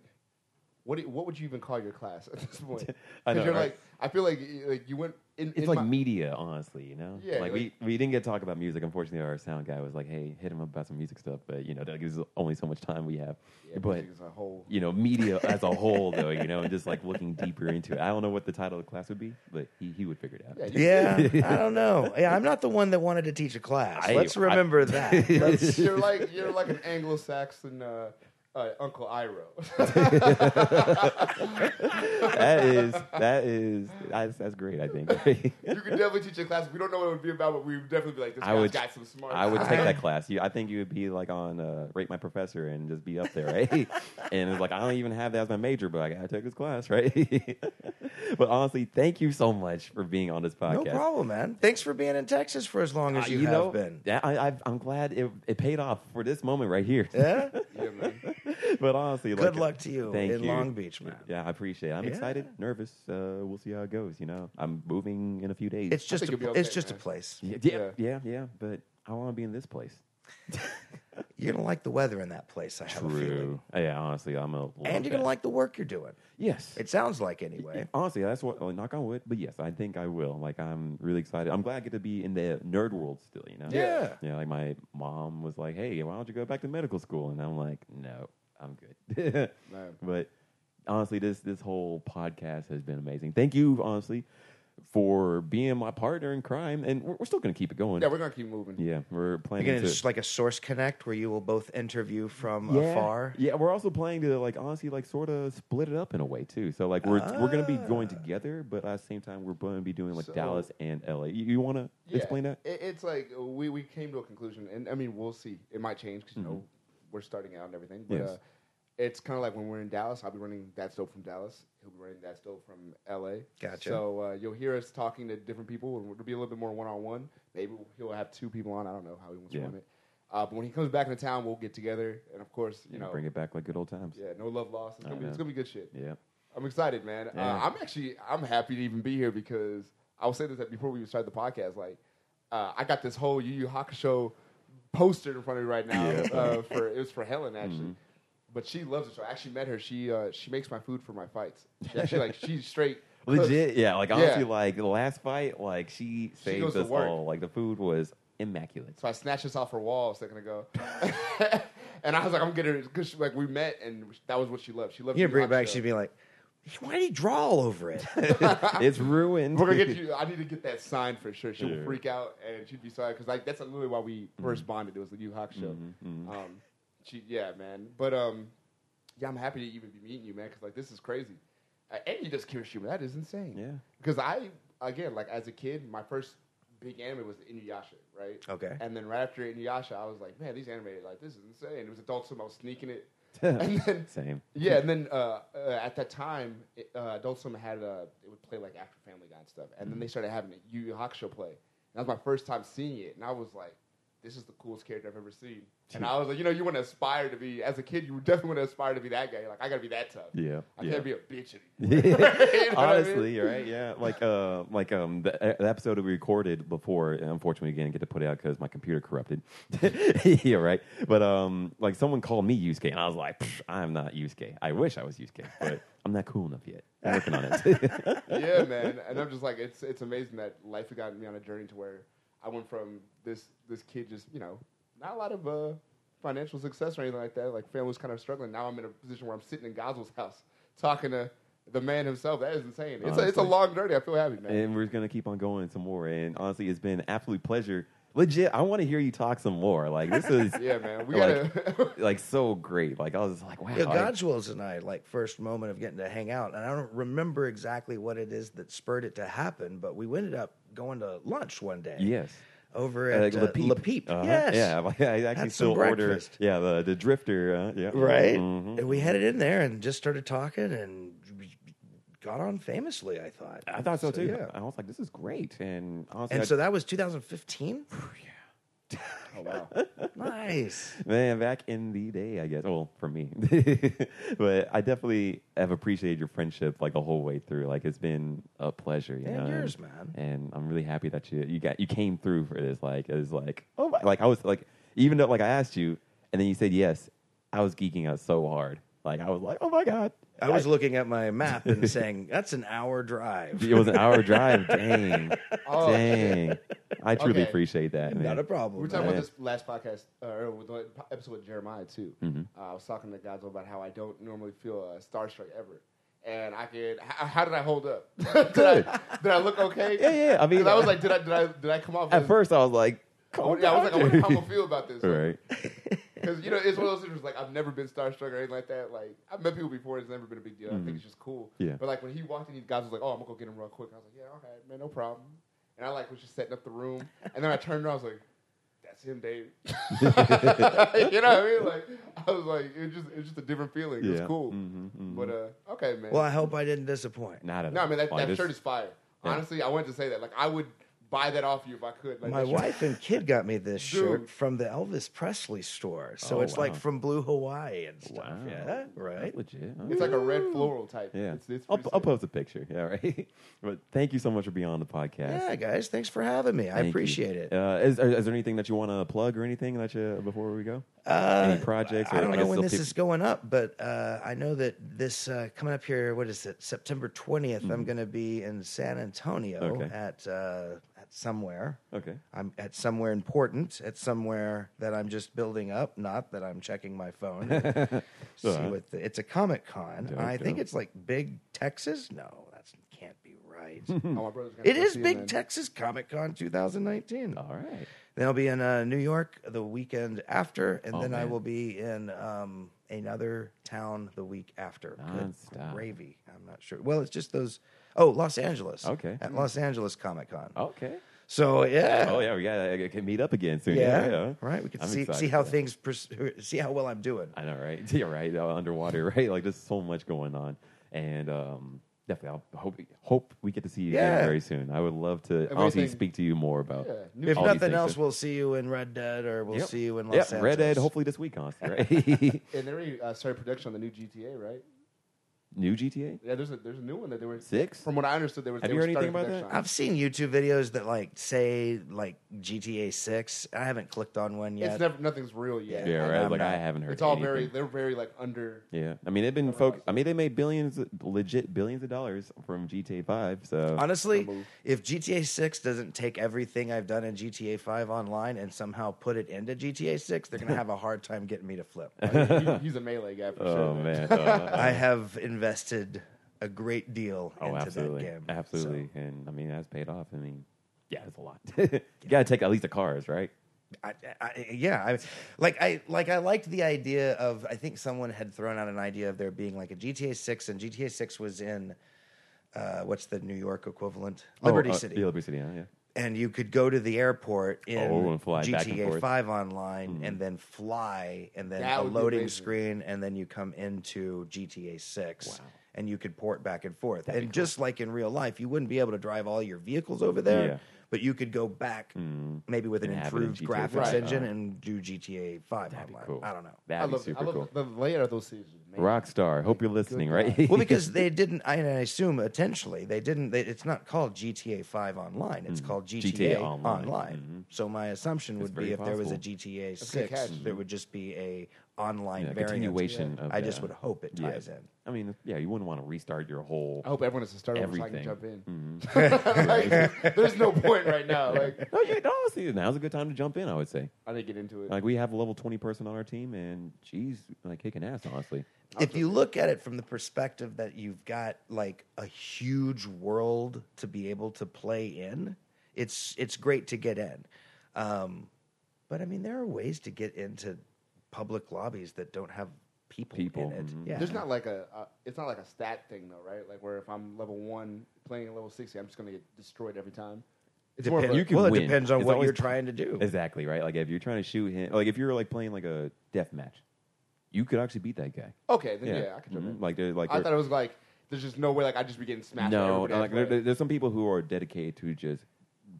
what do, what would you even call your class at this point? I know, you're right? like I feel like like you went in. It's in like my, media, honestly, you know? Yeah, Like, we, we didn't get to talk about music. Unfortunately, our sound guy was like, hey, hit him up about some music stuff. But, you know, there's only so much time we have. yeah, but, music is a whole. you know, media as a whole, though, you know, and just like looking deeper into it. I don't know what the title of the class would be, but he, he would figure it out. Yeah, yeah i don't know yeah i'm not the one that wanted to teach a class I- let's I- remember that Let's- you're like you're like an Anglo-Saxon uh, uh, Uncle Iroh. that is, that is, that's, that's great, I think. you could definitely teach a class. We don't know what it would be about, but we would definitely be like, this I guy's would- got some smart. I would take that class. You, I think you would be like on uh, Rate My Professor and just be up there, right? and it's like I don't even have that as my major, but I gotta take this class, right? but honestly, thank you so much for being on this podcast. no problem man thanks for being in texas for as long as Uh, you, have know, been Yeah, I, I, I'm glad it, it paid off for this moment right here. yeah Yeah, man. but honestly, good like, luck to you thank in you. long beach man Yeah, I appreciate it. I'm Yeah. excited, nervous. Uh, we'll see how it goes. You know, I'm moving in a few days. it's just a, you'll it's okay, just a place yeah, yeah, Yeah. yeah, yeah, But I want to be in this place. you're gonna like the weather in that place i have a feeling Yeah, honestly, I'm a. and you're gonna like the work you're doing Yes. it sounds like anyway Honestly, that's what. Well, knock on wood, but yes, I think I will. Like, I'm really excited. I'm glad I get to be in the nerd world still. You know. Yeah. Yeah. Like my mom was like, "Hey, why don't you go back to medical school?" And I'm like, "No, I'm good." But honestly, this this whole podcast has been amazing. Thank you, honestly, for being my partner in crime, and we're, we're still going to keep it going. Yeah, we're gonna keep moving. Yeah, we're You're planning gonna to just like a source connect where you will both interview from yeah. afar. Yeah, we're also planning to like honestly like sort of split it up in a way too. So like we're we're gonna be going Ah. together, but at the same time we're going to be doing like So- Dallas and LA. You, you want to Yeah, explain that? It, it's like we, we came to a conclusion, and I mean we'll see. It might change because you know we're starting out and everything. But. Yes. uh, it's kind of like when we're in Dallas. I'll be running that dope from Dallas. He'll be running that dope from L.A. Gotcha. So uh, you'll hear us talking to different people, and it'll be a little bit more one on one. Maybe he'll have two people on. I don't know how he wants Yeah. to run it. Uh, but when he comes back into town, we'll get together, and of course, you You know, bring it back like good old times. yeah, no love lost. It's gonna, be, it's gonna be good shit. Yeah. I'm excited, man. Yeah. Uh, I'm actually I'm happy to even be here because I was saying this before we started the podcast. Like, uh, I got this whole Yu Yu Hakusho poster in front of me right now. Yeah. Uh, for it was for Helen actually, Mhm. but she loves it. So I actually met her. She uh, she makes my food for my fights. She actually like she's straight. Legit, yeah. Like Yeah. honestly, like the last fight, like she saved to us all. Like the food was immaculate. So I snatched this off her wall a second ago, and I was like, I'm getting it because like we met and that was what she loved. She loved. You bring it back, Hakusho. she'd be like, "Why did he draw all over it?" it's ruined. We're gonna get you. I need to get that signed for sure. She will Sure. freak out and she'd be sorry because like that's literally why we first bonded. It was the Yu Hawk show. Mhm, mhm. Um, she, yeah, man. But um, yeah, I'm happy to even be meeting you, man. Because like this is crazy. Uh, and you just Kirishima. That is insane. Yeah. Because I again, like as a kid, my first big anime was Inuyasha, right? Okay. And then right after Inuyasha, I was like, man, these anime like this is insane. It was Adult Swim. I was sneaking it. and then Same. yeah, and then uh, uh, at that time, it, uh, Adult Swim had uh, it would play like after Family Guy and stuff, and then they started having a Yu Yu Hakusho play. And that was my first time seeing it, and I was like, "This is the coolest character I've ever seen." And I was like, you know, you want to aspire to be as a kid, you definitely want to aspire to be that guy. You're like, I gotta be that tough. Yeah. I yeah. can't be a bitch anymore. You know what I Honestly, mean? right. Yeah, like uh, like um, the, the episode that we recorded before. Unfortunately, we didn't get to put it out because my computer corrupted. yeah, right. But um, like someone called me Yusuke, and I was like, I'm not Yusuke. I wish I was Yusuke, but I'm not cool enough yet. I'm working on it. yeah, man. And I'm just like, it's it's amazing that life has gotten me on a journey to where I went from this this kid just you know not a lot of uh, financial success or anything like that. Like family was kind of struggling. Now I'm in a position where I'm sitting in Godswill's house talking to the man himself. That is insane. It's a, it's a long journey. I feel happy, man. and we're gonna keep on going some more. And honestly, it's been an absolute pleasure. Legit, I want to hear you talk some more. Like this is yeah, man. We like, gotta. like so great. Like I was like, wow. Yeah, like- Godswills and I, like first moment of getting to hang out, and I don't remember exactly what it is that spurred it to happen, but we ended up going to lunch one day. yes. Over at uh, Le Peep. Le Peep. Uh-huh. Yes, Yeah, I actually still order. Yeah, the the drifter. Uh, yeah. right. Mhm. And we headed in there and just started talking and we got on famously. I thought. I thought so too. yeah. I was like, this is great. And honestly, And I- so that was 2015. Oh wow. nice. Man, back in the day, I guess. Well, for me, but I definitely have appreciated your friendship like the whole way through. Like it's been a pleasure, you And know. yours, man. And I'm really happy that you you got you came through for this. Like it was like oh my, like I was like even though like I asked you and then you said yes, I was geeking out so hard. Like I was like oh my god. I was looking at my map and saying that's an hour drive. It was an hour drive. Dang, Oh. dang. I truly Okay. appreciate that. Man. Not a problem. We problem. were talking man. about this last podcast, uh, or with the episode with Jeremiah too. Mm-hmm. Uh, I was talking to guys about how I don't normally feel uh, starstruck ever, and I could. How, how did I hold up? did, I, did I look okay? Yeah, yeah, I mean- 'Cause I was like, did I did I did I come off? At as- first, I was like, I calm was, yeah, I was like, I down, wonder how I'm dude. gonna feel about this. right. Because you know, it's one of those things. where, Like I've never been starstruck or anything like that. Like I've met people before. It's never been a big deal. I think it's just cool. Yeah. But like when he walked in, these guys was like, "Oh, I'm gonna go get him real quick." I was like, "Yeah, okay, man, no problem." And I like was just setting up the room, and then I turned around. I was like, "That's him, Dave." you know what I mean? Like I was like, it was just it was just a different feeling. It was Yeah. cool. Mhm, mhm. But uh, okay, man. well, I hope I didn't disappoint. Not at all no, I mean that, Like, that this- shirt is fire. Yeah. Honestly, I wanted to say that. Like I would buy that off you if I could. Like, My wife and kid got me this shirt from the Elvis Presley store, so Oh, it's like from Blue Hawaii and stuff. Wow. Yeah, right. That's legit. It's like a red floral type. Yeah, It's, it's I'll, I'll post a picture. Yeah, right. but thank you so much for being on the podcast. Yeah, guys, thanks for having me. I Thank you. appreciate it. Uh, is, is there anything that you want to plug or anything that you before we go? Uh, Any projects? I don't know when this peop- is going up, but uh, I know that this uh, coming up here. What is it? September 20th I'm going to be in San Antonio Mm-hmm. Okay. at uh, at somewhere. Okay. I'm at somewhere important, at somewhere that I'm just building up. Not that I'm checking my phone. to see Uh-huh. what the, it's a Comic Con. Dope, I think dope. it's like Big Texas. No, that can't be right. Oh, my brother's gonna it go is see him, Big man. Texas Comic Con 2019. All right. Then I'll be in uh, New York the weekend after, and Oh, then I will be in um, another town the week after. Good Nonstop. gravy. I'm not sure. Well, it's just those. Oh, Los Angeles. Okay. At Los Angeles Comic Con. Okay. So yeah. Oh yeah, we got to can meet up again soon. Yeah. Yeah. Right. We can I'm see excited see how for things pers- see how well I'm doing. I know, right? Yeah, right. Uh, underwater, right? Like there's so much going on, and um, definitely, I'll hope hope we get to see you again very soon. I would love to honestly Everything- speak to you more about. Yeah. If all nothing things, else, so- we'll see you in Red Dead, or we'll Yep. see you in Los Yep, Angeles. Red Dead. Hopefully this week, honestly, right? And they already uh, started production on the new GTA, right? New GTA Yeah, there's a there's a new one that they were. six. From what I understood, they were. Have they you were heard anything about that? on. I've seen YouTube videos that like say like GTA Six. I haven't clicked on one yet. It's never nothing's real yet. Yeah, I- right. I'm like I haven't heard. It's all anything. very. They're very like under. Yeah, I mean they've been folk. I mean they made billions, legit billions of dollars from GTA Five. So Honestly, if GTA 6 doesn't take everything I've done in GTA 5 online and somehow put it into GTA 6, they're going to have a hard time getting me to flip. He- he's a melee guy for oh sure. man, Uh, I have invested a great deal oh into absolutely, that game. absolutely, So, and I mean that's paid off. I mean, yeah, it's a lot. you got to take at least the cars, right? I, I, yeah, I, like I like I liked the idea of. I think someone had thrown out an idea of there being like a GTA 6, and GTA 6 was in uh, what's the New York equivalent, Liberty oh, uh, City. Liberty City, yeah, yeah. And you could go to the airport in Oh, and fly back and GTA forth. Mm-hmm. 5 online and then fly and then That a would be loading amazing. screen and then you come into GTA 6 Wow. and you could port back and forth. That'd and cool. just like in real life, you wouldn't be able to drive all your vehicles over there, Yeah. but you could go back Mm. maybe with an And have it in improved GTA graphics Right. engine Uh, and do GTA 5 online. cool. I don't know. That'd be love, super I love cool. the layout of those seasons. Man. Rockstar, hope you're listening, right? well, because they didn't. I, I assume intentionally they didn't. They, it's not called GTA Five Online. It's called GTA, GTA Online. Online. Mhm. So my assumption It's would be very if there was a. GTA a Six, catch. there would just be a online Yeah, variant. continuation of I just the- would hope it yeah. ties in. I mean, yeah, you wouldn't want to restart your whole. I hope everyone is a starter so I can Everything. jump in. Mhm. Like, there's no point point right now. Like, No, yeah, honestly, now's a good time to jump in. I would say. I didn't get into it. Like we have a level twenty person on our team, and she's like kicking ass. Honestly, if you look at it from the perspective that you've got like a huge world to be able to play in, it's it's great to get in. Um, but I mean, there are ways to get into public lobbies that don't have people, People, in it. mhm. Yeah, There's not like a, uh, it's not like a stat thing though, right? Like where if I'm level one playing at level sixty, I'm just gonna get destroyed every time. It's more of Depend- a, You can well, win. it depends on It's what you're p- trying to do. exactly right. Like if you're trying to shoot him, like if you're like playing like a death match, you could actually beat that guy. okay, then yeah, I can jump Mhm. in. Like like I thought it was like there's just no way like I'd just be getting smashed. by no, like I there, play. there- there's some people who are dedicated to just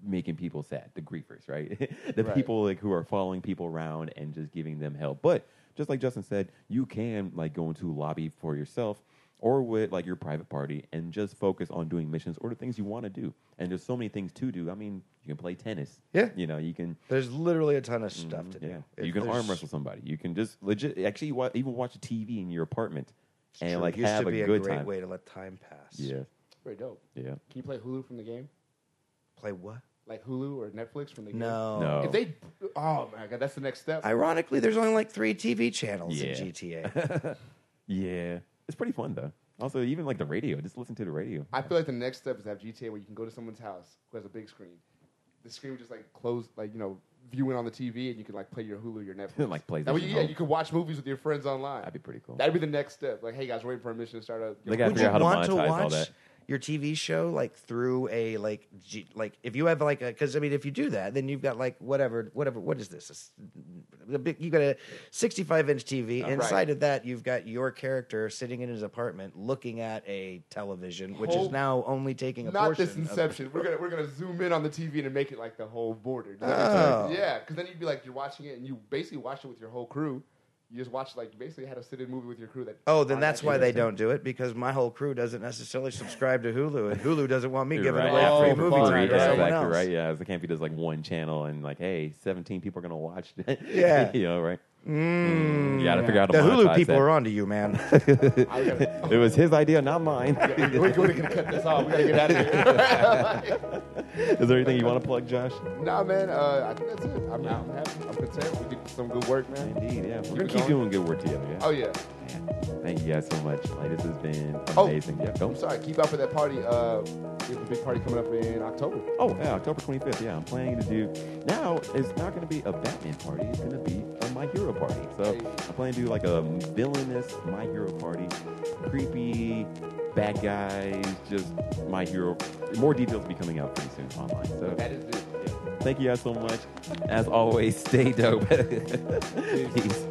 making people sad, the griefers, right? the Right. people like who are following people around and just giving them help. But just like Justin said, you can like go into a lobby for yourself or with like your private party and just focus on doing missions or the things you want to do. And there's so many things to do. I mean, you can play tennis. Yeah. You know, you can There's literally a ton of mm-hmm. stuff to do. yeah. If you can arm wrestle somebody. You can just legit actually wa- even watch a TV in your apartment and True, like used have to a be good a great time. way to let time pass. Yeah. Very dope. Yeah. Can you play Hulu from the game? Play what? Like Hulu or Netflix from the game? No. No. If they, oh my god, that's the next step. Ironically, there's only like three TV channels Yeah. in GTA. Yeah, it's pretty fun though. Also, even like the radio, just listen to the radio. I feel like the next step is to have GTA where you can go to someone's house who has a big screen. The screen would just like close, like you know, viewing on the TV, and you can like play your Hulu, your Netflix. Like That way, yeah, Home. you can watch movies with your friends online. That'd be pretty cool. That'd be the next step. Like, hey guys, we're waiting for a mission to start up. They gotta Would figure you out how to want to monetize all watch that. Your TV show like through a like G, like if you have like a because I mean if you do that then you've got like whatever whatever what is this? A big, you got a 65 inch TV. Oh, right. Inside of that you've got your character sitting in his apartment looking at a television, which is now only taking a Not this Inception. we're gonna we're gonna zoom in on the TV and make it like the whole border. Does that make Oh. Yeah, because then you'd be like you're watching it and you basically watch it with your whole crew. You just watch like you basically had a sit-in movie with your crew. That Oh, then that's why they don't do it because my whole crew doesn't necessarily subscribe to Hulu, and Hulu doesn't want me You're giving right. away Oh, free for movie free, time to yeah, someone exactly else. right. Yeah, it can't be just like one channel and like, hey, 17 people are gonna watch. it. Yeah. you know, right? Mm, you gotta figure out The Hulu people that. are onto you, man. Gotta, It was his idea, not mine. we're, we're gonna cut this off. We gotta get out of here. Is there anything you want to plug, Josh? nah, man. Uh, I think that's it. I'm, I'm happy. I'm content. We did some good work, man. Indeed, yeah. We're gonna Keep keep going. doing good work together. Yeah. Oh yeah. Man, thank you guys so much. Like this has been Oh. amazing. yeah. Go. I'm sorry. Keep up with that party. Uh, we have a big party coming up in October. Oh, yeah, October 25th. Yeah, I'm planning to do. Now, it's not going to be a Batman party. It's going to be a My Hero party. So Hey. I plan to do like a villainous My Hero party. Creepy, bad guys, just My Hero. More details will be coming out pretty soon online. So That is it. thank you guys so much. As always, stay dope. Peace.